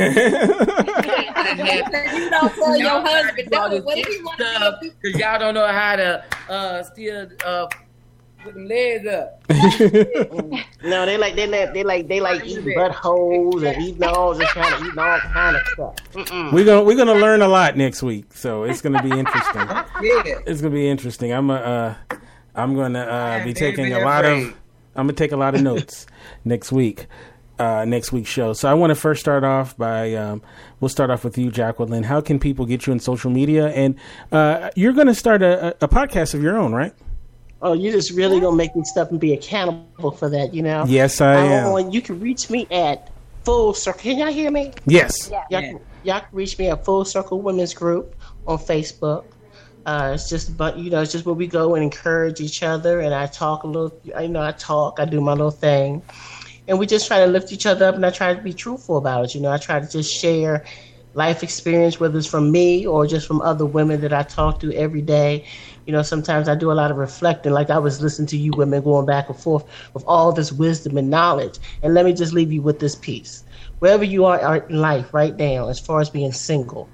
don't tell your Y'all trying to husband no. What if he extra want to Cause y'all don't know how to uh still uh put them legs up. [laughs] No, they like they like they like they like eating buttholes and eating all this kind of eating all kind of stuff. Mm-mm. we're gonna we're gonna learn a lot next week, so it's gonna be interesting. [laughs] Yeah. It's gonna be interesting. I'm a, uh, I'm gonna uh, be taking a I'm lot of. I'm gonna take a lot of notes [laughs] next week. Uh, next week's show. So I want to first start off by um, we'll start off with you, Jacqueline. How can people get you on social media? And uh, you're going to start a, a a podcast of your own, right? Oh, you just really gonna make me stuff and be accountable for that, you know? Yes, I am. And you can reach me at full circle. Can y'all hear me? Yes. Yeah. Y'all can- y'all can reach me at Full Circle Women's Group on Facebook. Uh, it's just, but you know, it's just where we go and encourage each other. And I talk a little, you know, I talk, I do my little thing, and we just try to lift each other up. And I try to be truthful about it. You know, I try to just share life experience, whether it's from me or just from other women that I talk to every day. You know, sometimes I do a lot of reflecting, like I was listening to you women going back and forth with all this wisdom and knowledge. And let me just leave you with this piece. Wherever you are in life right now, as far as being single,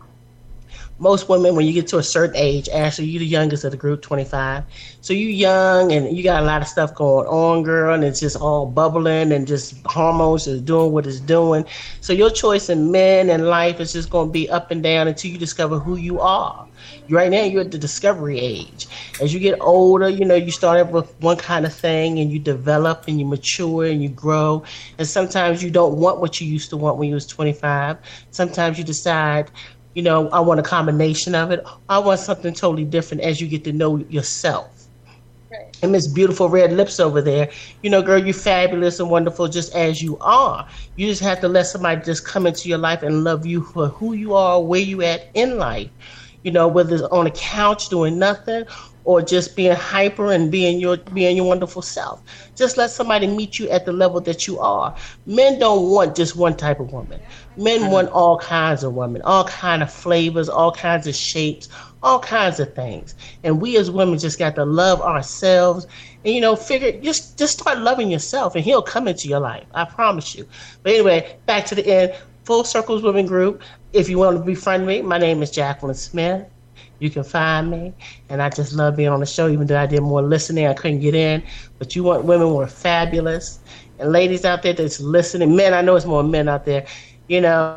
most women, when you get to a certain age, Ashley, you're the youngest of the group, 25. So you young and you got a lot of stuff going on, girl, and it's just all bubbling and just hormones is doing what it's doing. So your choice in men and life is just going to be up and down until you discover who you are. Right now, you're at the discovery age. As you get older, you know, you start out with one kind of thing and you develop and you mature and you grow. And sometimes you don't want what you used to want when you was 25. Sometimes you decide, you know, I want a combination of it. I want something totally different as you get to know yourself. Right. And Miss Beautiful Red Lips over there, you know, girl, you're fabulous and wonderful just as you are. You just have to let somebody just come into your life and love you for who you are, where you at in life. You know, whether it's on a couch doing nothing or just being hyper and being your being your wonderful self. Just let somebody meet you at the level that you are. Men don't want just one type of woman. Men mm-hmm. want all kinds of women, all kind of flavors, all kinds of shapes, all kinds of things. And we as women just got to love ourselves and you know, figure just just start loving yourself and he'll come into your life. I promise you. But anyway, back to the end. Full Circles Women Group. If you want to befriend me, my name is Jacqueline Smith. You can find me, and I just love being on the show. Even though I did more listening, I couldn't get in. But you want women were fabulous, and ladies out there that's listening, men. I know it's more men out there. You know,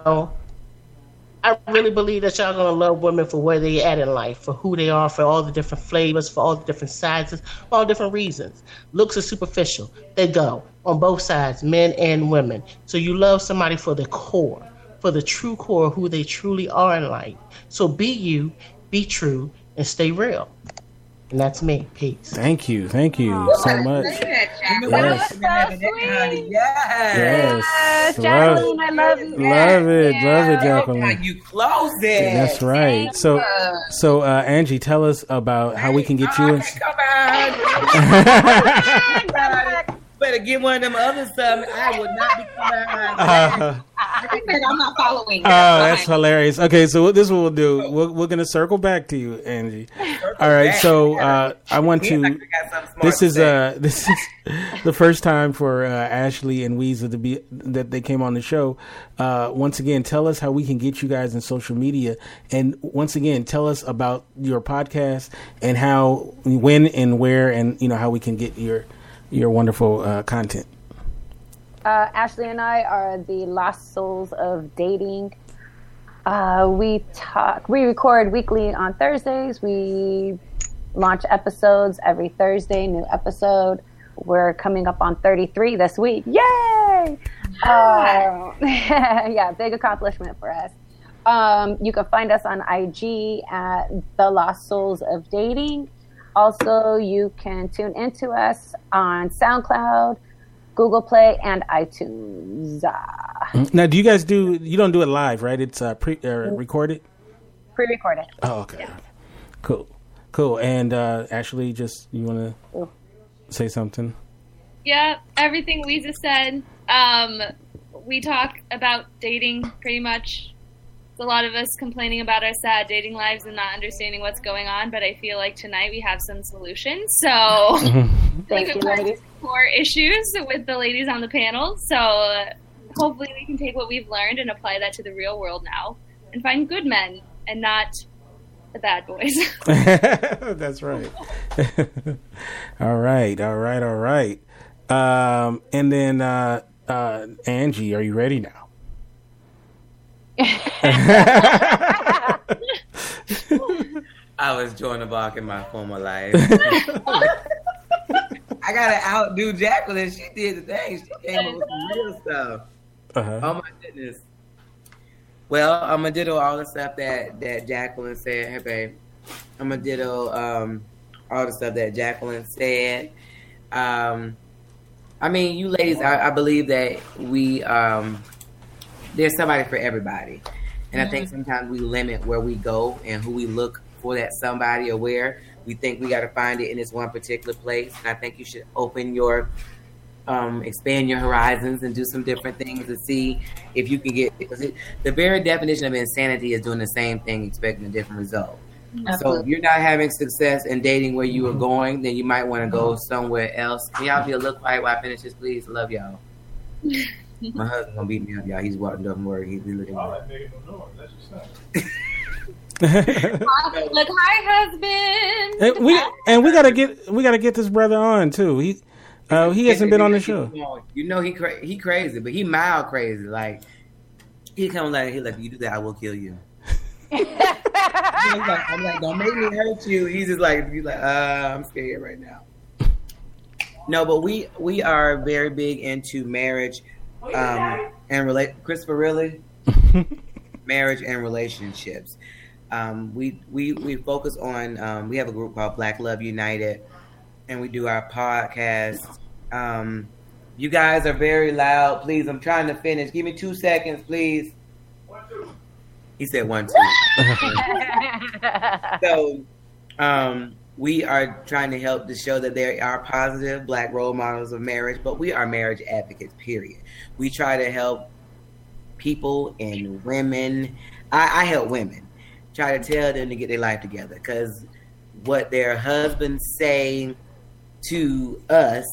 I really believe that y'all gonna love women for where they at in life, for who they are, for all the different flavors, for all the different sizes, for all different reasons. Looks are superficial. They go on both sides, men and women. So you love somebody for the core, for the true core of who they truly are in life. So be you, be true, and stay real. And that's me. Peace. Thank you. Thank you oh, so much. Yes. yes. Yes. Jacqueline, love, I love you. Love it. Love it, Jacqueline. You close it. That's right. So, so uh, Angie, tell us about how we can get you. In- come on. [laughs] better get one of them other stuff. I would not be coming out. Uh, I said I'm not following. Oh, that's hilarious. Okay, so this is what we'll do. We're, we're going to circle back to you, Angie. Circle All right. Back. So uh, I want to. This is uh [laughs] this is the first time for uh, Ashley and Weeza to be that they came on the show. Uh, once again, tell us how we can get you guys in social media, and once again, tell us about your podcast and how, when, and where, and you know how we can get your your wonderful uh, content. Uh, Ashley and I are the Lost Souls of Dating. Uh, we talk. We record weekly on Thursdays. We launch episodes every Thursday. New episode. We're coming up on 33 this week. Yay! Uh, [laughs] yeah, big accomplishment for us. Um, you can find us on IG at The Lost Souls of Dating. Also, you can tune into us on SoundCloud, Google Play, and iTunes. Now, do you guys do? You don't do it live, right? It's uh, pre uh, recorded. Pre-recorded. Oh, okay. Yeah. Cool, cool. And uh, Ashley, just you want to say something? Yeah, everything Lisa said. Um, we talk about dating pretty much a lot of us complaining about our sad dating lives and not understanding what's going on, but I feel like tonight we have some solutions. So, [laughs] thank you, ladies. More issues with the ladies on the panel. So, hopefully, we can take what we've learned and apply that to the real world now and find good men and not the bad boys. [laughs] [laughs] That's right. all right, all right, all right. Um, and then, uh, uh, Angie, are you ready now? [laughs] I was Joan of Arc in my former life. [laughs] I gotta outdo Jacqueline. She did the thing. She came up with some real stuff. Uh-huh. Oh my goodness. Well, I'm gonna ditto all the stuff that that Jacqueline said. Hey, babe. I'm gonna ditto um, all the stuff that Jacqueline said. Um, I mean, you ladies, I, I believe that we um, there's somebody for everybody. And I think mm-hmm. sometimes we limit where we go and who we look for that somebody or where we think we got to find it in this one particular place. And I think you should open your, um, expand your horizons and do some different things to see if you can get. Because it, the very definition of insanity is doing the same thing, expecting a different result. Absolutely. So if you're not having success in dating where you are mm-hmm. going, then you might want to go somewhere else. Can y'all be a little quiet while I finish this, please? Love y'all. [laughs] My husband gonna beat me up, y'all. He's walking down work. He's looking. All that nigga no noise. That's what's. [laughs] Look, hi, husband. and we and we gotta get we gotta get this brother on too. He uh, he hasn't been on the show. You know he cra- he crazy, but he mild crazy. Like he come like he like you do that, I will kill you. [laughs] Like, I'm like, don't make me hurt you. He's just like, he's like, uh, I'm scared right now. No, but we we are very big into marriage, um, and relate. Christopher, really, [laughs] marriage and relationships. Um, we we we focus on. Um, we have a group called Black Love United, and we do our podcast. Um, you guys are very loud. Please, I'm trying to finish. Give me two seconds, please. One, two. He said one two. [laughs] so, um, we are trying to help to show that there are positive black role models of marriage, but we are marriage advocates. Period. We try to help people and women. I, I help women try to tell them to get their life together because what their husbands say to us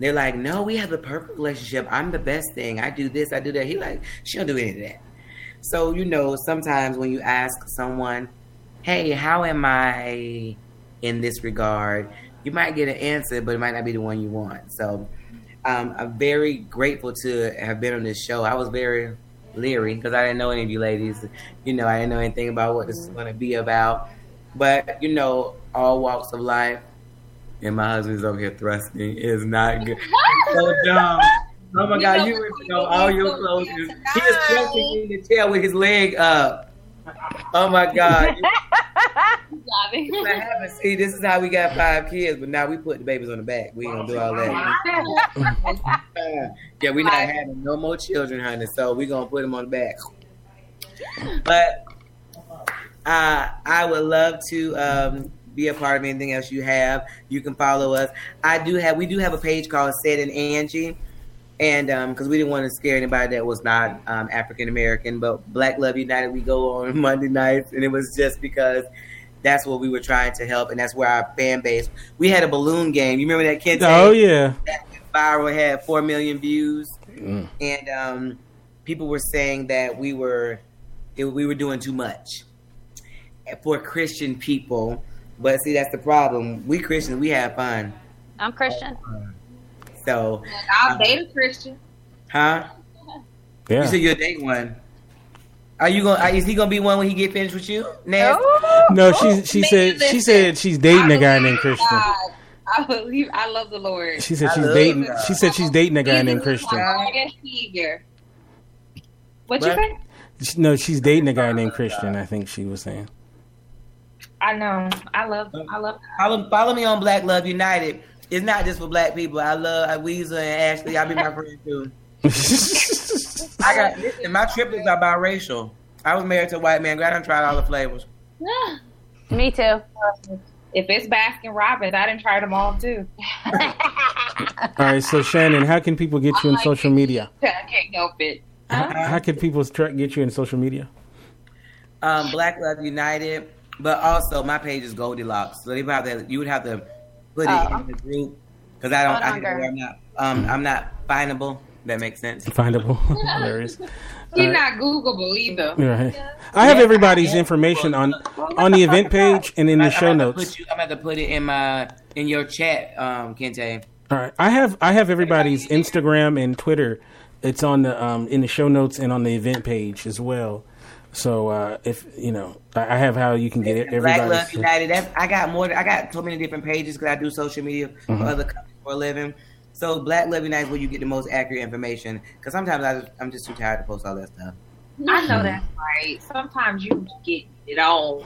they're like, no, we have the perfect relationship. I'm the best thing. I do this, I do that. He like, she don't do any of that. So you know, sometimes when you ask someone, "Hey, how am I in this regard?" you might get an answer, but it might not be the one you want. So um, I'm very grateful to have been on this show. I was very leery because I didn't know any of you ladies. You know, I didn't know anything about what this is going to be about. But you know, all walks of life. And my husband's over here thrusting is not good. [laughs] so dumb. Oh my God, you know all your clothes. He is thrusting in the chair with his leg up. Oh my God. [laughs] I see this is how we got five kids, but now we put the babies on the back. We ain't gonna do all that. [laughs] yeah, we not having no more children, honey. So we gonna put them on the back. But uh, I would love to um, be a part of anything else you have. You can follow us. I do have. We do have a page called Said and Angie. And because um, we didn't want to scare anybody that was not um, African American, but Black Love United, we go on [laughs] Monday nights, and it was just because that's what we were trying to help, and that's where our fan base. We had a balloon game. You remember that kid? Oh yeah. That viral had four million views, mm. and um, people were saying that we were it, we were doing too much for Christian people. But see, that's the problem. We Christians, we have fun. I'm Christian. So I'll date a Christian. Huh? Yeah. You said you'll date one. Are you gonna? Is he gonna be one when he get finished with you? Nasty? No, she she said she said she's dating a guy named Christian. God. I believe I love the Lord. She said she's dating. God. She said she's dating a guy named Christian. What you say? No, she's dating a guy named Christian. I think she was saying. I know. I love. I love. Follow, follow me on Black Love United. It's not just for black people. I love Weeza and Ashley. I'll be my friend too. I got listen, my triplets are biracial. I was married to a white man. Go I tried all the flavors. [sighs] Me too. If it's Baskin Robbins, I didn't try them all too. [laughs] all right, so Shannon, how can people get you in social media? I can't help it. How, how can people get you in social media? Um, Black Love United, but also my page is Goldilocks. So you would have to, you would have to put it Oh. in the group because I don't. I think I'm not. Um, I'm not findable. That makes sense. Findable, [laughs] [laughs] hilarious. He's not Googleable either. Right. I have everybody's information on on the event page and in the I'm show gonna notes. Put you, I'm about to put it in my in your chat, um, Kinte. All right, I have I have everybody's Instagram and Twitter. It's on the um, in the show notes and on the event page as well. So uh, if you know, I I have how you can get it. Black Love. United. I got more. I got so many different pages because I do social media for Mhm. other companies for a living. So Black Love United is where you get the most accurate information. Because sometimes I, I'm just too tired to post all that stuff. I know that's right. Sometimes you get it all.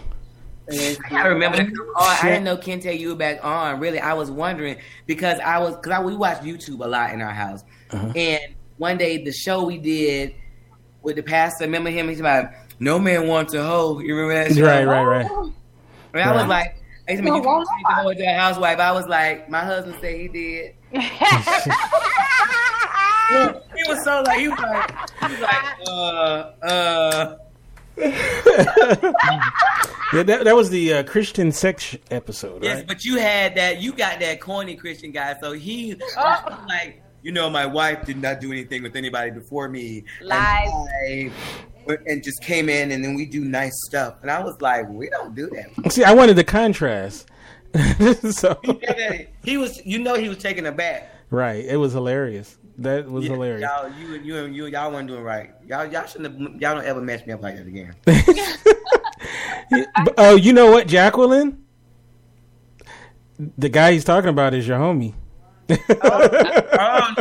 I gotta remember to come on. I didn't know Kinte you were back on. Really, I was wondering because I was because I, we watch YouTube a lot in our house, Uh-huh. and one day the show we did with the pastor. Remember him? He's about no man wants a hoe. You remember that? Show? Right, right, right. And I was like, I used to make you take the hoe to a housewife. I was like, my husband said he did. [laughs] he was so like, he was like, he was like, uh, uh. [laughs] Yeah, that, that was the uh, Christian sex episode, Yes, right? but you had that. You got that corny Christian guy. So he was like, you know, my wife did not do anything with anybody before me. And Lies. I- And just came in, and then we do nice stuff. And I was like, we don't do that. See, I wanted the contrast. [laughs] so he was, you know, he was taken aback. right, it was hilarious. That was hilarious. Y'all, you and you and you, y'all weren't doing right. Y'all, y'all shouldn't have. Y'all don't ever match me up like that again. [laughs] But, oh, you know what, Jacqueline? The guy he's talking about is your homie. oh, oh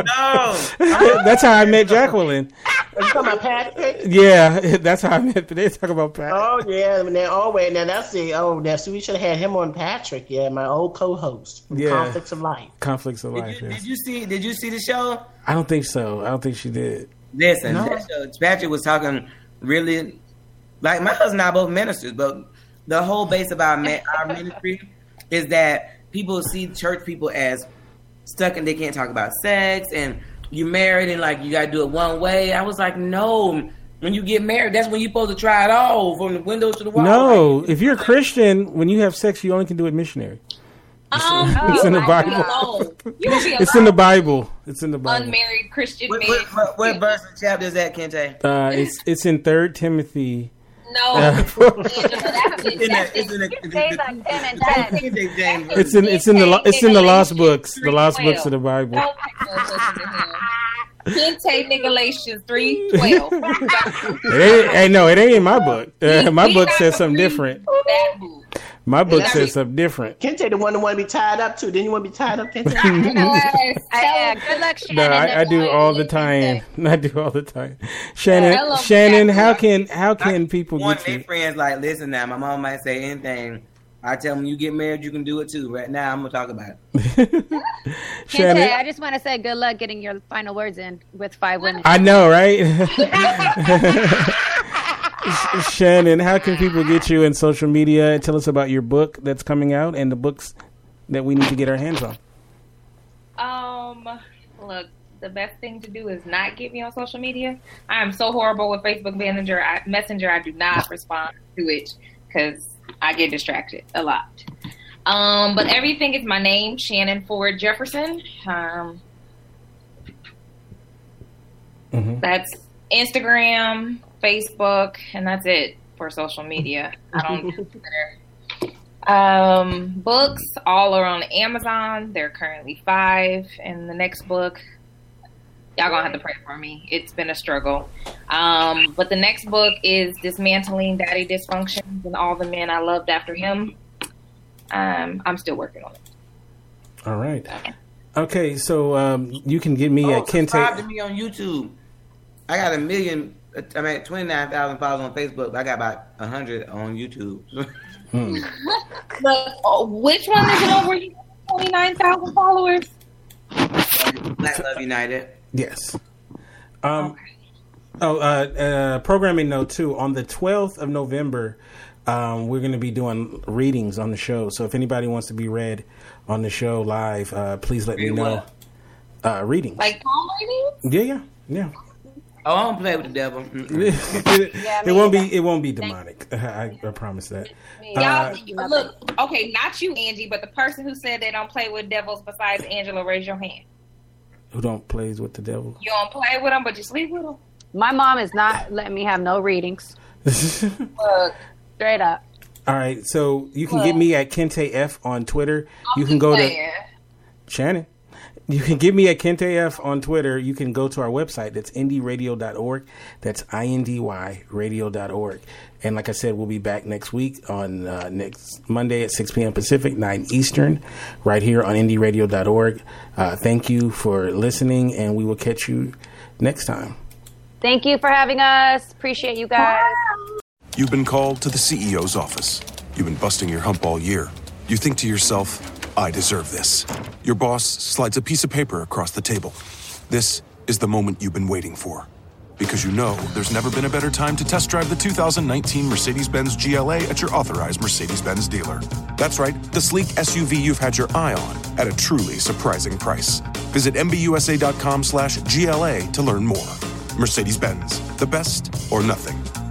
no! [laughs] that's how I oh, met Jacqueline. You talking about Patrick? Yeah, [laughs] that's how I met. They talk about Pat. Oh yeah, now oh wait, now that's the oh now so we should have had him on Patrick, yeah, my old co-host from Yeah. Conflicts of Life. Conflicts of life. Did yes. you see? Did you see the show? I don't think so. I don't think she did. Listen, No. that show, Patrick was talking really like my husband and I both ministers, but the whole base of our our ministry is that people see church people as stuck and they can't talk about sex and you married and like you gotta do it one way. I was like, no. When you get married, that's when you're supposed to try it all from the window to the wall. No, if you're a Christian, when you have sex, you only can do it missionary. Um, It's in the Bible. alone. You will be [laughs] It's in the. Bible. It's in the Bible. Unmarried Christian What, man. what, what, what verse and chapter is that, Kinte? Uh, it's it's in Third Timothy. No, [laughs] Angela, that's [laughs] It's in the, it's in the, You say like 10 and 10. King James version. It's in the lo- it's in the lost books, the lost books of the Bible. Don't listen. Kinte Nicolations three twelve. [laughs] Hey, no, it ain't in my book. Uh, my book says something different. That book. My book That's- says something different. Kinte the one that want to be tied up too. Didn't you want to be tied up, Kinte? [laughs] Yes. Yeah, good luck, Shannon. No, I, I do all the time. [laughs] I do all the time. Shannon, hello, Shannon, Jack. how can how can people One get of their you? friends like, listen now, my mom might say anything. I tell them you get married, you can do it too. Right now, I'm gonna talk about it. [laughs] Kinte, Shannon, I just want to say good luck getting your final words in with five women. I know, right? Shannon, how can people get you in social media? Tell us about your book that's coming out and the books that we need to get our hands on. Um, look, the best thing to do is not get me on social media. I am so horrible with Facebook Messenger. I, Messenger, I do not respond to it because I get distracted a lot. Um, but everything is my name, Shannon Ford Jefferson. Um, Mhm. that's Instagram, Facebook, and that's it for social media. I don't. [laughs] Um, books all are on Amazon. There are currently five, and the next book, y'all gonna have to pray for me. It's been a struggle. Um, but the next book is Dismantling Daddy Dysfunctions and All the Men I Loved After Him. Um, I'm still working on it. All right. Okay, so um, you can get me Oh, at subscribe to me on YouTube. I got a million. I mean, twenty nine thousand followers on Facebook. But I got about hundred on YouTube. Hmm. [laughs] But oh, which one is it on where you 29,000 followers? Black Love United. Yes. Um, Oh, uh, uh, programming note too. On the twelfth of November, um, we're going to be doing readings on the show. So if anybody wants to be read on the show live, uh, please let me Read know. Uh, readings. Like palm readings? yeah, yeah, yeah. Oh, I don't play with the devil. Mm-mm. [laughs] it, it won't be. It won't be demonic. [laughs] I, I promise that. Uh, Y'all, look, okay, not you, Angie, but the person who said they don't play with devils besides Angela, raise your hand. who don't plays with the devil? You don't play with them, but you sleep with them. My mom is not letting me have no readings. [laughs] Look, Straight up. All right, so you can get me at Kinte F on Twitter. You can go to. Shannon. You can get me at Kinte F on Twitter. You can go to our website. That's indyradio.org. That's I-N-D-Y radio.org. And like I said, we'll be back next week on uh, next Monday at 6 p.m. Pacific, 9 Eastern, right here on indyradio.org. Uh, thank you for listening, and we will catch you next time. Thank you for having us. Appreciate you guys. You've been called to the CEO's office. You've been busting your hump all year. You think to yourself, I deserve this. Your boss slides a piece of paper across the table. This is the moment you've been waiting for. Because you know there's never been a better time to test drive the 2019 Mercedes Benz GLA at your authorized Mercedes Benz dealer. That's right, the sleek SUV you've had your eye on at a truly surprising price. Visit MBUSA.com slash GLA to learn more. Mercedes Benz, the best or nothing.